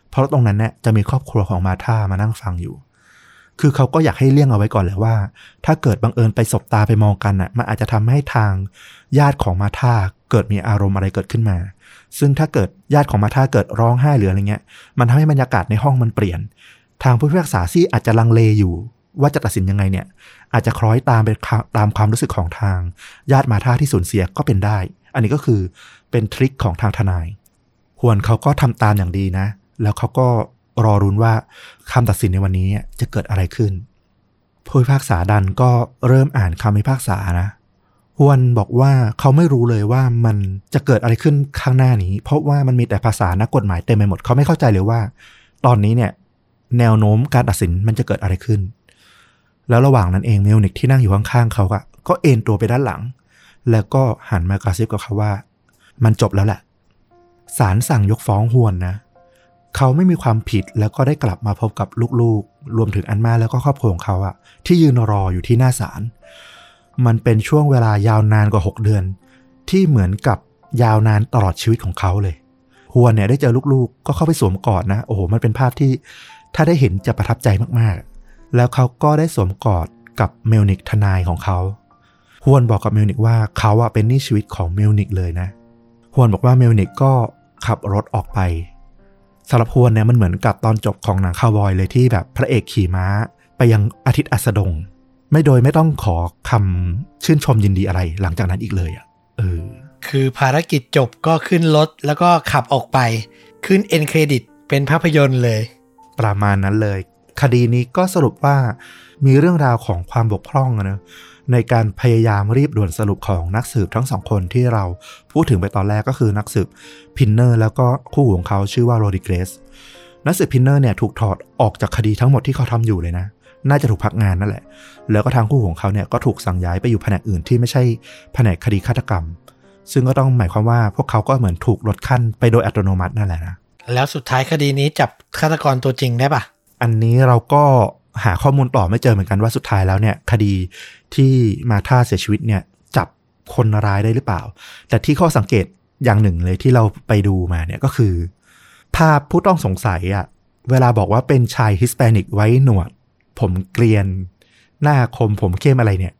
เพราะตรงนั้นเนี่ยจะมีครอบครัวของมาธามานั่งฟังอยู่ คือเขาก็อยากให้เลี่ยงเอาไว้ก่อนเลยว่า ถ้าเกิดบังเอิญไปสบตาไปมองกันน่ะมันอาจจะทำให้ทางญาติของมาธาเกิดมีอารมณ์อะไรเกิดขึ้นมา ซึ่งถ้าเกิดญาติของมาธาเกิดร้องไห้หรืออะไรเงี้ย มันทำให้บรรยากาศในห้องมันเปลี่ยน ทางผู้พิพากษาซี่อาจจะลังเลอยู่ว่าจะตัดสินยังไงเนี่ย อาจจะคล้อยตามไปตามความรู้สึกของทาง ญาติมาธาที่สูญเสียก็เป็นได้ อันนี้ก็คือเป็นทริคของทางทนายหวนเขาก็ทำตามอย่างดีนะ แล้วเขาก็รอรุ้นว่าคำตัดสินในวันนี้จะเกิดอะไรขึ้นผู้พิพากษาดันก็เริ่มอ่านคำพิพากษานะฮวนบอกว่าเขาไม่รู้เลยว่ามันจะเกิดอะไรขึ้นข้างหน้านี้ เพราะว่ามันมีแต่ภาษานักกฎหมายเต็มไปหมดเขาไม่เข้าใจเลยว่า ตอนนี้เนี่ย แนวโน้มการตัดสินมันจะเกิดอะไรขึ้น แล้วระหว่างนั้นเองเมลนิกที่นั่งอยู่ข้างๆเขาอะก็เอนตัวไปด้านหลัง แล้วก็หันมากระซิบกับเขาว่า มันจบแล้วแหละศาลสั่งยกฟ้องฮวนนะ เขาไม่มีความผิดแล้วก็ได้กลับมาพบกับลูกๆ รวมถึงอัลมาแล้วก็ครอบครัวของเขาอะที่ยืนรออยู่ที่หน้าศาลมันเป็นช่วงเวลายาวนานกว่า 6 เดือน ที่เหมือนกับยาวนานตลอดชีวิตของเขาเลยฮวนเนี่ยได้เจอลูกๆ ก็เข้าไปสวมกอดนะโอ้โหมันเป็นภาพที่ถ้าได้เห็นจะประทับใจมากๆ แล้วเขาก็ได้สวมกอดกับเมลนิกทนายของเขาฮวนบอกกับเมลนิกว่าเขาอะเป็นหนี้ชีวิตของเมลนิกเลยนะฮวนบอกว่าเมลนิกก็ขับรถออกไปสำหรับฮวนเนี่ยมันเหมือนกับตอนจบของหนังคาวบอยเลยที่แบบพระเอกขี่ม้า ไปยังอาทิตย์อัสดง ไม่โดยไม่ต้องขอคำชื่นชมยินดีอะไรหลังจากนั้นอีกเลยอะเออคือภารกิจจบก็ขึ้นรถแล้วก็ขับออกไป ขึ้นเอ็นเครดิตเป็นภาพยนตร์เลย ประมาณนั้นเลย คดีนี้ก็สรุปว่ามีเรื่องราวของความบกพร่องนะในการพยายามรีบด่วนสรุปของนักสืบทั้งสองคนที่เราพูดถึงไปตอนแรกก็คือนักสืบพินเนอร์แล้วก็คู่ของเขาชื่อว่าโรดริเกซนักสืบพินเนอร์เนี่ยถูกถอดออกจากคดีทั้งหมดที่เขาทำอยู่เลยนะ น่าจะถูกพักงานนั่นแหละ แล้วก็ทางคู่ของเขาเนี่ยก็ถูกสั่งย้ายไปอยู่แผนกอื่นที่ไม่ใช่แผนกคดีฆาตกรรม ซึ่งก็ต้องหมายความว่าพวกเขาก็เหมือนถูกลดขั้นไปโดยอัตโนมัตินั่นแหละนะแล้วสุดท้ายคดีนี้จับฆาตกรตัวจริงได้ปะ อันนี้เราก็หาข้อมูลต่อไม่เจอเหมือนกันว่าสุดท้ายแล้วเนี่ย คดีที่มาท่าเสียชีวิตเนี่ยจับคนร้ายได้หรือเปล่า แต่ที่ข้อสังเกตอย่างหนึ่งเลยที่เราไปดูมาเนี่ยก็คือ ภาพผู้ต้องสงสัยอะเวลาบอกว่าเป็นชายฮิสแปนิกไว้หนวด ผมเกรียน หน้าคมผมเข้มอะไรเนี่ย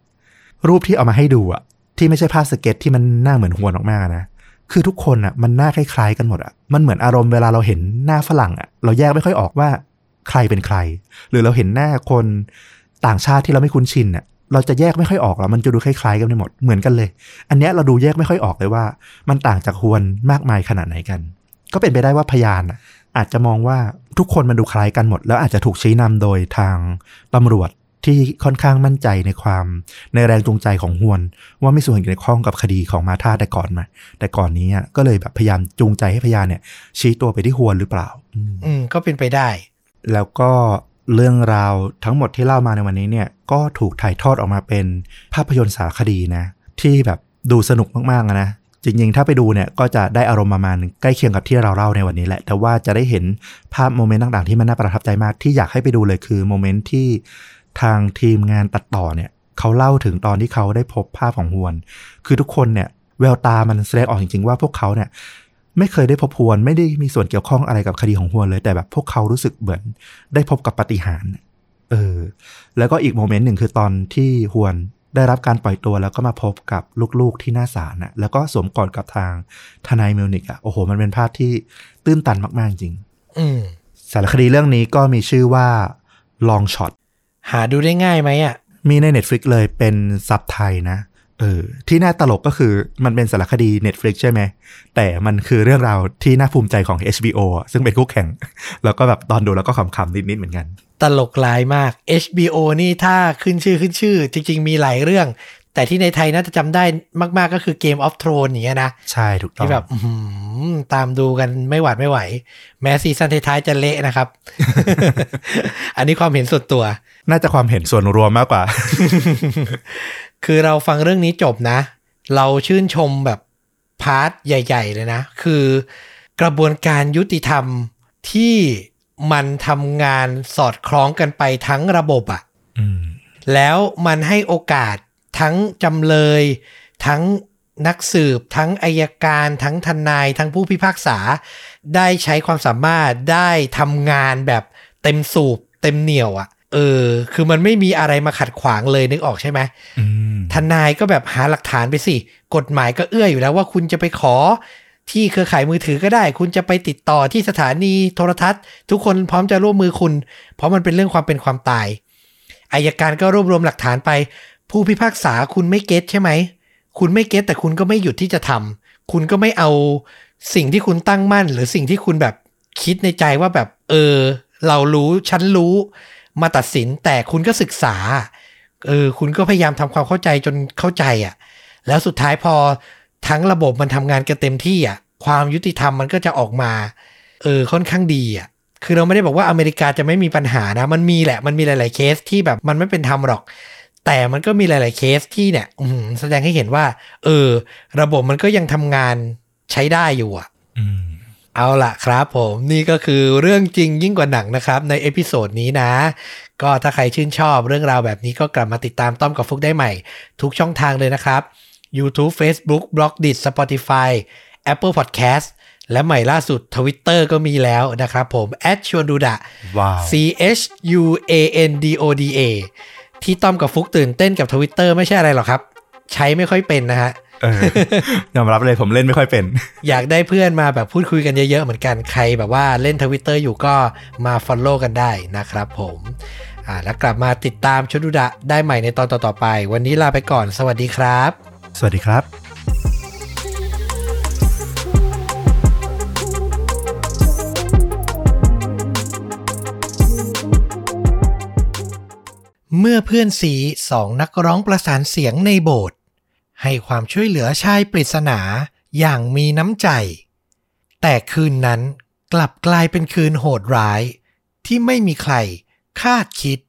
รูปที่เอามาให้ดูอะที่ไม่ใช่ภาพสเก็ตที่มันหน้าเหมือนหัวนออกมานะคือทุกคนอะมันหน้าคล้ายๆกันหมดอะมันเหมือนอารมณ์เวลาเราเห็นหน้าฝรั่งอะเราแยกไม่ค่อยออกว่า ใครเป็นใคร หรือเราเห็นหน้าคนต่างชาติที่เราไม่คุ้นชินอะเราจะแยกไม่ค่อยออกแล้วมันจะดูคล้ายๆกันไปหมดเหมือนกันเลย อันเนี้ยเราดูแยกไม่ค่อยออกเลยว่า มันต่างจากฮวนมากมายขนาดไหนกัน ก็เป็นไปได้ว่าพยานอะอาจจะมองว่าทุกคนมันดูคล้ายกันหมด แล้วอาจจะถูกชี้นำโดยทางตำรวจที่ค่อนข้างมั่นใจในความในแรงจูงใจของฮวน ว่าไม่ส่วนเกี่ยวข้องกับคดีของมาธาแต่ก่อนมา แต่ก่อนนี้ก็เลยแบบพยายามจูงใจให้พยานเนี่ย ชี้ตัวไปที่ฮวนหรือเปล่า อืมก็เป็นไปได้ แล้วก็เรื่องราวทั้งหมดที่เล่ามาในวันนี้เนี่ยก็ถูกถ่ายทอดออกมาเป็นภาพยนตร์สารคดีนะ ที่แบบดูสนุกมากๆนะจริงๆ ถ้าไปดูเนี่ยก็จะได้อารมณ์ประมาณใกล้เคียงกับที่เราเล่าในวันนี้แหละ แต่ว่าจะได้เห็นภาพโมเมนต์ต่างๆ ที่มันน่าประทับใจมากที่อยากให้ไปดูเลยคือโมเมนต์ที่ทางทีมงานตัดต่อเนี่ยเขาเล่าถึงตอนที่เขาได้พบภาพของฮวน คือทุกคนเนี่ยแววตามันแสดงออกจริงๆ ว่าพวกเขาเนี่ย ไม่เคยได้พบฮวน ไม่ได้มีส่วนเกี่ยวข้องอะไรกับคดีของฮวนเลย แต่แบบพวกเขารู้สึกเหมือนได้พบกับปาฏิหารย์เออ แล้วก็อีกโมเมนต์หนึ่งคือตอนที่ฮวนได้รับการปล่อยตัวแล้วก็มาพบกับลูกๆที่หน้าศาลนะแล้วก็สวมกอดกับทางทนายมิวนิกอะโอ้โห มันเป็นภาพที่ตื้นตันมาก ๆ จริง อืมสารคดีเรื่องนี้ก็มีชื่อว่า Long Shot หาดูได้ง่ายไหมอะมีใน Netflix เลยเป็นซับไทยนะ เออที่น่าตลกก็คือมันเป็นสารคดี Netflix ใช่ไหม แต่มันคือเรื่องราวที่น่าภูมิใจของ HBO อะซึ่งเป็นคู่แข่ง แล้วก็แบบตอนดูแล้วก็ขำๆนิดๆเหมือนกัน ตลกหลายมาก HBO นี่ถ้าขึ้นชื่อขึ้นชื่อ จริง ๆ มีหลายเรื่อง แต่ที่ในไทยน่าจะจำได้มาก ๆ ก็คือ Game of Thrones อย่างเงี้ยนะ ใช่ถูกต้องที่แบบอื้อหือตามดูกันไม่หวาดไม่ไหว แม้ซีซั่นท้ายๆจะเละนะครับ อันนี้ความเห็นส่วนตัว น่าจะความเห็นส่วนรวมมากกว่า คือเราฟังเรื่องนี้จบนะ เราชื่นชมแบบ part ใหญ่ ๆ เลยนะ คือกระบวนการยุติธรรมที่มันทำงานสอดคล้องกันไปทั้งระบบอะอืมแล้วมันให้โอกาสทั้งจำเลย ทั้งนักสืบ ทั้งอายการ ทั้งทนาย ทั้งผู้พิพากษา ได้ใช้ความสามารถได้ทำงานแบบเต็มสูบเต็มเหนียวอะ่ะ เออ คือมันไม่มีอะไรมาขัดขวางเลยนึกออกใช่ไหมอืมทนายก็แบบหาหลักฐานไปสิ กฎหมายก็เอื้ออยู่แล้วว่าคุณจะไปขอที่เครือข่ายมือถือก็ได้ คุณจะไปติดต่อที่สถานีโทรทัศน์ ทุกคนพร้อมจะร่วมมือคุณ เพราะมันเป็นเรื่องความเป็นความตายอายการก็รวบรวมหลักฐานไป ผู้พิพากษาคุณไม่เก็ตใช่ไหม คุณไม่เก็ตแต่คุณก็ไม่หยุดที่จะทำคุณก็ไม่เอาสิ่งที่คุณตั้งมั่น หรือสิ่งที่คุณแบบคิดในใจว่าแบบ เออ เรารู้ฉันรู้ มาตัดสินแต่คุณก็ศึกษาเออคุณก็พยายามทำความเข้าใจจนเข้าใจอะ่ะ แล้วสุดท้ายพอทั้งระบบมันทำงานกันเต็มที่อะ ความยุติธรรมมันก็จะออกมาเออค่อนข้างดีอะคือเราไม่ได้บอกว่าอเมริกาจะไม่มีปัญหานะ มันมีแหละมันมีหลาย ๆ เคสที่แบบมันไม่เป็นธรรมหรอก แต่มันก็มีหลาย ๆ เคสที่เนี่ยแสดงให้เห็นว่า เออ ระบบมันก็ยังทำงานใช้ได้อยู่อะ เอาล่ะครับผมนี่ก็คือเรื่องจริงยิ่งกว่าหนังนะครับใน episode นี้นะ ก็ถ้าใครชื่นชอบเรื่องราวแบบนี้ก็กลับมาติดตามต้อมกับฟลุกได้ใหม่ ทุกช่องทางเลยนะครับ YouTube Facebook b l o g d i t Spotify Apple Podcast และใหม่ล่าสุด Twitter ก็มีแล้วนะครับผม ชวนดูดะว้าว C H U A N D O D A ที่ต้อมกับฟลุกตื่นเต้นกับ Twitter ไม่ใช่อะไรหรอกครับ ใช้ไม่ค่อยเป็นนะฮะเออ ยอมรับเลยผมเล่นไม่ค่อยเป็น อยากได้เพื่อนมาแบบพูดคุยกันเยอะๆเหมือนกันใครแบบว่าเล่นทวิตเตอร์อยู่ก็มา follow กันได้นะครับผมอ่าแล้วกลับมาติดตามชวนดูดะได้ใหม่ในตอนต่อๆไป วันนี้ลาไปก่อน สวัสดีครับ สวัสดีครับเมื่อเพื่อนสีสองนักร้องประสานเสียงในโบสถ์ ให้ความช่วยเหลือชายปริศนาอย่างมีน้ำใจ แต่คืนนั้นกลับกลายเป็นคืนโหดร้าย ที่ไม่มีใครคาดคิด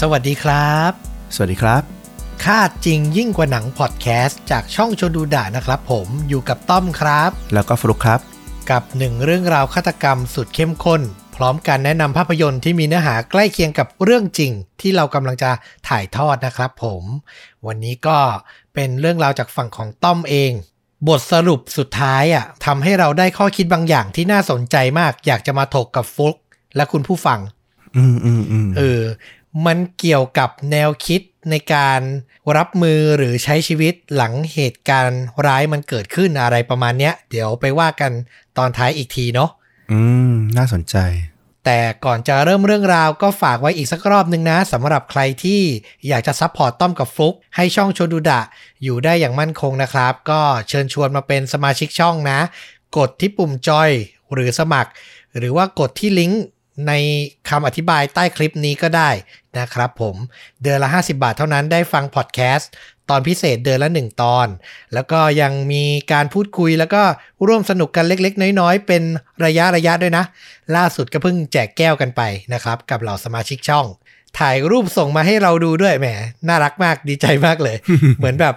สวัสดีครับ สวัสดีครับ คาดจริงยิ่งกว่าหนังพอดแคสต์จากช่องชนดูดะนะครับผมอยู่กับต้อมครับ แล้วก็ฟลุกครับ กับหนึ่งเรื่องราวฆาตกรรมสุดเข้มข้น พร้อมกันแนะนำภาพยนตร์ที่มีเนื้อหาใกล้เคียงกับเรื่องจริง ที่เรากำลังจะถ่ายทอดนะครับผม วันนี้ก็เป็นเรื่องราวจากฝั่งของต้อมเอง บทสรุปสุดท้ายอะทำให้เราได้ข้อคิดบางอย่างที่น่าสนใจมาก อยากจะมาถกกับฟลุกและคุณผู้ฟัง อืมอืมอืมเออ มันเกี่ยวกับแนวคิดในการ รับมือหรือใช้ชีวิตหลังเหตุการณ์ร้ายมันเกิดขึ้นอะไรประมาณเนี้ย เดี๋ยวไปว่ากันตอนท้ายอีกทีเนาะอืม น่าสนใจ แต่ก่อนจะเริ่มเรื่องราวก็ฝากไว้อีกสักรอบนึงนะสำหรับใครที่อยากจะ support ต้อมกับฟลุกให้ช่องชวนดูดะ อยู่ได้อย่างมั่นคงนะครับ ก็เชิญชวนมาเป็นสมาชิกช่องนะ กดที่ปุ่มจอยหรือสมัคร หรือว่ากดที่ลิงก์ ในคำอธิบายใต้คลิปนี้ก็ได้นะครับผมเดือนละ 50 บาทเท่านั้นได้ฟังพอดแคสต์ตอนพิเศษเดือนละ 1 ตอน แล้วก็ยังมีการพูดคุยแล้วก็ร่วมสนุกกันเล็กๆ น้อยๆ เป็นระยะระยะด้วยนะ ล่าสุดก็เพิ่งแจกแก้วกันไปนะครับ กับเหล่าสมาชิกช่อง ถ่ายรูปส่งมาให้เราดูด้วยแหมน่ารักมากดีใจมากเลย เหมือนแบบ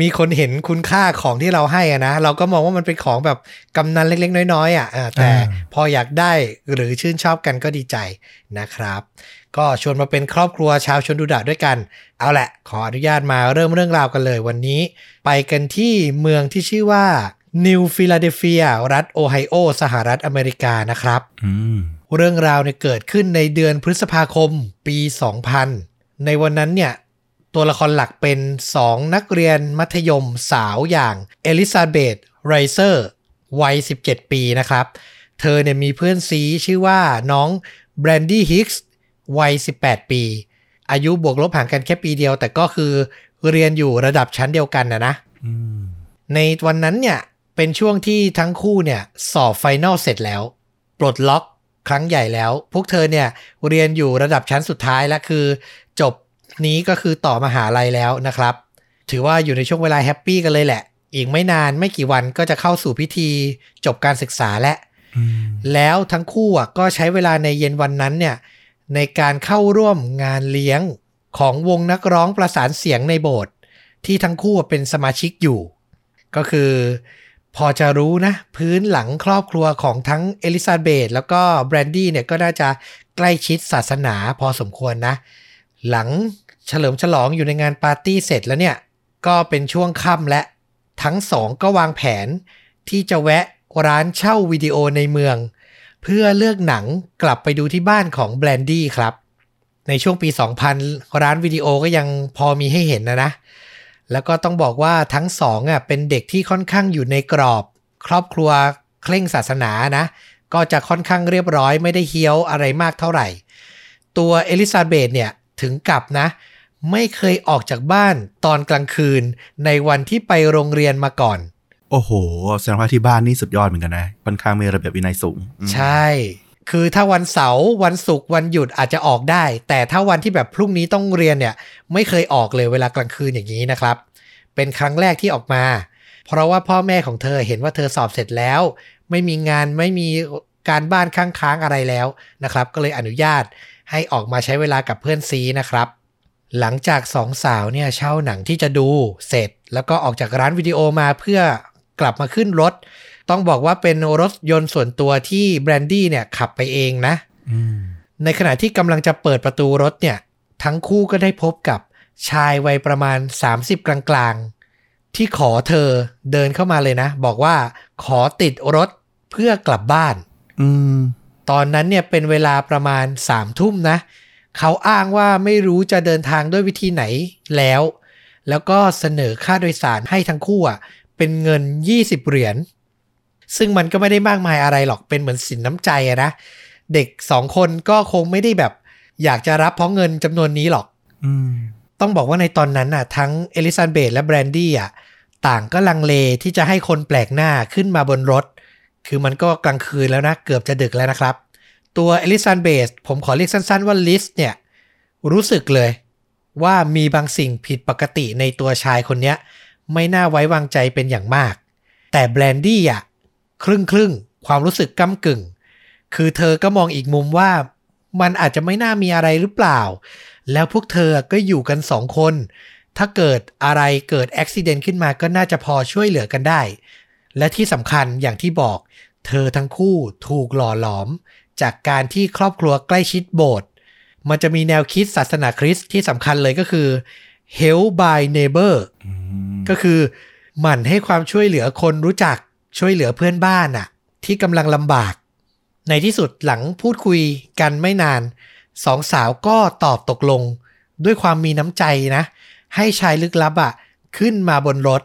มีคนเห็นคุณค่าของที่เราให้อะนะ เราก็มองว่ามันเป็นของแบบกำนันเล็ก ๆ น้อยๆอะอ่าแต่อ่าพออยากได้หรือชื่นชอบกันก็ดีใจนะครับ ก็ชวนมาเป็นครอบครัวชาวชนดูดะด้วยกัน เอาแหละ ขออนุญาตมาเริ่มเรื่องราวกันเลยวันนี้ ไปกันที่เมืองที่ชื่อว่านิวฟิลาเดลเฟีย รัฐโอไฮโอ สหรัฐอเมริกานะครับอืมเรื่องราวเนี่ยเกิดขึ้นในเดือนพฤษภาคมปี 2000 ในวันนั้นเนี่ย ตัวละครหลักเป็น 2 นักเรียนมัธยมสาวอย่างเอลิซาเบธไรเซอร์วัย 17 ปีนะครับ เธอเนี่ยมีเพื่อนซี้ชื่อว่าน้องแบรนดี้ฮิกส์วัย 18 ปี อายุบวกลบห่างกันแค่ปีเดียว แต่ก็คือเรียนอยู่ระดับชั้นเดียวกันนะนะอืมในวันนั้นเนี่ย เป็นช่วงที่ทั้งคู่เนี่ย สอบ final เสร็จแล้ว ปลดล็อกครั้งใหญ่แล้ว พวกเธอเนี่ย เรียนอยู่ระดับชั้นสุดท้ายแล้วคือ จบ นี้ก็คือต่อมหาลัยแล้วนะครับ ถือว่าอยู่ในช่วงเวลาแฮปปี้กันเลยแหละ อีกไม่นานไม่กี่วันก็จะเข้าสู่พิธีจบการศึกษาและอืมแล้วทั้งคู่อะก็ใช้เวลาในเย็นวันนั้นเนี่ยในการเข้าร่วมงานเลี้ยงของวงนักร้องประสานเสียงในโบสถ์ที่ทั้งคู่เป็นสมาชิกอยู่ ก็คือพอจะรู้นะ พื้นหลังครอบครัวของทั้งเอลิซาเบธแล้วก็แบรนดี้เนี่ยก็น่าจะใกล้ชิดศาสนาพอสมควรนะ หลังเฉลิมฉลองอยู่ในงานปาร์ตี้เสร็จแล้วเนี่ย ก็เป็นช่วงค่ำและทั้งสองก็วางแผน ที่จะแวะร้านเช่าวิดีโอในเมือง เพื่อเลือกหนังกลับไปดูที่บ้านของแบรนดี้ครับ ในช่วงปี 2000 ร้านวิดีโอก็ยังพอมีให้เห็นนะนะ แล้วก็ต้องบอกว่าทั้งสองอะเป็นเด็กที่ค่อนข้างอยู่ในกรอบ ครอบครัวเคร่งศาสนานะ ก็จะค่อนข้างเรียบร้อยไม่ได้เฮี้ยวอะไรมากเท่าไหร่ ตัวเอลิซาเบธเนี่ย ถึงกับนะ ไม่เคยออกจากบ้านตอนกลางคืนในวันที่ไปโรงเรียนมาก่อน โอ้โหแสดงว่าที่บ้านนี่สุดยอดเหมือนกันนะค่อนข้างมีระเบียบวินัยสูงอืมใช่ คือถ้าวันเสาร์วันศุกร์วันหยุดอาจจะออกได้ แต่ถ้าวันที่แบบพรุ่งนี้ต้องเรียนเนี่ย ไม่เคยออกเลยเวลากลางคืนอย่างนี้นะครับ เป็นครั้งแรกที่ออกมา เพราะว่าพ่อแม่ของเธอเห็นว่าเธอสอบเสร็จแล้ว ไม่มีงานไม่มีการบ้านค้างค้างๆอะไรแล้วนะครับ ก็เลยอนุญาต ให้ออกมาใช้เวลากับเพื่อนซี้นะครับ หลังจากสองสาวเนี่ยเช่าหนังที่จะดูเสร็จ แล้วก็ออกจากร้านวิดีโอมาเพื่อกลับมาขึ้นรถ ต้องบอกว่าเป็นรถยนต์ส่วนตัวที่แบรนดี้เนี่ยขับไปเองนะในขณะที่กำลังจะเปิดประตูรถเนี่ย ทั้งคู่ก็ได้พบกับชายวัยประมาณ 30 กลางๆ ที่ขอเธอเดินเข้ามาเลยนะ บอกว่าขอติดรถเพื่อกลับบ้าน อืม ตอนนั้นเนี่ยเป็นเวลาประมาณสามทุ่มนะ เขาอ้างว่าไม่รู้จะเดินทางด้วยวิธีไหนแล้ว แล้วก็เสนอค่าโดยสารให้ทั้งคู่อะเป็นเงิน 20 เหรียญ ซึ่งมันก็ไม่ได้มากมายอะไรหรอก เป็นเหมือนสินน้ำใจอะนะ เด็กสองคนก็คงไม่ได้แบบ อยากจะรับเพราะเงินจำนวนนี้หรอกอืมต้องบอกว่าในตอนนั้นน่ะ ทั้งเอลิซาเบธและแบรนดี้อะต่างก็ลังเลที่จะให้คนแปลกหน้าขึ้นมาบนรถ คือมันก็กลางคืนแล้วนะ เกือบจะดึกแล้วนะครับ ตัวเอลิซาเบธผมขอเรียกสั้นๆว่าลิสเนี่ย รู้สึกเลยว่ามีบางสิ่งผิดปกติในตัวชายคนนี้ไม่น่าไว้วางใจเป็นอย่างมาก แต่แบรนดี้อะครึ่งครึ่งๆความรู้สึกก้ากึ่ง คือเธอก็มองอีกมุมว่ามันอาจจะไม่น่ามีอะไรหรือเปล่า แล้วพวกเธอก็อยู่กันสองคน ถ้าเกิดอะไรเกิดอุบิเหตุขึ้นมาก็น่าจะพอช่วยเหลือกันได้ และที่สำคัญอย่างที่บอก เธอทั้งคู่ถูกหล่อหลอม จากการที่ครอบครัวใกล้ชิดโบสถ์มันจะมีแนวคิดศาสนาคริสต์ที่สำคัญเลยก็คือ help by neighbor อืมก็คือหมั่นให้ความช่วยเหลือคนรู้จักช่วยเหลือเพื่อนบ้านน่ะที่กำลังลำบาก ในที่สุดหลังพูดคุยกันไม่นาน สองสาวก็ตอบตกลง ด้วยความมีน้ำใจนะ ให้ชายลึกลับอะขึ้นมาบนรถ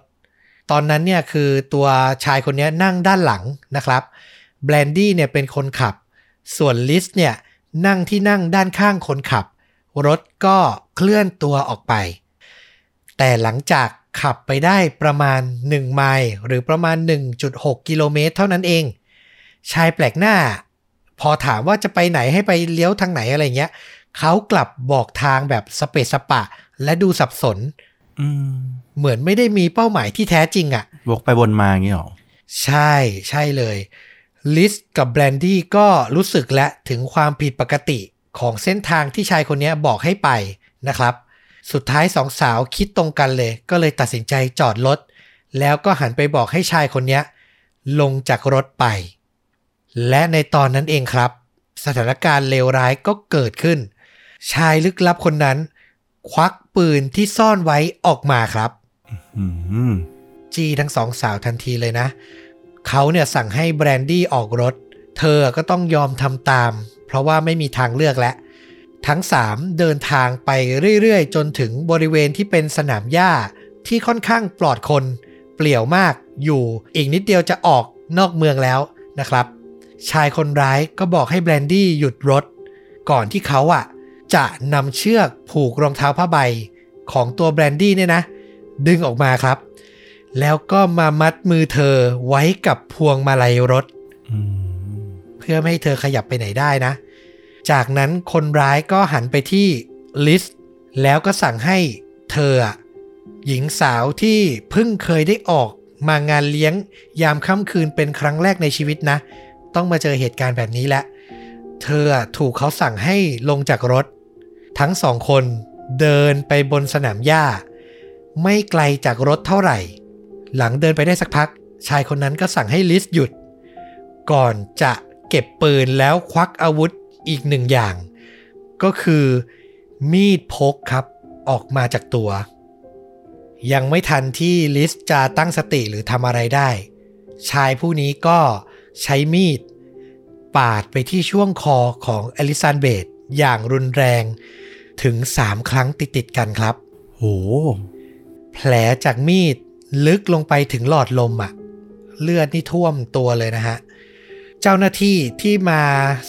ตอนนั้นเนี่ยคือตัวชายคนนี้นั่งด้านหลังนะครับแบรนดี้เนี่ยเป็นคนขับ ส่วนลิสเนี่ยนั่งที่นั่งด้านข้างคนขับ รถก็เคลื่อนตัวออกไป แต่หลังจากขับไปได้ประมาณ 1 ไมล์หรือประมาณ 1.6 กิโลเมตรเท่านั้นเอง ชายแปลกหน้า พอถามว่าจะไปไหนให้ไปเลี้ยวทางไหนอะไรเงี้ยเขากลับบอกทางแบบสเปซสปะ และดูสับสน เหมือนไม่ได้มีเป้าหมายที่แท้จริงอะ่ะ วกไปวนมาอย่างงี้หรอ ใช่ใช่เลยลิสกับแบรนดี้ก็รู้สึกและถึงความผิดปกติของเส้นทางที่ชายคนนี้บอกให้ไปนะครับ สุดท้ายสองสาวคิดตรงกันเลย ก็เลยตัดสินใจจอดรถ แล้วก็หันไปบอกให้ชายคนนี้ลงจากรถไป และในตอนนั้นเองครับ สถานการณ์เลวร้ายก็เกิดขึ้น ชายลึกลับคนนั้น ควักปืนที่ซ่อนไว้ออกมาครับอืมจี้ทั้งสองสาวทันทีเลยนะ เขาเนี่ยสั่งให้แบรนดี้ออกรถ เธอก็ต้องยอมทำตาม เพราะว่าไม่มีทางเลือกแล้ว ทั้งสามเดินทางไปเรื่อยๆ จนถึงบริเวณที่เป็นสนามหญ้าที่ค่อนข้างปลอดคน เปลี่ยวมากอยู่อีกนิดเดียวจะออกนอกเมืองแล้วนะครับ ชายคนร้ายก็บอกให้แบรนดี้หยุดรถ ก่อนที่เขาอะ จะนำเชือกผูกรองเท้าผ้าใบของตัวแบรนดี้เนี่ยนะ ดึงออกมาครับ แล้วก็มามัดมือเธอไว้กับพวงมาลัยรถอืมเพื่อไม่ให้เธอขยับไปไหนได้นะ จากนั้นคนร้ายก็หันไปที่ลิสแล้วก็สั่งให้เธออะหญิงสาวที่เพิ่งเคยได้ออกมางานเลี้ยงยามค่ำคืนเป็นครั้งแรกในชีวิตนะ ต้องมาเจอเหตุการณ์แบบนี้แหละ เธออะถูกเขาสั่งให้ลงจากรถ ทั้งสองคนเดินไปบนสนามหญ้า ไม่ไกลจากรถเท่าไหร่ หลังเดินไปได้สักพัก ชายคนนั้นก็สั่งให้ลิสหยุด ก่อนจะเก็บปืนแล้วควักอาวุธอีกหนึ่งอย่าง ก็คือมีดพกครับออกมาจากตัว ยังไม่ทันที่ลิสจะตั้งสติหรือทำอะไรได้ ชายผู้นี้ก็ใช้มีด ปาดไปที่ช่วงคอของอลิซานเบธ อย่างรุนแรงถึง 3 ครั้งติดๆกันครับ โห แผลจากมีดลึกลงไปถึงหลอดลมอะเลือดนี่ท่วมตัวเลยนะฮะ เจ้าหน้าที่ที่มา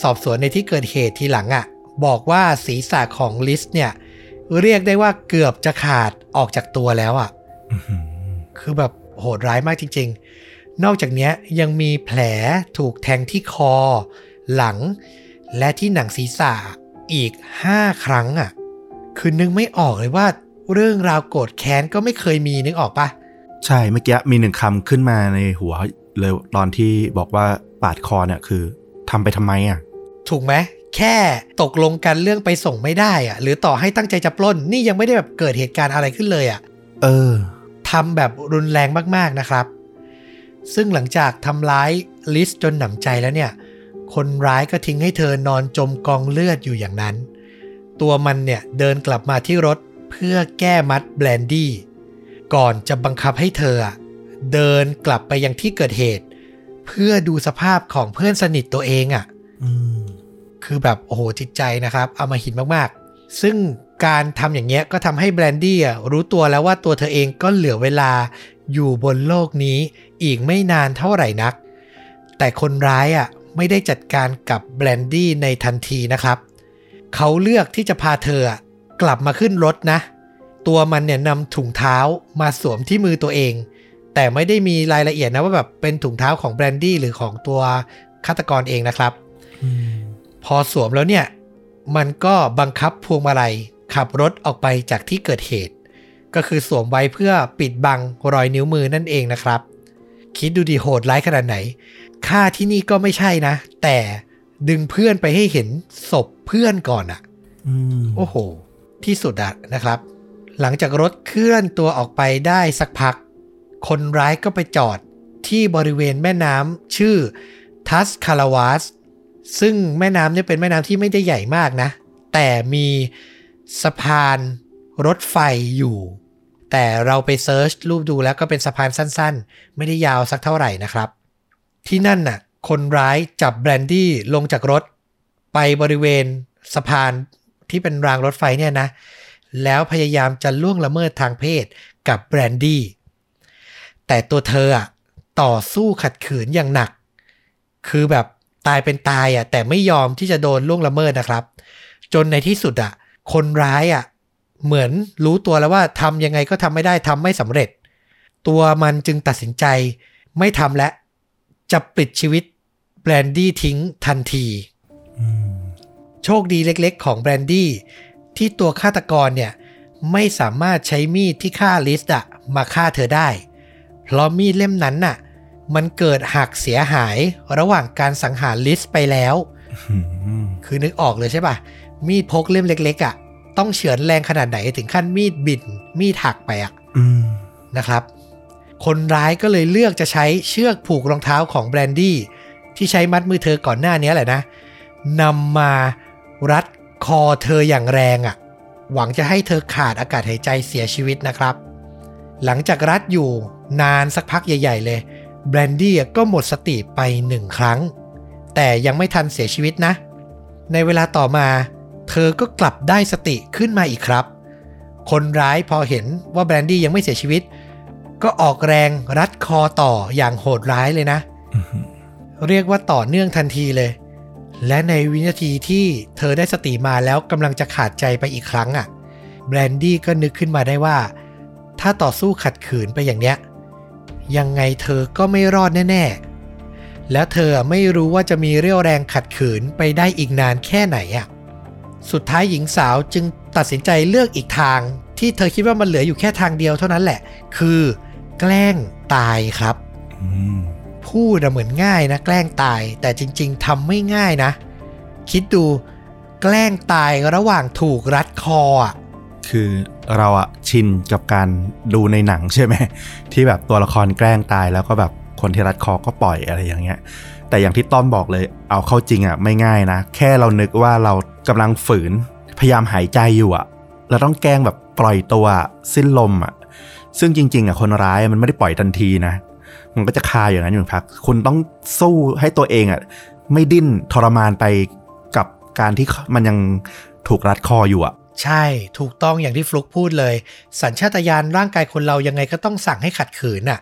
สอบสวนในที่เกิดเหตุทีหลังอะบอกว่าศีรษะของลิสเนี่ย เรียกได้ว่าเกือบจะขาดออกจากตัวแล้วอะอื้อหือคือแบบโหดร้ายมากจริง ๆ นอกจากเนี้ยยังมีแผลถูกแทงที่คอ หลัง และที่หนังศีรษะ อีก 5 ครั้งอะ่ะ คือนึกไม่ออกเลยว่าเรื่องราวโกรธแค้นก็ไม่เคยมีนึกออกปะใช่เมื่อกี้มีหนึ่งคำขึ้นมาในหัวเลยตอนที่บอกว่าปาดคอเนี่ยคือทำไปทำไมอะ ถูกไหมแค่ตกลงกันเรื่องไปส่งไม่ได้อะ่ะ หรือต่อให้ตั้งใจจะปล้นนี่ยังไม่ได้แบบเกิดเหตุการณ์อะไรขึ้นเลยอะ เออทำแบบรุนแรงมากๆนะครับ ซึ่งหลังจากทำร้ายลิสจนหนำใจแล้วเนี่ย คนร้ายก็ทิ้งให้เธอนอนจมกองเลือดอยู่อย่างนั้น ตัวมันเนี่ยเดินกลับมาที่รถเพื่อแก้มัดแบรนดี้ก่อนจะบังคับให้เธออะเดินกลับไปยังที่เกิดเหตุ เพื่อดูสภาพของเพื่อนสนิทตัวเองอะ่ะอืมคือแบบโอ้โหจิตใจนะครับเอามาหินมากๆ ซึ่งการทำอย่างเงี้ยก็ทำให้แบรนดี้อะรู้ตัวแล้วว่าตัวเธอเองก็เหลือเวลาอยู่บนโลกนี้อีกไม่นานเท่าไหร่นัก แต่คนร้ายอะ ไม่ได้จัดการกับแบรนดี้ในทันทีนะครับ เขาเลือกที่จะพาเธออะกลับมาขึ้นรถนะ ตัวมันเนี่ยนำถุงเท้ามาสวมที่มือตัวเอง แต่ไม่ได้มีรายละเอียดนะว่าแบบเป็นถุงเท้าของแบรนดี้หรือของตัวฆาตกรเองนะครับพอสวมแล้วเนี่ย มันก็บังคับพวงมาลัยขับรถออกไปจากที่เกิดเหตุ ก็คือสวมไว้เพื่อปิดบังรอยนิ้วมือนั่นเองนะครับ คิดดูดีโหดร้ายขนาดไหนฆ่าที่นี่ก็ไม่ใช่นะ แต่ดึงเพื่อนไปให้เห็นศพเพื่อนก่อนอะอืมโอ้โห ที่สุดอะนะครับ หลังจากรถเคลื่อนตัวออกไปได้สักพัก คนร้ายก็ไปจอดที่บริเวณแม่น้ำชื่อทัสคาราวาสซึ่งแม่น้ำเนี่ยเป็นแม่น้ำที่ไม่ได้ใหญ่มากนะ แต่มีสะพานรถไฟอยู่ แต่เราไปเซิร์ชรูปดูแล้วก็เป็นสะพานสั้นๆ ไม่ได้ยาวสักเท่าไหร่นะครับ ที่นั่นน่ะ คนร้ายจับแบรนดี้ลงจากรถ ไปบริเวณสะพานที่เป็นรางรถไฟเนี่ยนะ แล้วพยายามจะล่วงละเมิดทางเพศกับแบรนดี้ แต่ตัวเธออะต่อสู้ขัดขืนอย่างหนัก คือแบบตายเป็นตายอะแต่ไม่ยอมที่จะโดนล่วงละเมิดนะครับ จนในที่สุดอะคนร้ายอะ เหมือนรู้ตัวแล้วว่าทำยังไงก็ทำไม่ได้ทำไม่สำเร็จ ตัวมันจึงตัดสินใจไม่ทำและ จะปิดชีวิตแบรนดี้ทิ้งทันทีโชคดีเล็กๆ ของแบรนดี้ที่ตัวฆาตกรเนี่ย ไม่สามารถใช้มีดที่ฆ่าลิสอะมาฆ่าเธอได้ เพราะมีดเล่มนั้นน่ะ มันเกิดหักเสียหายระหว่างการสังหารลิสไปแล้วอืมคือนึกออกเลยใช่ปะมีดพกเล่มเล็ก ๆอะ ต้องเฉือนแรงขนาดไหนถึงขั้นมีดบินมีดหักไปอะอืมนะครับ คนร้ายก็เลยเลือกจะใช้เชือกผูกรองเท้าของแบรนดี้ที่ใช้มัดมือเธอก่อนหน้านี้แหละนะนำมารัดคอเธออย่างแรงอะ่ะ หวังจะให้เธอขาดอากาศหายใจเสียชีวิตนะครับ หลังจากรัดอยู่นานสักพักใหญ่ ๆ เลยแบรนดี้ก็หมดสติไปหนึ่งครั้ง แต่ยังไม่ทันเสียชีวิตนะ ในเวลาต่อมา เธอก็กลับได้สติขึ้นมาอีกครับ คนร้ายพอเห็นว่าแบรนดี้ยังไม่เสียชีวิต ก็ออกแรงรัดคอต่ออย่างโหดร้ายเลยนะอืมเรียกว่าต่อเนื่องทันทีเลย และในวินาทีที่เธอได้สติมาแล้วกำลังจะขาดใจไปอีกครั้งอะ่ะแบรนดี้ก็นึกขึ้นมาได้ว่า ถ้าต่อสู้ขัดขืนไปอย่างเนี้ย ยังไงเธอก็ไม่รอดแน่ๆแล้วเธอไม่รู้ว่าจะมีเรี่ยวแรงขัดขืนไปได้อีกนานแค่ไหนอะ่ะ สุดท้ายหญิงสาวจึงตัดสินใจเลือกอีกทาง ที่เธอคิดว่ามันเหลืออยู่แค่ทางเดียวเท่านั้นแหละ คือ แกล้งตายครับอืมพูดอะเหมือนง่ายนะ แกล้งตายแต่จริง ๆทำไม่ง่ายนะ คิดดูแกล้งตายระหว่างถูกรัดคออะคือเราอะชินกับการดูในหนังใช่ไหมที่แบบตัวละครแกล้งตายแล้วก็แบบคนที่รัดคอก็ปล่อยอะไรอย่างเงี้ย แต่อย่างที่ต้อมบอกเลย เอาเข้าจริงอะไม่ง่ายนะ แค่เรานึกว่าเรากำลังฝืน พยายามหายใจอยู่อะเราต้องแกล้งแบบปล่อยตัวสิ้นลมอะซึ่งจริง ๆอะคนร้ายมันไม่ได้ปล่อยทันทีนะ มันก็จะคาอย่างนั้นอยู่พัก คุณต้องสู้ให้ตัวเองอะไม่ดิ้นทรมานไปกับการที่มันยังถูกรัดคออยู่อะใช่ ถูกต้องอย่างที่ฟลุกพูดเลย สัญชาตญาณร่างกายคนเรายังไงก็ต้องสั่งให้ขัดขืนน่ะ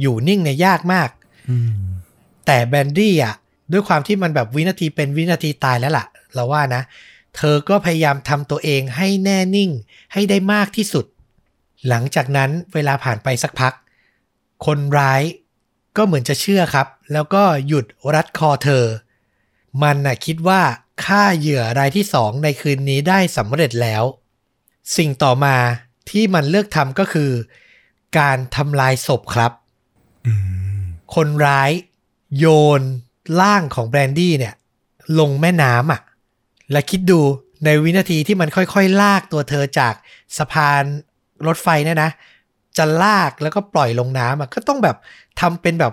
อยู่นิ่งเนี่ยยากมากอืม แต่แบนดี้อะด้วยความที่มันแบบวินาทีเป็นวินาทีตายแล้วล่ะ เราว่านะ เธอก็พยายามทำตัวเองให้แน่นิ่งให้ได้มากที่สุด หลังจากนั้นเวลาผ่านไปสักพัก คนร้ายก็เหมือนจะเชื่อครับ แล้วก็หยุดรัดคอเธอ มันน่ะคิดว่าฆ่าเหยื่อรายที่สองในคืนนี้ได้สำเร็จแล้ว สิ่งต่อมาที่มันเลือกทำก็คือ การทำลายศพครับอืมคนร้าย โยนร่างของแบรนดี้เนี่ย ลงแม่น้ำอะ และคิดดูในวินาทีที่มันค่อยๆ ลากตัวเธอจากสะพานรถไฟเนี่ยนะ จะลากแล้วก็ปล่อยลงน้ำอะก็ต้องแบบทำเป็นแบบ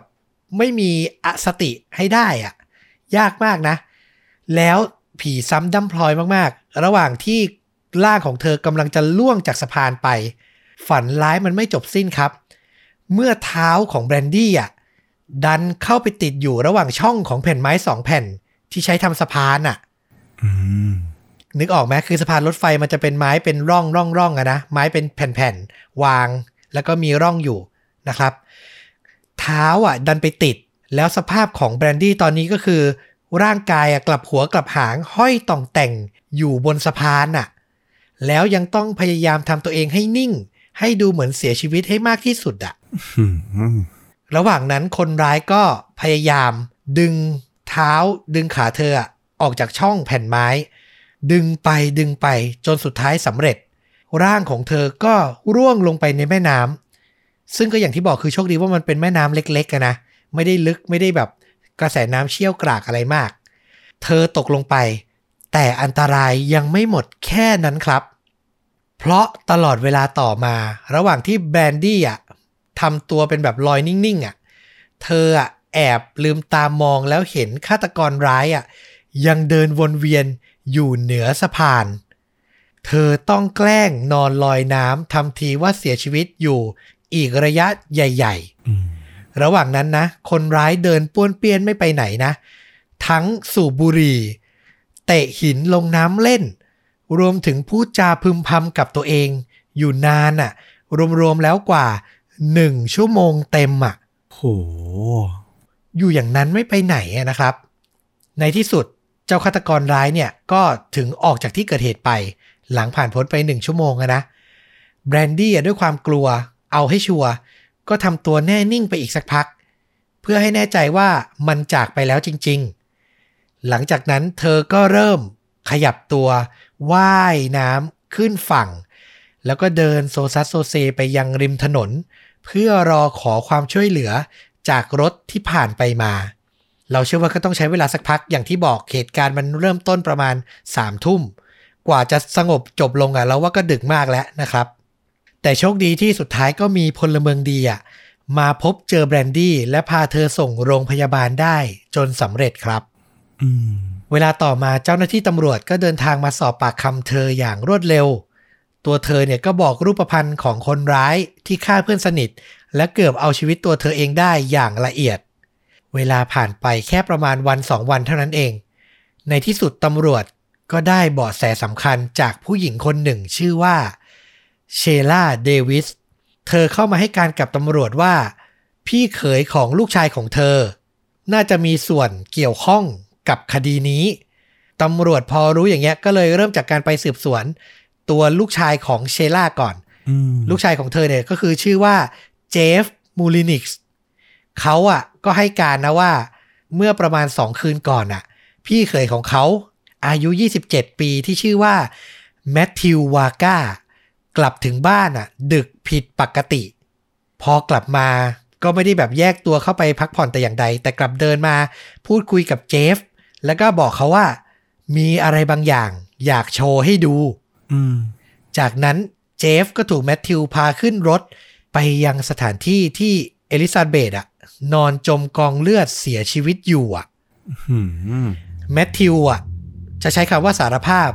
ไม่มีสติให้ได้อะ ยากมากนะ แล้วผีซ้ำดั้มพลอยมากๆ ระหว่างที่ร่างของเธอกำลังจะล่วงจากสะพานไป ฝันร้ายมันไม่จบสิ้นครับ เมื่อเท้าของแบรนดี้อะ ดันเข้าไปติดอยู่ระหว่างช่องของแผ่นไม้สองแผ่นที่ใช้ทำสะพานอะนึกออกไหมคือสะพานรถไฟมันจะเป็นไม้เป็นร่องร่องร่องอะนะไม้เป็นแผ่นๆวาง แล้วก็มีร่องอยู่นะครับ เท้าอะ ดันไปติดแล้วสภาพของแบรนดี้ตอนนี้ก็คือ ร่างกายอะกลับหัวกลับหางห้อยต่องแต่งอยู่บนสะพานอะ แล้วยังต้องพยายามทำตัวเองให้นิ่ง ให้ดูเหมือนเสียชีวิตให้มากที่สุดอะ ระหว่างนั้นคนร้ายก็พยายามดึงเท้าดึงขาเธอออกจากช่องแผ่นไม้ ดึงไปดึงไปจนสุดท้ายสำเร็จ ร่างของเธอก็ร่วงลงไปในแม่น้ำซึ่งก็อย่างที่บอกคือโชคดีว่ามันเป็นแม่น้ำเล็กๆนะไม่ได้ลึกไม่ได้แบบกระแสน้ำเชี่ยวกรากอะไรมาก เธอตกลงไป แต่อันตรายยังไม่หมดแค่นั้นครับ เพราะตลอดเวลาต่อมา ระหว่างที่แบรนดี้อะ ทำตัวเป็นแบบลอยนิ่งๆอะ เธออะแอบลืมตามองแล้วเห็นฆาตกรร้ายอะยังเดินวนเวียนอยู่เหนือสะพาน เธอต้องแกล้งนอนลอยน้ำทำทีว่าเสียชีวิตอยู่อีกระยะใหญ่อืมๆระหว่างนั้นนะ คนร้ายเดินป้วนเปี้ยนไม่ไปไหนนะ ทั้งสูบบุหรี่ เตะหินลงน้ำเล่น รวมถึงพูดจาพึมพำกับตัวเอง อยู่นานอะ่ะ รวมๆแล้วกว่า หนึ่งชั่วโมงเต็มอะโหอยู่อย่างนั้นไม่ไปไหนอะนะครับ ในที่สุดเจ้าฆาตกรร้ายเนี่ย ก็ถึงออกจากที่เกิดเหตุไป หลังผ่านพ้นไปหนึ่งชั่วโมงอะนะแบรนดี้อะด้วยความกลัว เอาให้ชัวร์ก็ทำตัวแน่นิ่งไปอีกสักพัก เพื่อให้แน่ใจว่ามันจากไปแล้วจริง ๆ หลังจากนั้นเธอก็เริ่มขยับตัวว่ายน้ำขึ้นฝั่ง แล้วก็เดินโซซัสโซเซไปยังริมถนน เพื่อรอขอความช่วยเหลือจากรถที่ผ่านไปมา เราเชื่อว่าก็ต้องใช้เวลาสักพักอย่างที่บอกเหตุการณ์มันเริ่มต้นประมาณ3ามทุ่ม กว่าจะสงบจบลงอะเราว่าก็ดึกมากแล้วนะครับ แต่โชคดีที่สุดท้ายก็มีพลเมืองดีอะมาพบเจอแบรนดี้และพาเธอส่งโรงพยาบาลได้จนสำเร็จครับอืมเวลาต่อมาเจ้าหน้าที่ตำรวจก็เดินทางมาสอบปากคำเธออย่างรวดเร็ว ตัวเธอเนี่ยก็บอกรูปพรรณของคนร้ายที่ฆ่าเพื่อนสนิท และเกือบเอาชีวิตตัวเธอเองได้อย่างละเอียด เวลาผ่านไปแค่ประมาณวันสองวันเท่านั้นเอง ในที่สุดตำรวจก็ได้เบาะแสสำคัญจากผู้หญิงคนหนึ่งชื่อว่าเชล่าเดวิส เธอเข้ามาให้การกับตำรวจว่า พี่เขยของลูกชายของเธอ น่าจะมีส่วนเกี่ยวข้องกับคดีนี้ ตำรวจพอรู้อย่างเงี้ยก็เลยเริ่มจากการไปสืบสวน ตัวลูกชายของเชล่าก่อนอืมลูกชายของเธอเนี่ยก็คือชื่อว่าเจฟมูลินิกส์เขาอะก็ให้การนะว่าเมื่อประมาณสองคืนก่อนอะ พี่เขยของเขาอายุ 27 ปีที่ชื่อว่าแมทธิววาก้ากลับถึงบ้านอะ ดึกผิดปกติ พอกลับมาก็ไม่ได้แบบแยกตัวเข้าไปพักผ่อนแต่อย่างใด แต่กลับเดินมาพูดคุยกับเจฟ แล้วก็บอกเขาว่า มีอะไรบางอย่างอยากโชว์ให้ดูอืม จากนั้นเจฟก็ถูกแมทธิวพาขึ้นรถ ไปยังสถานที่ที่เอลิซาเบธอะนอนจมกองเลือดเสียชีวิตอยู่อะอืมแมทธิวอะจะใช้คำว่าสารภาพ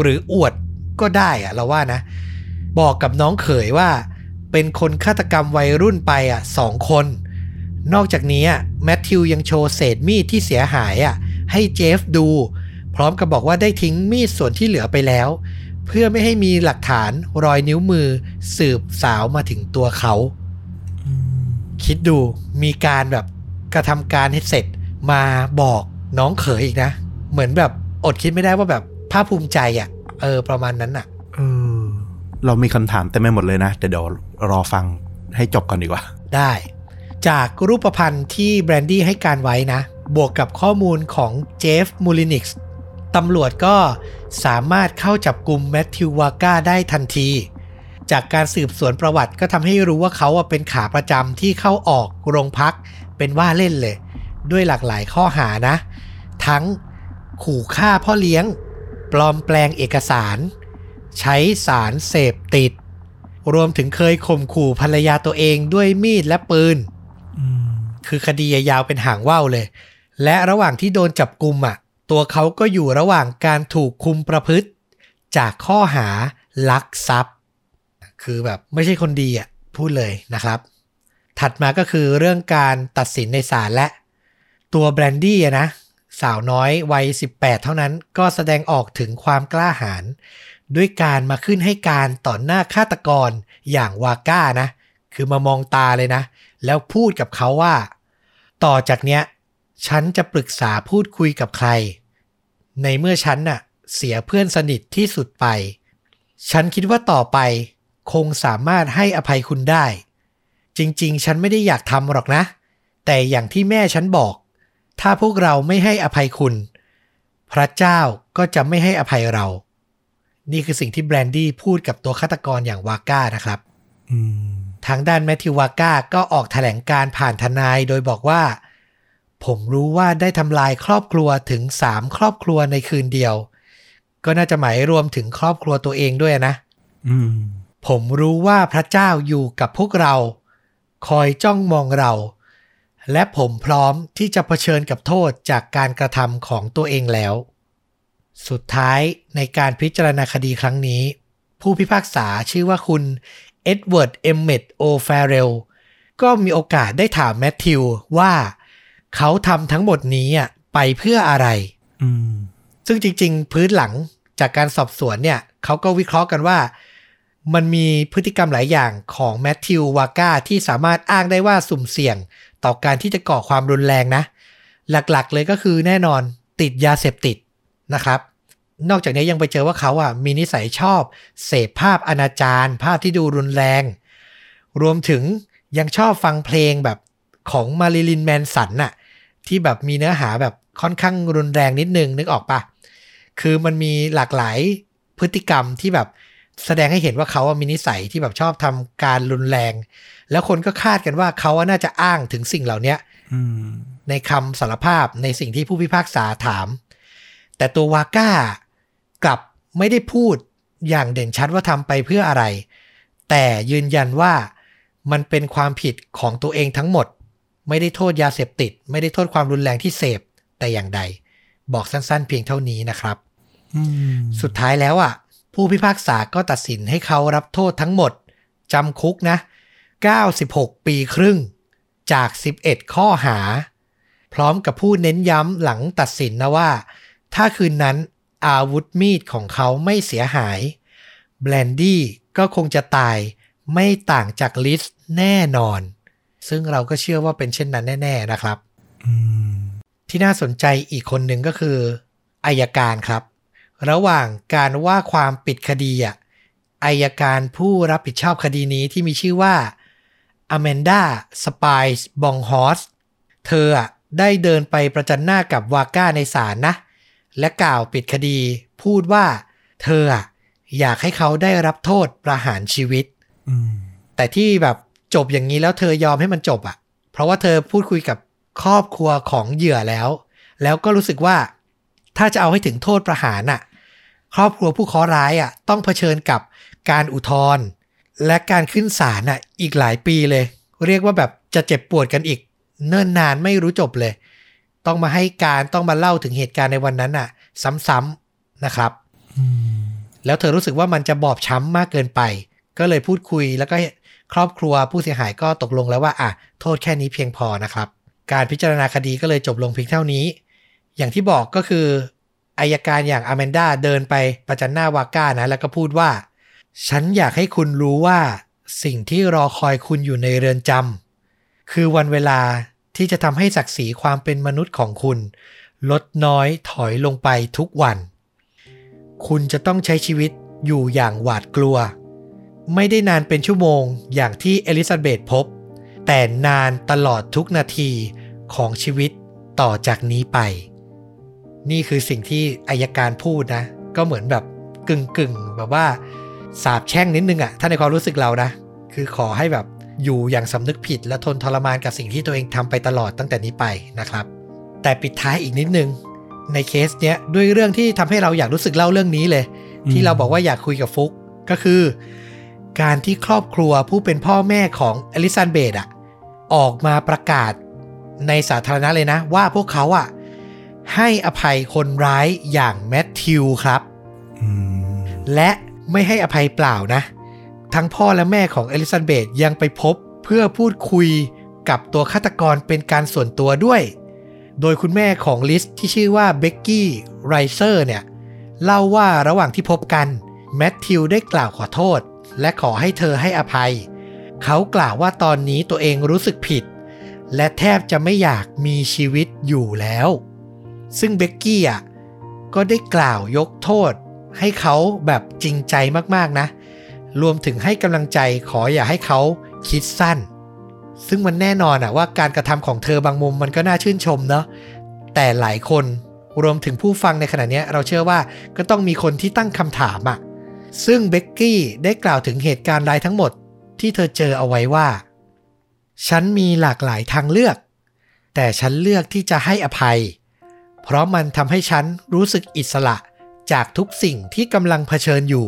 หรืออวดก็ได้อะเราว่านะ บอกกับน้องเขยว่า เป็นคนฆาตกรรมวัยรุ่นไปอะสองคน นอกจากนี้อะแมทธิวยังโชว์เศษมีดที่เสียหายอะให้เจฟดู พร้อมกับบอกว่าได้ทิ้งมีดส่วนที่เหลือไปแล้ว เพื่อไม่ให้มีหลักฐานรอยนิ้วมือสืบสาวมาถึงตัวเขา คิดดูมีการแบบกระทำการให้เสร็จมาบอกน้องเขยอีกนะ เหมือนแบบอดคิดไม่ได้ว่าแบบภาคภูมิใจอะ่ะ เออ ประมาณนั้นอะเออเรามีคำถามเต็มไปหมดเลยนะ แต่เดี๋ยวรอฟังให้จบก่อนดีกว่า ได้ จากรูปพันธ์ที่แบรนดี้ให้การไว้นะ บวกกับข้อมูลของเจฟมูลินิกส์ ตำรวจก็สามารถเข้าจับกลุ่มแมทธิววาก้าได้ทันที จากการสืบสวนประวัติก็ทำให้รู้ว่าเขาอะเป็นขาประจำที่เข้าออกโรงพักเป็นว่าเล่นเลย ด้วยหลากหลายข้อหานะ ทั้งขู่ฆ่าพ่อเลี้ยง ปลอมแปลงเอกสาร ใช้สารเสพติด รวมถึงเคยข่มขู่ภรรยาตัวเองด้วยมีดและปืนอืมคือคดียาวเป็นหางว่าวเลย และระหว่างที่โดนจับกุมอะ ตัวเขาก็อยู่ระหว่างการถูกคุมประพฤติ จากข้อหาลักทรัพย์ คือแบบไม่ใช่คนดีอะพูดเลยนะครับ ถัดมาก็คือเรื่องการตัดสินในศาลและ ตัวแบรนดี้นะ สาวน้อยวัย 18 เท่านั้นก็แสดงออกถึงความกล้าหาญด้วยการมาขึ้นให้การต่อหน้าฆาตกรอย่างวาก้านะ คือมามองตาเลยนะ แล้วพูดกับเขาว่า ต่อจากเนี้ย ฉันจะปรึกษาพูดคุยกับใคร ในเมื่อฉันน่ะเสียเพื่อนสนิทที่สุดไป ฉันคิดว่าต่อไป คงสามารถให้อภัยคุณได้ จริงๆ ฉันไม่ได้อยากทำหรอกนะ แต่อย่างที่แม่ฉันบอก ถ้าพวกเราไม่ให้อภัยคุณ พระเจ้าก็จะไม่ให้อภัยเรา นี่คือสิ่งที่แบรนดี้พูดกับตัวฆาตกรอย่างวาก้านะครับอืมทางด้านแมทธิววาก้าก็ออกแถลงการผ่านทนายโดยบอกว่า ผมรู้ว่าได้ทำลายครอบครัวถึงสามครอบครัวในคืนเดียว ก็น่าจะหมายรวมถึงครอบครัวตัวเองด้วยนะอืมผมรู้ว่าพระเจ้าอยู่กับพวกเรา คอยจ้องมองเรา และผมพร้อมที่จะเผชิญกับโทษจากการกระทำของตัวเองแล้ว สุดท้ายในการพิจารณาคดีครั้งนี้ ผู้พิพากษาชื่อว่าคุณเอ็ดเวิร์ด เอมเมตโอแฟเรลก็มีโอกาสได้ถามแมทธิวว่า เขาทำทั้งหมดนี้อะไปเพื่ออะไรอืมซึ่งจริง ๆ พื้นหลังจากการสอบสวนเนี่ยเขาก็วิเคราะห์กันว่า มันมีพฤติกรรมหลายอย่างของแมทธิววาก้าที่สามารถอ้างได้ว่าสุ่มเสี่ยง ต่อการที่จะก่อความรุนแรงนะ หลักๆเลยก็คือแน่นอนติดยาเสพติดนะครับ นอกจากนี้ยังไปเจอว่าเขาอะมีนิสัยชอบ เสพภาพอนาจารภาพที่ดูรุนแรง รวมถึงยังชอบฟังเพลงแบบของมาริลินแมนสันน่ะ ที่แบบมีเนื้อหาแบบค่อนข้างรุนแรงนิดนึงนึกออกปะคือมันมีหลากหลายพฤติกรรมที่แบบแสดงให้เห็นว่าเขาอะมีนิสัยที่แบบชอบทำการรุนแรง แล้วคนก็คาดกันว่าเขาอะน่าจะอ้างถึงสิ่งเหล่านี้อืมในคำสารภาพในสิ่งที่ผู้พิพากษาถาม แต่ตัววาก้ากลับไม่ได้พูดอย่างเด่นชัดว่าทำไปเพื่ออะไร แต่ยืนยันว่ามันเป็นความผิดของตัวเองทั้งหมด ไม่ได้โทษยาเสพติด ไม่ได้โทษความรุนแรงที่เสพแต่อย่างใด บอกสั้นๆ เพียงเท่านี้นะครับอืมสุดท้ายแล้วอะ ผู้พิพากษาก็ตัดสินให้เขารับโทษทั้งหมดจำคุกนะ 96 ปีครึ่ง จาก 11 ข้อหา พร้อมกับผู้เน้นย้ำหลังตัดสินนะว่า ถ้าคืนนั้นอาวุธมีดของเขาไม่เสียหายแบลนดี้ก็คงจะตายไม่ต่างจากลิสแน่นอน ซึ่งเราก็เชื่อว่าเป็นเช่นนั้นแน่ ๆนะครับอืมที่น่าสนใจอีกคนหนึ่งก็คืออายการครับ ระหว่างการว่าความปิดคดีอะอายการผู้รับผิดชอบคดีนี้ที่มีชื่อว่าอแมนดาสปายส์บองฮอสเธออะได้เดินไปประจันหน้ากับวาก้าในศาลนะ และกล่าวปิดคดีพูดว่าเธออะอยากให้เขาได้รับโทษประหารชีวิตอืมแต่ที่แบบ จบอย่างนี้แล้วเธอยอมให้มันจบอะ่ะ เพราะว่าเธอพูดคุยกับครอบครัวของเหยื่อแล้ว แล้วก็รู้สึกว่า ถ้าจะเอาให้ถึงโทษประหารน่ะ ครอบครัวผู้เคราะห์ร้ายอะ ต้องเผชิญกับการอุทธรณ์และการขึ้นศาลน่ะ อีกหลายปีเลย เรียกว่าแบบจะเจ็บปวดกันอีก เนิ่นนานไม่รู้จบเลย ต้องมาให้การต้องมาเล่าถึงเหตุการณ์ในวันนั้นน่ะ ซ้ำๆนะครับอืมแล้วเธอรู้สึกว่ามันจะบอบช้ำมากเกินไป ก็เลยพูดคุยแล้วก็ ครอบครัวผู้เสียหายก็ตกลงแล้วว่าอะโทษแค่นี้เพียงพอนะครับ การพิจารณาคดีก็เลยจบลงเพียงเท่านี้ อย่างที่บอกก็คืออายการอย่างอแมนดาเดินไปประจันหน้าวาก้านะแล้วก็พูดว่า ฉันอยากให้คุณรู้ว่าสิ่งที่รอคอยคุณอยู่ในเรือนจำคือวันเวลาที่จะทำให้ศักดิ์ศรีความเป็นมนุษย์ของคุณ ลดน้อยถอยลงไปทุกวัน คุณจะต้องใช้ชีวิตอยู่อย่างหวาดกลัว ไม่ได้นานเป็นชั่วโมงอย่างที่เอลิซาเบธพบ แต่นานตลอดทุกนาทีของชีวิตต่อจากนี้ไป นี่คือสิ่งที่อายการพูดนะ ก็เหมือนแบบกึ่งกึ่งแบบว่าสาบแช่งนิดนึงอะถ้าในความรู้สึกเรานะ คือขอให้แบบอยู่อย่างสำนึกผิดและทนทรมานกับสิ่งที่ตัวเองทำไปตลอดตั้งแต่นี้ไปนะครับ แต่ปิดท้ายอีกนิดนึง ในเคสเนี้ยด้วยเรื่องที่ทำให้เราอยากรู้สึกเล่าเรื่องนี้เลย ที่เราบอกว่าอยากคุยกับฟุกก็คือ การที่ครอบครัวผู้เป็นพ่อแม่ของอลิซานเบดอะออกมาประกาศในสาธารณะเลยนะ ว่าพวกเขาอะให้อภัยคนร้ายอย่างแมทธิวครับอืมและไม่ให้อภัยเปล่านะ ทั้งพ่อและแม่ของเอลิซาเบธยังไปพบเพื่อพูดคุยกับตัวฆาตกรเป็นการส่วนตัวด้วย โดยคุณแม่ของลิสที่ชื่อว่าเบกกี้ไรเซอร์เนี่ย เล่าว่าระหว่างที่พบกันแมทธิวได้กล่าวขอโทษ และขอให้เธอให้อภัย เขากล่าวว่าตอนนี้ตัวเองรู้สึกผิด และแทบจะไม่อยากมีชีวิตอยู่แล้ว ซึ่งเบกกี้อะก็ได้กล่าวยกโทษ ให้เขาแบบจริงใจมากๆนะ รวมถึงให้กำลังใจขออย่าให้เขาคิดสั้น ซึ่งมันแน่นอนอะว่าการกระทำของเธอบางมุมมันก็น่าชื่นชมเนาะแต่หลายคนรวมถึงผู้ฟังในขณะนี้เราเชื่อว่าก็ต้องมีคนที่ตั้งคำถามอะ ซึ่งเบกกี้ได้กล่าวถึงเหตุการณ์รายทั้งหมดที่เธอเจอเอาไว้ว่า ฉันมีหลากหลายทางเลือก แต่ฉันเลือกที่จะให้อภัย เพราะมันทำให้ฉันรู้สึกอิสระจากทุกสิ่งที่กำลังเผชิญอยู่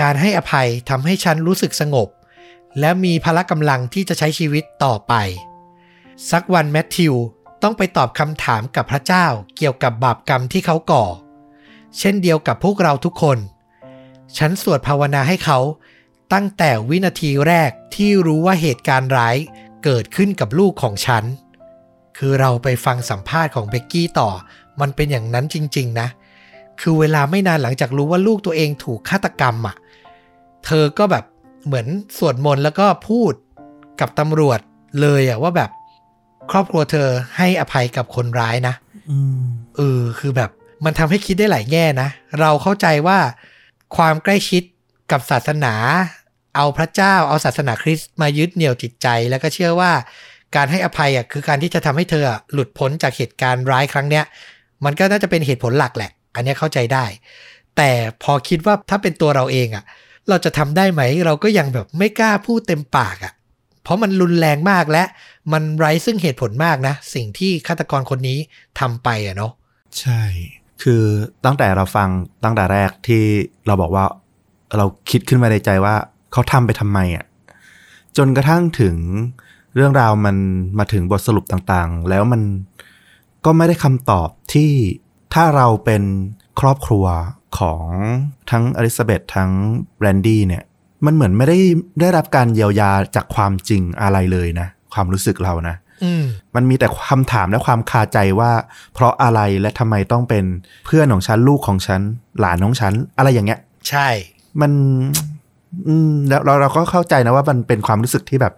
การให้อภัยทำให้ฉันรู้สึกสงบ และมีพละกำลังที่จะใช้ชีวิตต่อไป สักวันแมทธิวต้องไปตอบคำถามกับพระเจ้าเกี่ยวกับบาปกรรมที่เขาก่อ เช่นเดียวกับพวกเราทุกคน ฉันสวดภาวนาให้เขา ตั้งแต่วินาทีแรกที่รู้ว่าเหตุการณ์ร้ายเกิดขึ้นกับลูกของฉัน คือเราไปฟังสัมภาษณ์ของเบกกี้ต่อ มันเป็นอย่างนั้นจริง ๆ นะ คือเวลาไม่นานหลังจากรู้ว่าลูกตัวเองถูกฆาตกรรมอะ เธอก็แบบเหมือนสวดมนต์แล้วก็พูดกับตำรวจเลยอะว่าแบบ ครอบครัวเธอให้อภัยกับคนร้ายนะอืมเออคือแบบมันทำให้คิดได้หลายแง่นะ เราเข้าใจว่า ความใกล้ชิดกับศาสนา เอาพระเจ้าเอาศาสนาคริสต์มายึดเหนี่ยวจิตใจ แล้วก็เชื่อว่าการให้อภัยอะคือการที่จะทำให้เธอหลุดพ้นจากเหตุการณ์ร้ายครั้งเนี้ย มันก็น่าจะเป็นเหตุผลหลักแหละ อันนี้เข้าใจได้ แต่พอคิดว่าถ้าเป็นตัวเราเองอะ เราจะทำได้ไหม เราก็ยังแบบไม่กล้าพูดเต็มปากอะ เพราะมันรุนแรงมากและมันไร้ซึ่งเหตุผลมากนะ สิ่งที่ฆาตกรคนนี้ทำไปอะเนาะใช่ คือตั้งแต่เราฟังตั้งแต่แรกที่เราบอกว่าเราคิดขึ้นมาในใจว่าเขาทำไปทำไมอะจนกระทั่งถึงเรื่องราวมันมาถึงบทสรุปต่างๆ แล้วมันก็ไม่ได้คำตอบที่ถ้าเราเป็นครอบครัวของทั้งอลิซาเบธทั้งแบรนดี้เนี่ย มันเหมือนไม่ได้ได้รับการเยียวยาจากความจริงอะไรเลยนะ ความรู้สึกเรานะ มมันมีแต่คำถามและความคาใจว่า เพราะอะไรและทำไมต้องเป็นเพื่อนของฉันลูกของฉัน หลานของฉัน อะไรอย่างเงี้ย ใช่ มันอืมแล้วเราเราก็เข้าใจนะว่ามันเป็นความรู้สึกที่แบบ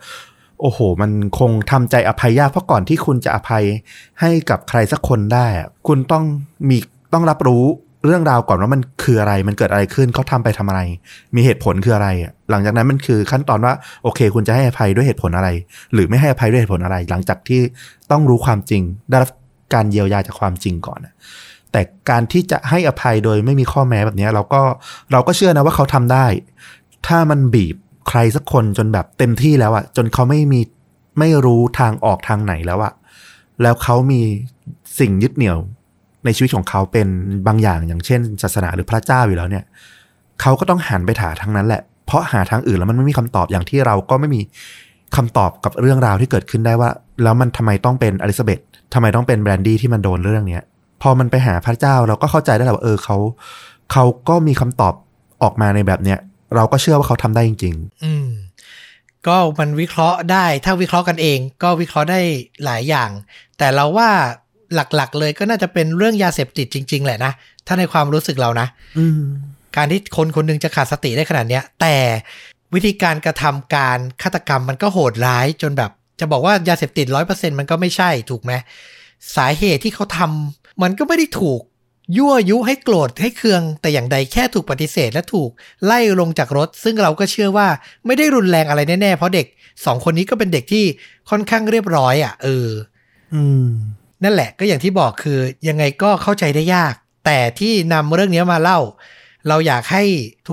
โอ้โห มันคงทำใจอภัยยากเพราะก่อนที่คุณจะอภัยให้กับใครสักคนได้อะคุณต้องมีต้องรับรู้ เรื่องราวก่อนว่ามันคืออะไร มันเกิดอะไรขึ้นเขาทำไปทำอะไร มีเหตุผลคืออะไร หลังจากนั้นมันคือขั้นตอนว่าโอเค คุณจะให้อภัยด้วยเหตุผลอะไร หรือไม่ให้อภัยด้วยเหตุผลอะไร หลังจากที่ต้องรู้ความจริง ได้รับการเยียวยาจากความจริงก่อนแต่การที่จะให้อภัยโดยไม่มีข้อแม้แบบนี้เราก็เราก็เชื่อนะว่าเขาทำได้ ถ้ามันบีบใครสักคนจนแบบเต็มที่แล้วอะจนเขาไม่มีไม่รู้ทางออกทางไหนแล้วอะแล้วเขามีสิ่งยึดเหนี่ยว ในชีวิตของเขาเป็นบางอย่างอย่างเช่น ศาสนาหรือพระเจ้าอยู่แล้วเนี่ยเขาก็ต้องหันไปหาทางนั้นแหละ เพราะหาทางอื่นแล้วมันไม่มีคำตอบอย่างที่เราก็ไม่มีคำตอบกับเรื่องราวที่เกิดขึ้นได้ว่า แล้วมันทำไมต้องเป็นอลิซาเบธทำไมต้องเป็นแบรนดี้ที่มันโดนเรื่องเนี้ยพอมันไปหาพระเจ้าเราก็เข้าใจได้แหละว่าเออเขาเขาก็มีคำตอบออกมาในแบบเนี้ยเราก็เชื่อว่าเขาทำได้จริงอืมก็มันวิเคราะห์ได้ ถ้าวิเคราะห์กันเอง ก็วิเคราะห์ได้หลายอย่าง แต่เราว่า หลักๆ เลยก็น่าจะเป็นเรื่องยาเสพติดจริง ๆ แหละนะ ถ้าในความรู้สึกเรานะๆอืมการที่คนคนหนึงจะขาดสติได้ขนาดเนี้ย แต่วิธีการกระทำการฆาตกรรมมันก็โหดร้ายจนแบบ จะบอกว่ายาเสพติดร้อยเปอร์เซ็นมันก็ไม่ใช่ถูกไหมสาเหตุที่เขาทำมันก็ไม่ได้ถูกยั่วยุให้โกรธให้เคือง แต่อย่างใดแค่ถูกปฏิเสธและถูกไล่ลงจากรถ ซึ่งเราก็เชื่อว่าไม่ได้รุนแรงอะไรแน่ๆเพราะเด็กสองคนนี้ก็เป็นเด็กที่ค่อนข้างเรียบร้อยอะเออ อืม นั่นแหละก็อย่างที่บอกคือยังไงก็เข้าใจได้ยาก แต่ที่นำเรื่องนี้มาเล่า เราอยากให้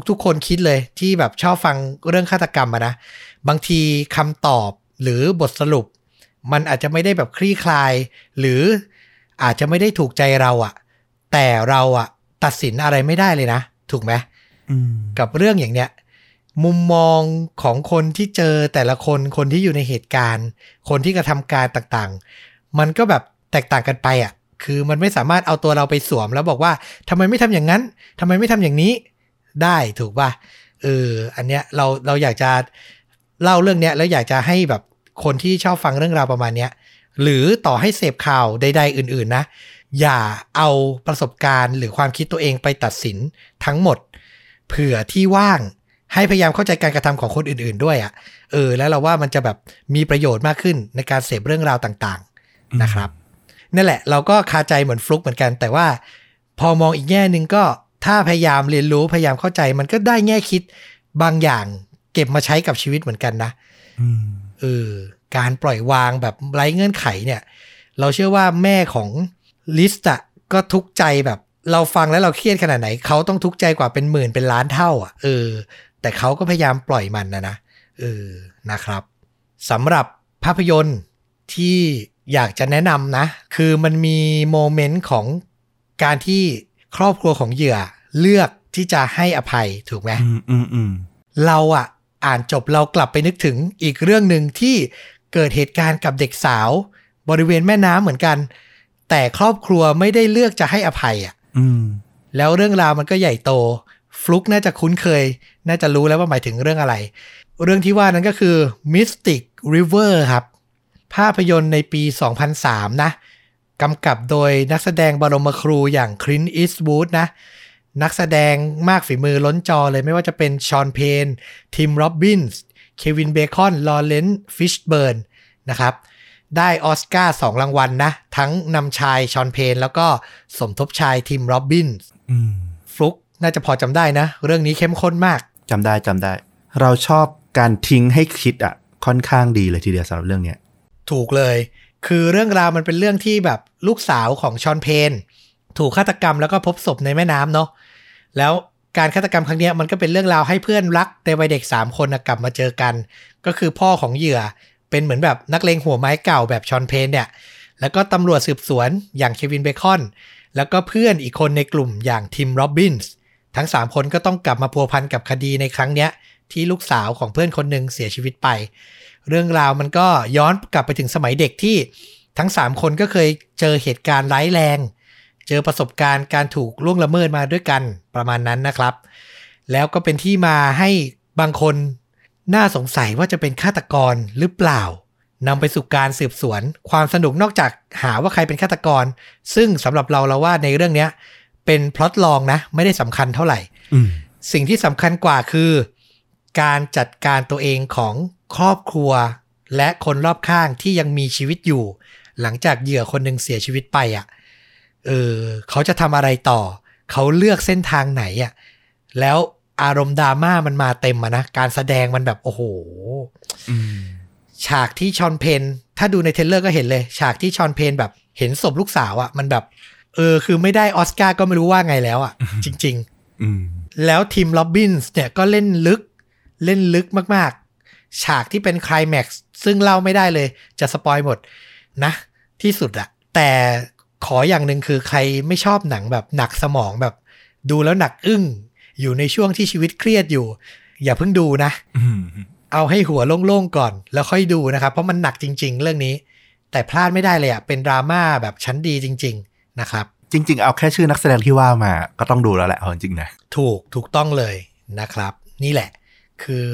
ทุกๆคนคิดเลยที่แบบชอบฟังเรื่องฆาตกรรมอะนะ บางทีคำตอบหรือบทสรุป มันอาจจะไม่ได้แบบคลี่คลาย หรืออาจจะไม่ได้ถูกใจเราอะแต่เราอะตัดสินอะไรไม่ได้เลยนะ ถูกไหมอืมกับเรื่องอย่างเนี้ยมุมมองของคนที่เจอแต่ละคนคนที่อยู่ในเหตุการณ์ คนที่กระทำการต่างๆ มันก็แบบ แตกต่างกันไปอะ คือมันไม่สามารถเอาตัวเราไปสวมแล้วบอกว่าทำไมไม่ทำอย่างนั้นทำไมไม่ทำอย่างนี้ได้ถูกป่ะเอออันเนี้ยเราเราอยากจะเล่าเรื่องเนี้ยแล้วอยากจะให้แบบคนที่ชอบฟังเรื่องราวประมาณเนี้ยหรือต่อให้เสพข่าวใด ๆ อื่น ๆ นะ อย่าเอาประสบการณ์ หรือความคิดตัวเองไปตัดสินทั้งหมด เผื่อที่ว่างให้พยายามเข้าใจการกระทำของคนอื่น ๆ ด้วยอะ่ะ เออ แล้วเราว่ามันจะแบบมีประโยชน์มากขึ้นในการเสพเรื่องราวต่าง ๆ นะครับ นั่นแหละ เราก็คาใจเหมือนฟลุกเหมือนกัน แต่ว่า พอมองอีกแง่หนึ่งก็ถ้าพยายามเรียนรู้พยายามเข้าใจ มันก็ได้แง่คิดบางอย่าง เก็บมาใช้กับชีวิตเหมือนกันนะอืมเออการปล่อยวางแบบไร้เงื่อนไขเนี่ย เราเชื่อว่าแม่ของลิสต์อะก็ทุกข์ใจแบบเราฟังแล้วเราเครียดขนาดไหนเขาต้องทุกข์ใจกว่าเป็นหมื่นเป็นล้านเท่า อะ เออ แต่เขาก็พยายามปล่อยมันนะนะเออนะครับสำหรับภาพยนตร์ที่ อยากจะแนะนำนะ คือมันมีโมเมนต์ของการที่ครอบครัวของเหยื่อเลือกที่จะให้อภัยถูกไหมอืมอืมอืมเราอะอ่านจบเรากลับไปนึกถึงอีกเรื่องหนึ่งที่เกิดเหตุการณ์กับเด็กสาว บริเวณแม่น้ำเหมือนกัน แต่ครอบครัวไม่ได้เลือกจะให้อภัยอะอืมแล้วเรื่องราวมันก็ใหญ่โต ฟลุกน่าจะคุ้นเคย น่าจะรู้แล้วว่าหมายถึงเรื่องอะไร เรื่องที่ว่านั้นก็คือ Mystic River ครับ ภาพยนตร์ในปี 2003 นะกำกับโดยนักแสดงบรมครูอย่างคลินต์ อีสต์วูดนะ นักแสดงมากฝีมือล้นจอเลยไม่ว่าจะเป็นฌอนเพนน์ทิมโรบบินส์เควินเบคอนลอเรนซ์ฟิชเบิร์นนะครับ ได้ออสการ์สองรางวัลนะทั้งนำชายฌอนเพนน์แล้วก็สมทบชายทิมโรบบินส์อืมฟลุกน่าจะพอจำได้นะ เรื่องนี้เข้มข้นมากจำได้จำได้ เราชอบการทิ้งให้คิดอะค่อนข้างดีเลยทีเดียวสำหรับเรื่องเนี้ย ถูกเลย คือเรื่องราวมันเป็นเรื่องที่แบบลูกสาวของฌอนเพนน์ ถูกฆาตกรรมแล้วก็พบศพในแม่น้ำเนาะแล้วการฆาตกรรมครั้งนี้มันก็เป็นเรื่องราวให้เพื่อนรักในวัยเด็ก 3 คนกลับมาเจอกัน ก็คือพ่อของเหยื่อเป็นเหมือนแบบนักเลงหัวไม้เก่าแบบฌอนเพนน์เนี่ยแล้วก็ตำรวจสืบสวนอย่างเควินเบคอน แล้วก็เพื่อนอีกคนในกลุ่มอย่างทิมโรบบินส์ทั้ง 3 คนก็ต้องกลับมาพัวพันกับคดีในครั้งเนี้ยที่ลูกสาวของเพื่อนคนหนึ่งเสียชีวิตไป เรื่องราวมันก็ย้อนกลับไปถึงสมัยเด็กที่ทั้ง 3 คนก็เคยเจอเหตุการณ์ร้ายแรง เจอประสบการณ์การถูกล่วงละเมิดมาด้วยกันประมาณนั้นนะครับ แล้วก็เป็นที่มาให้บางคนน่าสงสัยว่าจะเป็นฆาตกรหรือเปล่านำไปสู่การสืบสวน ความสนุกนอกจากหาว่าใครเป็นฆาตกร ซึ่งสำหรับเราเราว่าในเรื่องเนี้ยเป็นพล็อตลองนะ ไม่ได้สำคัญเท่าไหร่อืมสิ่งที่สำคัญกว่าคือ การจัดการตัวเองของครอบครัว และคนรอบข้างที่ยังมีชีวิตอยู่ หลังจากเหยื่อคนหนึ่งเสียชีวิตไปอะเออเขาจะทำอะไรต่อ เขาเลือกเส้นทางไหนอะแล้วอารมณ์ดราม่ามันมาเต็มอะนะ การแสดงมันแบบโอ้โหอืมฉากที่ฌอนเพนน์ ถ้าดูใน trailer ก็เห็นเลย ฉากที่ฌอนเพนน์แบบเห็นศพลูกสาวอะ่ะ มันแบบ เออ คือไม่ได้ออสการ์ก็ไม่รู้ว่าไงแล้วอะ่ะ จริงอืมๆแล้วทิมโรบบินส์เนี่ยก็เล่นลึก เล่นลึกมากๆ ฉากที่เป็นไคลแม็กซ์ซึ่งเล่าไม่ได้เลย จะสปอยหมดนะ ที่สุดอะแต่ขออย่างหนึ่งคือใครไม่ชอบหนังแบบหนักสมองแบบ ดูแล้วหนักอึ้ง อยู่ในช่วงที่ชีวิตเครียดอยู่ อย่าเพิ่งดูนะอืมเอาให้หัวโล่งๆก่อน แล้วค่อยดูนะครับ เพราะมันหนักจริง ๆ เรื่องนี้ แต่พลาดไม่ได้เลยอะเป็นดราม่าแบบชั้นดีจริง ๆ นะครับ จริง ๆ เอาแค่ชื่อนักแสดงที่ว่ามา ก็ต้องดูแล้วแหละเอาจริงๆนะถูกถูกต้องเลยนะครับ นี่แหละ คือ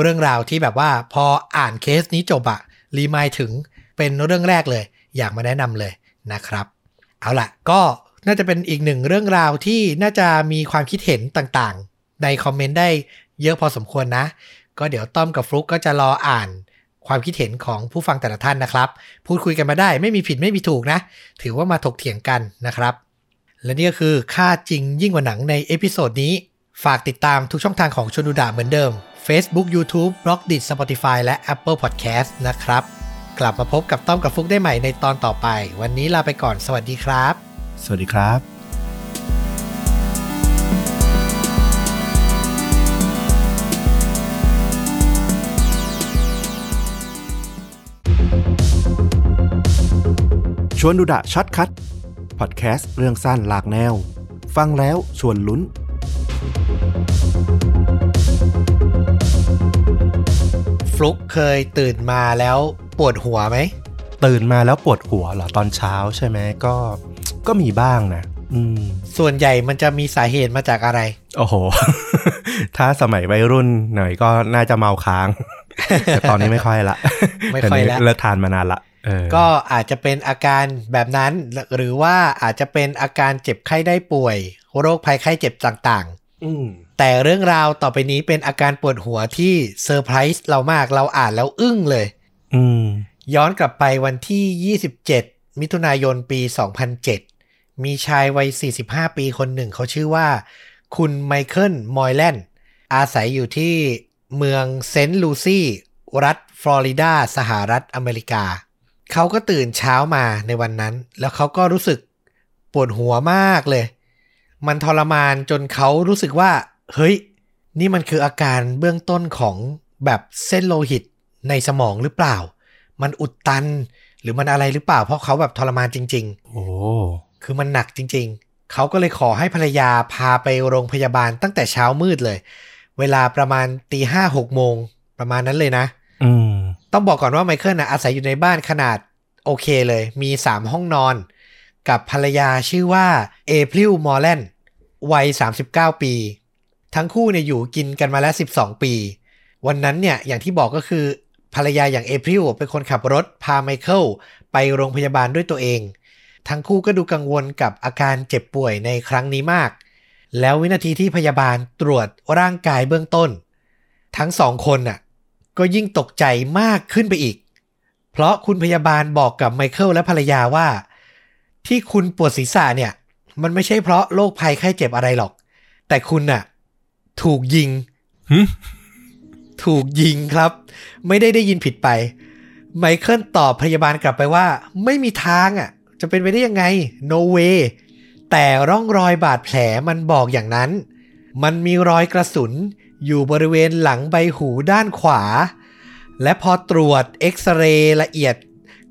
เรื่องราวที่แบบว่าพออ่านเคสนี้จบอะหมายถึงเป็นเรื่องแรกเลย อยากมาแนะนำเลยนะครับ เอาล่ะก็น่าจะเป็นอีกหนึ่งเรื่องราวที่น่าจะมีความคิดเห็นต่างๆ ในคอมเมนต์ได้เยอะพอสมควรนะ ก็เดี๋ยวต้อมกับฟลุกก็จะรออ่านความคิดเห็นของผู้ฟังแต่ละท่านนะครับ พูดคุยกันมาได้ไม่มีผิดไม่มีถูกนะ ถือว่ามาถกเถียงกันนะครับ และนี่ก็คือฆ่าจริงยิ่งกว่าหนังใน episode นี้ ฝากติดตามทุกช่องทางของชวนดูดะเหมือนเดิม Facebook YouTube b l o g d i t Spotify และ Apple Podcast นะครับ กลับมาพบกับต้อมกับฟลุกได้ใหม่ในตอนต่อไป วันนี้ลาไปก่อนสวัสดีครับ สวัสดีครับชวนดูดะ shortcutพอดแคสต์เรื่องสั้นหลากแนว ฟังแล้วชวนลุ้น ฟลุกเคยตื่นมาแล้วปวดหัวไหม ตื่นมาแล้วปวดหัวเหรอตอนเช้าใช่ไหมก็ก็มีบ้างนะอืมส่วนใหญ่มันจะมีสาเหตุมาจากอะไร โอ้โห ถ้าสมัยวัยรุ่นหน่อยก็น่าจะเมาค้าง แต่ตอนนี้ไม่ค่อยละ ไม่ค่อยละเดี๋วนี้เลิกทานมานานละเออก็อาจจะเป็นอาการแบบนั้น หรือว่าอาจจะเป็นอาการเจ็บไข้ได้ป่วย โรคภัยไข้เจ็บต่างอืมๆ แต่เรื่องราวต่อไปนี้เป็นอาการปวดหัวที่เซอร์ไพรส์เรามากเราอ่านแล้วอึ้งเลยอืมย้อนกลับไปวันที่ 27 มิถุนายนปี 2007 มีชายวัย 45 ปีคนหนึ่งเขาชื่อว่า คุณไมเคิล มอยแลนด์อาศัยอยู่ที่เมืองเซนต์ลูซี่ รัฐฟลอริดา สหรัฐอเมริกา เขาก็ตื่นเช้ามาในวันนั้น แล้วเขาก็รู้สึกปวดหัวมากเลย มันทรมานจนเขารู้สึกว่า เฮ้ย นี่มันคืออาการเบื้องต้นของแบบเส้นโลหิตในสมองหรือเปล่า มันอุดตัน หรือมันอะไรหรือเปล่า เพราะเขาแบบทรมานจริง ๆ โอ้ คือมันหนักจริง ๆ เขาก็เลยขอให้ภรรยาพาไปโรงพยาบาลตั้งแต่เช้ามืดเลย เวลาประมาณตีห้าหกโมงประมาณนั้นเลยนะ อืม ต้องบอกก่อนว่าไมเคิลนะอาศัยอยู่ในบ้านขนาดโอเคเลย มี3ห้องนอน กับภรรยาชื่อว่าเอพริลมอร์แลน วัย 39 ปี ทั้งคู่เนี่ยอยู่กินกันมาแล้ว 12 ปี วันนั้นเนี่ยอย่างที่บอกก็คือภรรยาอย่างเอพริลเป็นคนขับรถพาไมเคิลไปโรงพยาบาลด้วยตัวเอง ทั้งคู่ก็ดูกังวลกับอาการเจ็บป่วยในครั้งนี้มาก แล้ววินาทีที่พยาบาลตรวจร่างกายเบื้องต้น ทั้งสองคนน่ะก็ยิ่งตกใจมากขึ้นไปอีก เพราะคุณพยาบาลบอกกับไมเคิลและภรรยาว่า ที่คุณปวดศีรษะเนี่ย มันไม่ใช่เพราะโรคภัยไข้เจ็บอะไรหรอก แต่คุณน่ะ ถูกยิงหึถูกยิงครับ ไม่ได้ได้ยินผิดไป ไมเคิลตอบพยาบาลกลับไปว่า ไม่มีทางอะ จะเป็นไปได้ยังไง no way แต่ร่องรอยบาดแผลมันบอกอย่างนั้น มันมีรอยกระสุนอยู่บริเวณหลังใบหูด้านขวา และพอตรวจเอ็กซเรย์ละเอียด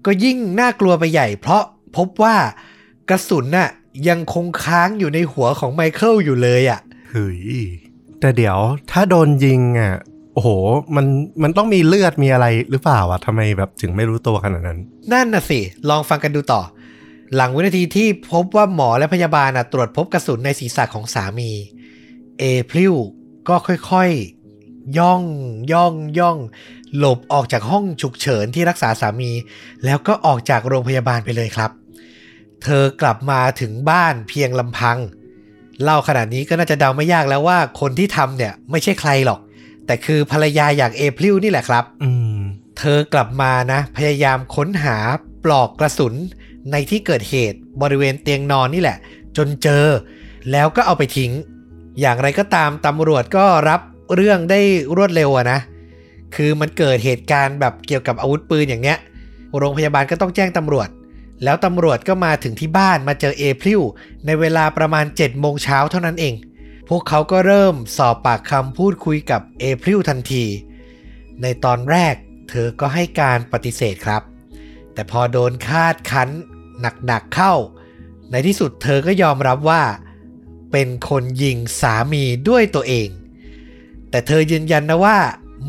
ก็ยิ่งน่ากลัวไปใหญ่ เพราะพบว่ากระสุนน่ะ ยังคงค้างอยู่ในหัวของไมเคิลอยู่เลยอะเฮ้ยแต่เดี๋ยวถ้าโดนยิงอะโอ้โห มัน มันต้องมีเลือดมีอะไรหรือเปล่าอะทำไมแบบถึงไม่รู้ตัวขนาดนั้น นั่นน่ะสิ ลองฟังกันดูต่อ หลังวินาทีที่พบว่าหมอและพยาบาลน่ะตรวจพบกระสุนในศีรษะของสามี เอพริวก็ค่อยๆ ย่องย่องย่อง หลบออกจากห้องฉุกเฉินที่รักษาสามี แล้วก็ออกจากโรงพยาบาลไปเลยครับ เธอกลับมาถึงบ้านเพียงลำพัง เล่าขนาดนี้ก็น่าจะเดาไม่ยากแล้วว่าคนที่ทำเนี่ยไม่ใช่ใครหรอก แต่คือภรรยาอย่างเอพริวนี่แหละครับอืมเธอกลับมานะ พยายามค้นหาปลอกกระสุนในที่เกิดเหตุบริเวณเตียงนอนนี่แหละ จนเจอ แล้วก็เอาไปทิ้ง อย่างไรก็ตามตำรวจก็รับเรื่องได้รวดเร็วอะนะ คือมันเกิดเหตุการณ์แบบเกี่ยวกับอาวุธปืนอย่างเนี้ย โรงพยาบาลก็ต้องแจ้งตำรวจ แล้วตำรวจก็มาถึงที่บ้านมาเจอเอพริวในเวลาประมาณ7โมงเช้าเท่านั้นเอง พวกเขาก็เริ่มสอบปากคำพูดคุยกับเอพริวทันที ในตอนแรกเธอก็ให้การปฏิเสธครับ แต่พอโดนคาดคั้นหนักๆเข้า ในที่สุดเธอก็ยอมรับว่า เป็นคนยิงสามีด้วยตัวเอง แต่เธอยืนยันนะว่า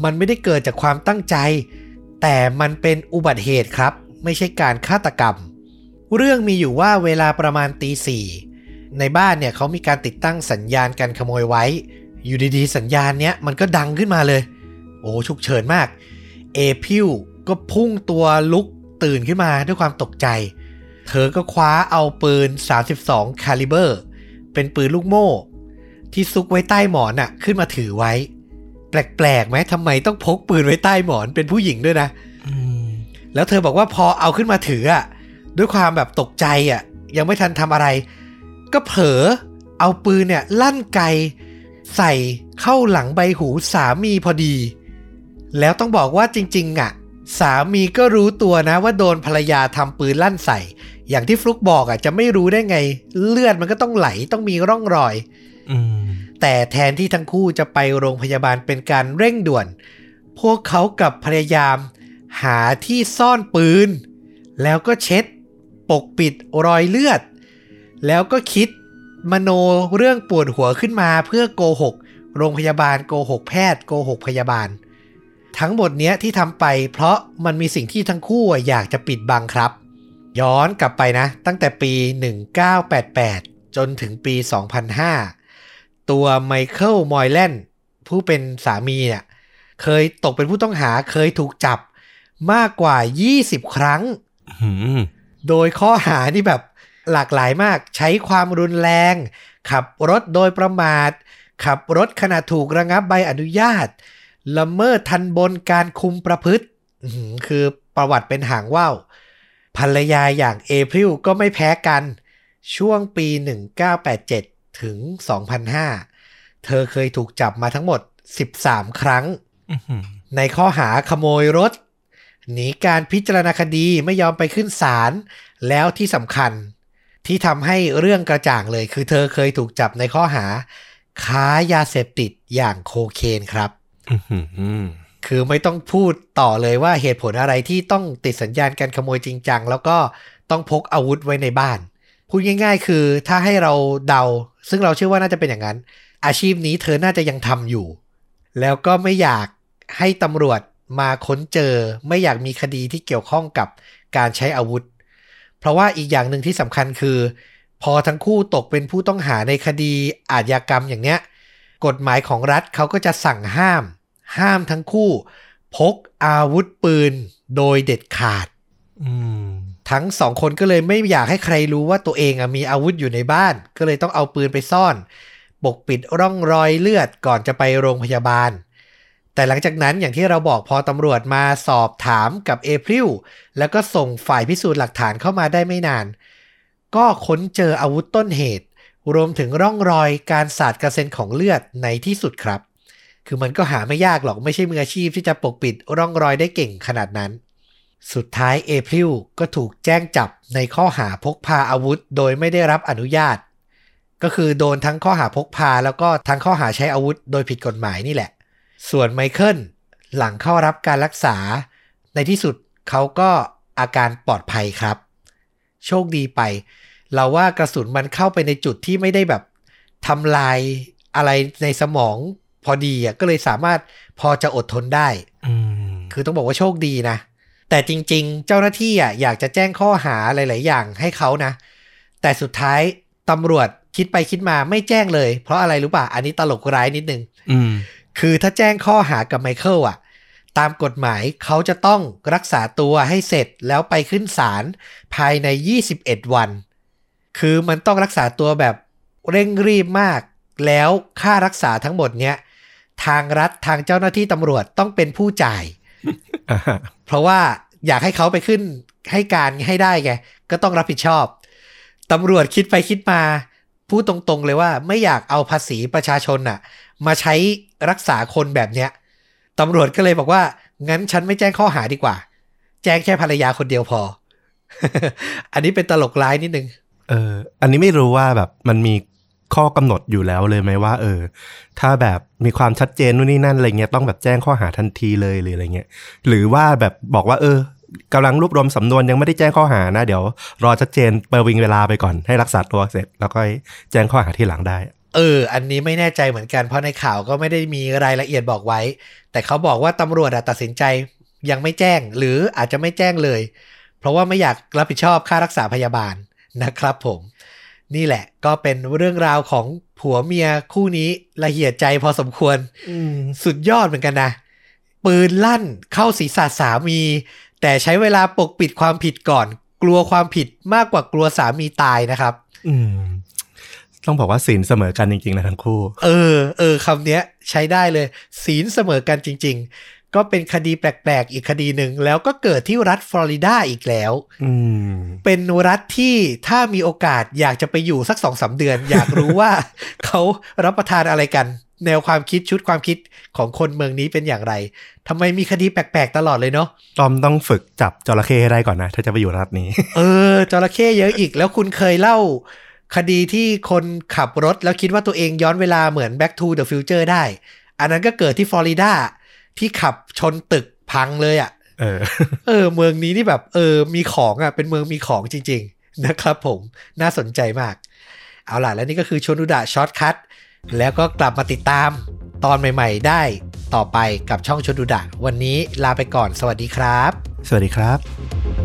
มันไม่ได้เกิดจากความตั้งใจ แต่มันเป็นอุบัติเหตุครับ ไม่ใช่การฆาตกรรม เรื่องมีอยู่ว่าเวลาประมาณตีสี่ในบ้านเนี่ยเขามีการติดตั้งสัญญาณการขโมยไว้ อยู่ดีๆ สัญญาณเนี้ยมันก็ดังขึ้นมาเลย โอ้ฉุกเฉินมาก เอพิวก็พุ่งตัวลุกตื่นขึ้นมาด้วยความตกใจ เธอก็คว้าเอาปืน 32 คาลิเบอร์ เป็นปืนลูกโม่ ที่ซุกไว้ใต้หมอนน่ะขึ้นมาถือไว้ แปลกๆไหมทำไมต้องพกปืนไว้ใต้หมอนเป็นผู้หญิงด้วยนะอืมแล้วเธอบอกว่าพอเอาขึ้นมาถืออะ ด้วยความแบบตกใจอะยังไม่ทันทำอะไร ก็เผลอเอาปืนเนี่ยลั่นไกใส่เข้าหลังใบหูสามีพอดี แล้วต้องบอกว่าจริงๆอะ สามีก็รู้ตัวนะว่าโดนภรรยาทำปืนลั่นใส่ อย่างที่ฟลุกบอกอะจะไม่รู้ได้ไง เลือดมันก็ต้องไหลต้องมีร่องรอยอืมแต่แทนที่ทั้งคู่จะไปโรงพยาบาลเป็นการเร่งด่วน พวกเขากลับพยายาม หาที่ซ่อนปืน แล้วก็เช็ด ปกปิดรอยเลือด แล้วก็คิดมโนเรื่องปวดหัวขึ้นมาเพื่อโกหก โรงพยาบาลโกหกแพทย์โกหกพยาบาล ทั้งหมดเนี้ยที่ทำไป เพราะมันมีสิ่งที่ทั้งคู่อยากจะปิดบังครับ ย้อนกลับไปนะ ตั้งแต่ปี 1988 จนถึงปี 2005 ตัวไมเคิลมอยแลนด์ผู้เป็นสามีเนี่ยเคยตกเป็นผู้ต้องหาเคยถูกจับมากกว่า 20 ครั้ง โดยข้อหานี่แบบหลากหลายมากใช้ความรุนแรง ขับรถโดยประมาท ขับรถขณะถูกระงับใบอนุญาต ละเมิดทันบนการคุมประพฤติอื้อหือคือประวัติเป็นหางว่าวภรรยาอย่างเอพริลก็ไม่แพ้กัน ช่วงปี 1987 ถึง 2005 เธอเคยถูกจับมาทั้งหมด 13 ครั้งอื้อหือในข้อหาขโมยรถ หนีการพิจารณาคดีไม่ยอมไปขึ้นศาลแล้วที่สำคัญ ที่ทำให้เรื่องกระจ่างเลย คือเธอเคยถูกจับในข้อหา ค้ายาเสพติดอย่างโคเคนครับอื้อหือคือไม่ต้องพูดต่อเลยว่าเหตุผลอะไรที่ต้องติดสัญญาณการขโมยจริงจังแล้วก็ต้องพกอาวุธไว้ในบ้าน พูดง่าย ๆ คือถ้าให้เราเดา ซึ่งเราเชื่อว่าน่าจะเป็นอย่างนั้น อาชีพนี้เธอน่าจะยังทำอยู่ แล้วก็ไม่อยากให้ตำรวจ มาค้นเจอไม่อยากมีคดีที่เกี่ยวข้องกับการใช้อาวุธ เพราะว่าอีกอย่างหนึ่งที่สำคัญคือ พอทั้งคู่ตกเป็นผู้ต้องหาในคดีอาชญากรรมอย่างเนี้ยกฎหมายของรัฐเขาก็จะสั่งห้าม ห้ามทั้งคู่ พกอาวุธปืนโดยเด็ดขาดอืมทั้งสองคนก็เลยไม่อยากให้ใครรู้ว่าตัวเองอะมีอาวุธอยู่ในบ้าน ก็เลยต้องเอาปืนไปซ่อน ปกปิดร่องรอยเลือดก่อนจะไปโรงพยาบาล แต่หลังจากนั้นอย่างที่เราบอกพอตำรวจมาสอบถามกับเอพริลแล้วก็ส่งฝ่ายพิสูจน์หลักฐานเข้ามาได้ไม่นาน ก็ค้นเจออาวุธต้นเหตุ รวมถึงร่องรอยการสาดกระเซ็นของเลือดในที่สุดครับ คือมันก็หาไม่ยากหรอกไม่ใช่มืออาชีพที่จะปกปิดร่องรอยได้เก่งขนาดนั้น สุดท้ายเอพริลก็ถูกแจ้งจับในข้อหาพกพาอาวุธ โดยไม่ได้รับอนุญาต ก็คือโดนทั้งข้อหาพกพาแล้วก็ทั้งข้อหาใช้อาวุธ โดยผิดกฎหมายนี่แหละ ส่วนไมเคิลหลังเข้ารับการรักษา ในที่สุดเขาก็อาการปลอดภัยครับ โชคดีไป เราว่ากระสุนมันเข้าไปในจุดที่ไม่ได้แบบทำลายอะไรในสมองพอดีอะก็เลยสามารถพอจะอดทนได้อืมคือต้องบอกว่าโชคดีนะ แต่จริงๆ เจ้าหน้าที่อะอยากจะแจ้งข้อหาหลาย ๆ อย่างให้เขานะ แต่สุดท้ายตำรวจคิดไปคิดมาไม่แจ้งเลย เพราะอะไรรู้ป่ะ อันนี้ตลกร้ายนิดนึงอืม คือถ้าแจ้งข้อหากับไมเคิลอะ ตามกฎหมายเขาจะต้องรักษาตัวให้เสร็จแล้วไปขึ้นศาลภายใน 21 วัน คือมันต้องรักษาตัวแบบเร่งรีบมาก แล้วค่ารักษาทั้งหมดเนี้ยทางรัฐทางเจ้าหน้าที่ตำรวจต้องเป็นผู้จ่าย เพราะว่าอยากให้เขาไปขึ้นให้การให้ได้ไง ก็ต้องรับผิดชอบตำรวจคิดไปคิดมา พูดตรงๆเลยว่าไม่อยากเอาภาษีประชาชนน่ะ มาใช้รักษาคนแบบเนี้ยตำรวจก็เลยบอกว่า งั้นฉันไม่แจ้งข้อหาดีกว่า แจ้งแค่ภรรยาคนเดียวพอ อันนี้เป็นตลกร้ายนิดนึง เออ อันนี้ไม่รู้ว่าแบบมันมีข้อกำหนดอยู่แล้วเลยไหมว่า เออ ถ้าแบบมีความชัดเจนนู่นนี่นั่นอะไรเงี้ยต้องแบบแจ้งข้อหาทันทีเลยหรืออะไรเงี้ยหรือว่าแบบบอกว่า เออกำลังรวบรวมสำนวนยังไม่ได้แจ้งข้อหานะ เดี๋ยว รอชัดเจนประวิงเวลาไปก่อนให้รักษาตัวเสร็จ แล้วก็แจ้งข้อหาที่หลังได้ เออ อันนี้ไม่แน่ใจเหมือนกันเพราะในข่าวก็ไม่ได้มีรายละเอียดบอกไว้ แต่เขาบอกว่าตำรวจอะตัดสินใจยังไม่แจ้งหรืออาจจะไม่แจ้งเลย เพราะว่าไม่อยากรับผิดชอบค่ารักษาพยาบาลนะครับผม นี่แหละก็เป็นเรื่องราวของผัวเมียคู่นี้ละเอียดใจพอสมควรอืมสุดยอดเหมือนกันนะ ปืนลั่นเข้าศีรษะสามี แต่ใช้เวลาปกปิดความผิดก่อน กลัวความผิดมากกว่ากลัวสามีตายนะครับอืม ต้องบอกว่าศีลเสมอกันจริงๆนะทั้งคู่ เออ เออคำเนี้ย ใช้ได้เลยศีลเสมอกันจริง ๆ ก็เป็นคดีแปลกๆ อีกคดีหนึ่ง แล้วก็เกิดที่รัฐฟลอริดาอีกแล้วอืมเป็นรัฐที่ถ้ามีโอกาสอยากจะไปอยู่สักสองสาเดือน อยากรู้ว่าเขารับประทานอะไรกัน แนวความคิดชุดความคิดของคนเมืองนี้เป็นอย่างไรทำไมมีคดีแปลกๆ ตลอดเลยเนาะตอมต้องฝึกจับจระเข้ให้ได้ก่อนนะ ถ้าจะไปอยู่รัฐนี้ เออจระเข้เยอะอีกแล้วคุณเคยเล่า คดีที่คนขับรถแล้วคิดว่าตัวเองย้อนเวลาเหมือน Back to the Future ได้ อันนั้นก็เกิดที่ฟลอริดาที่ขับชนตึกพังเลยอะ่ะ เออ เออ เมืองนี้นี่แบบ เออ มีของอะ่ะ เป็นเมืองมีของจริง ๆ นะครับผม น่าสนใจมาก เอาล่ะ แล้วนี่ก็คือชวนดูดะ shortcut แล้วก็กลับมาติดตามตอนใหม่ ๆ ได้ต่อไปกับช่องชวนดูดะ วันนี้ลาไปก่อน สวัสดีครับ สวัสดีครับ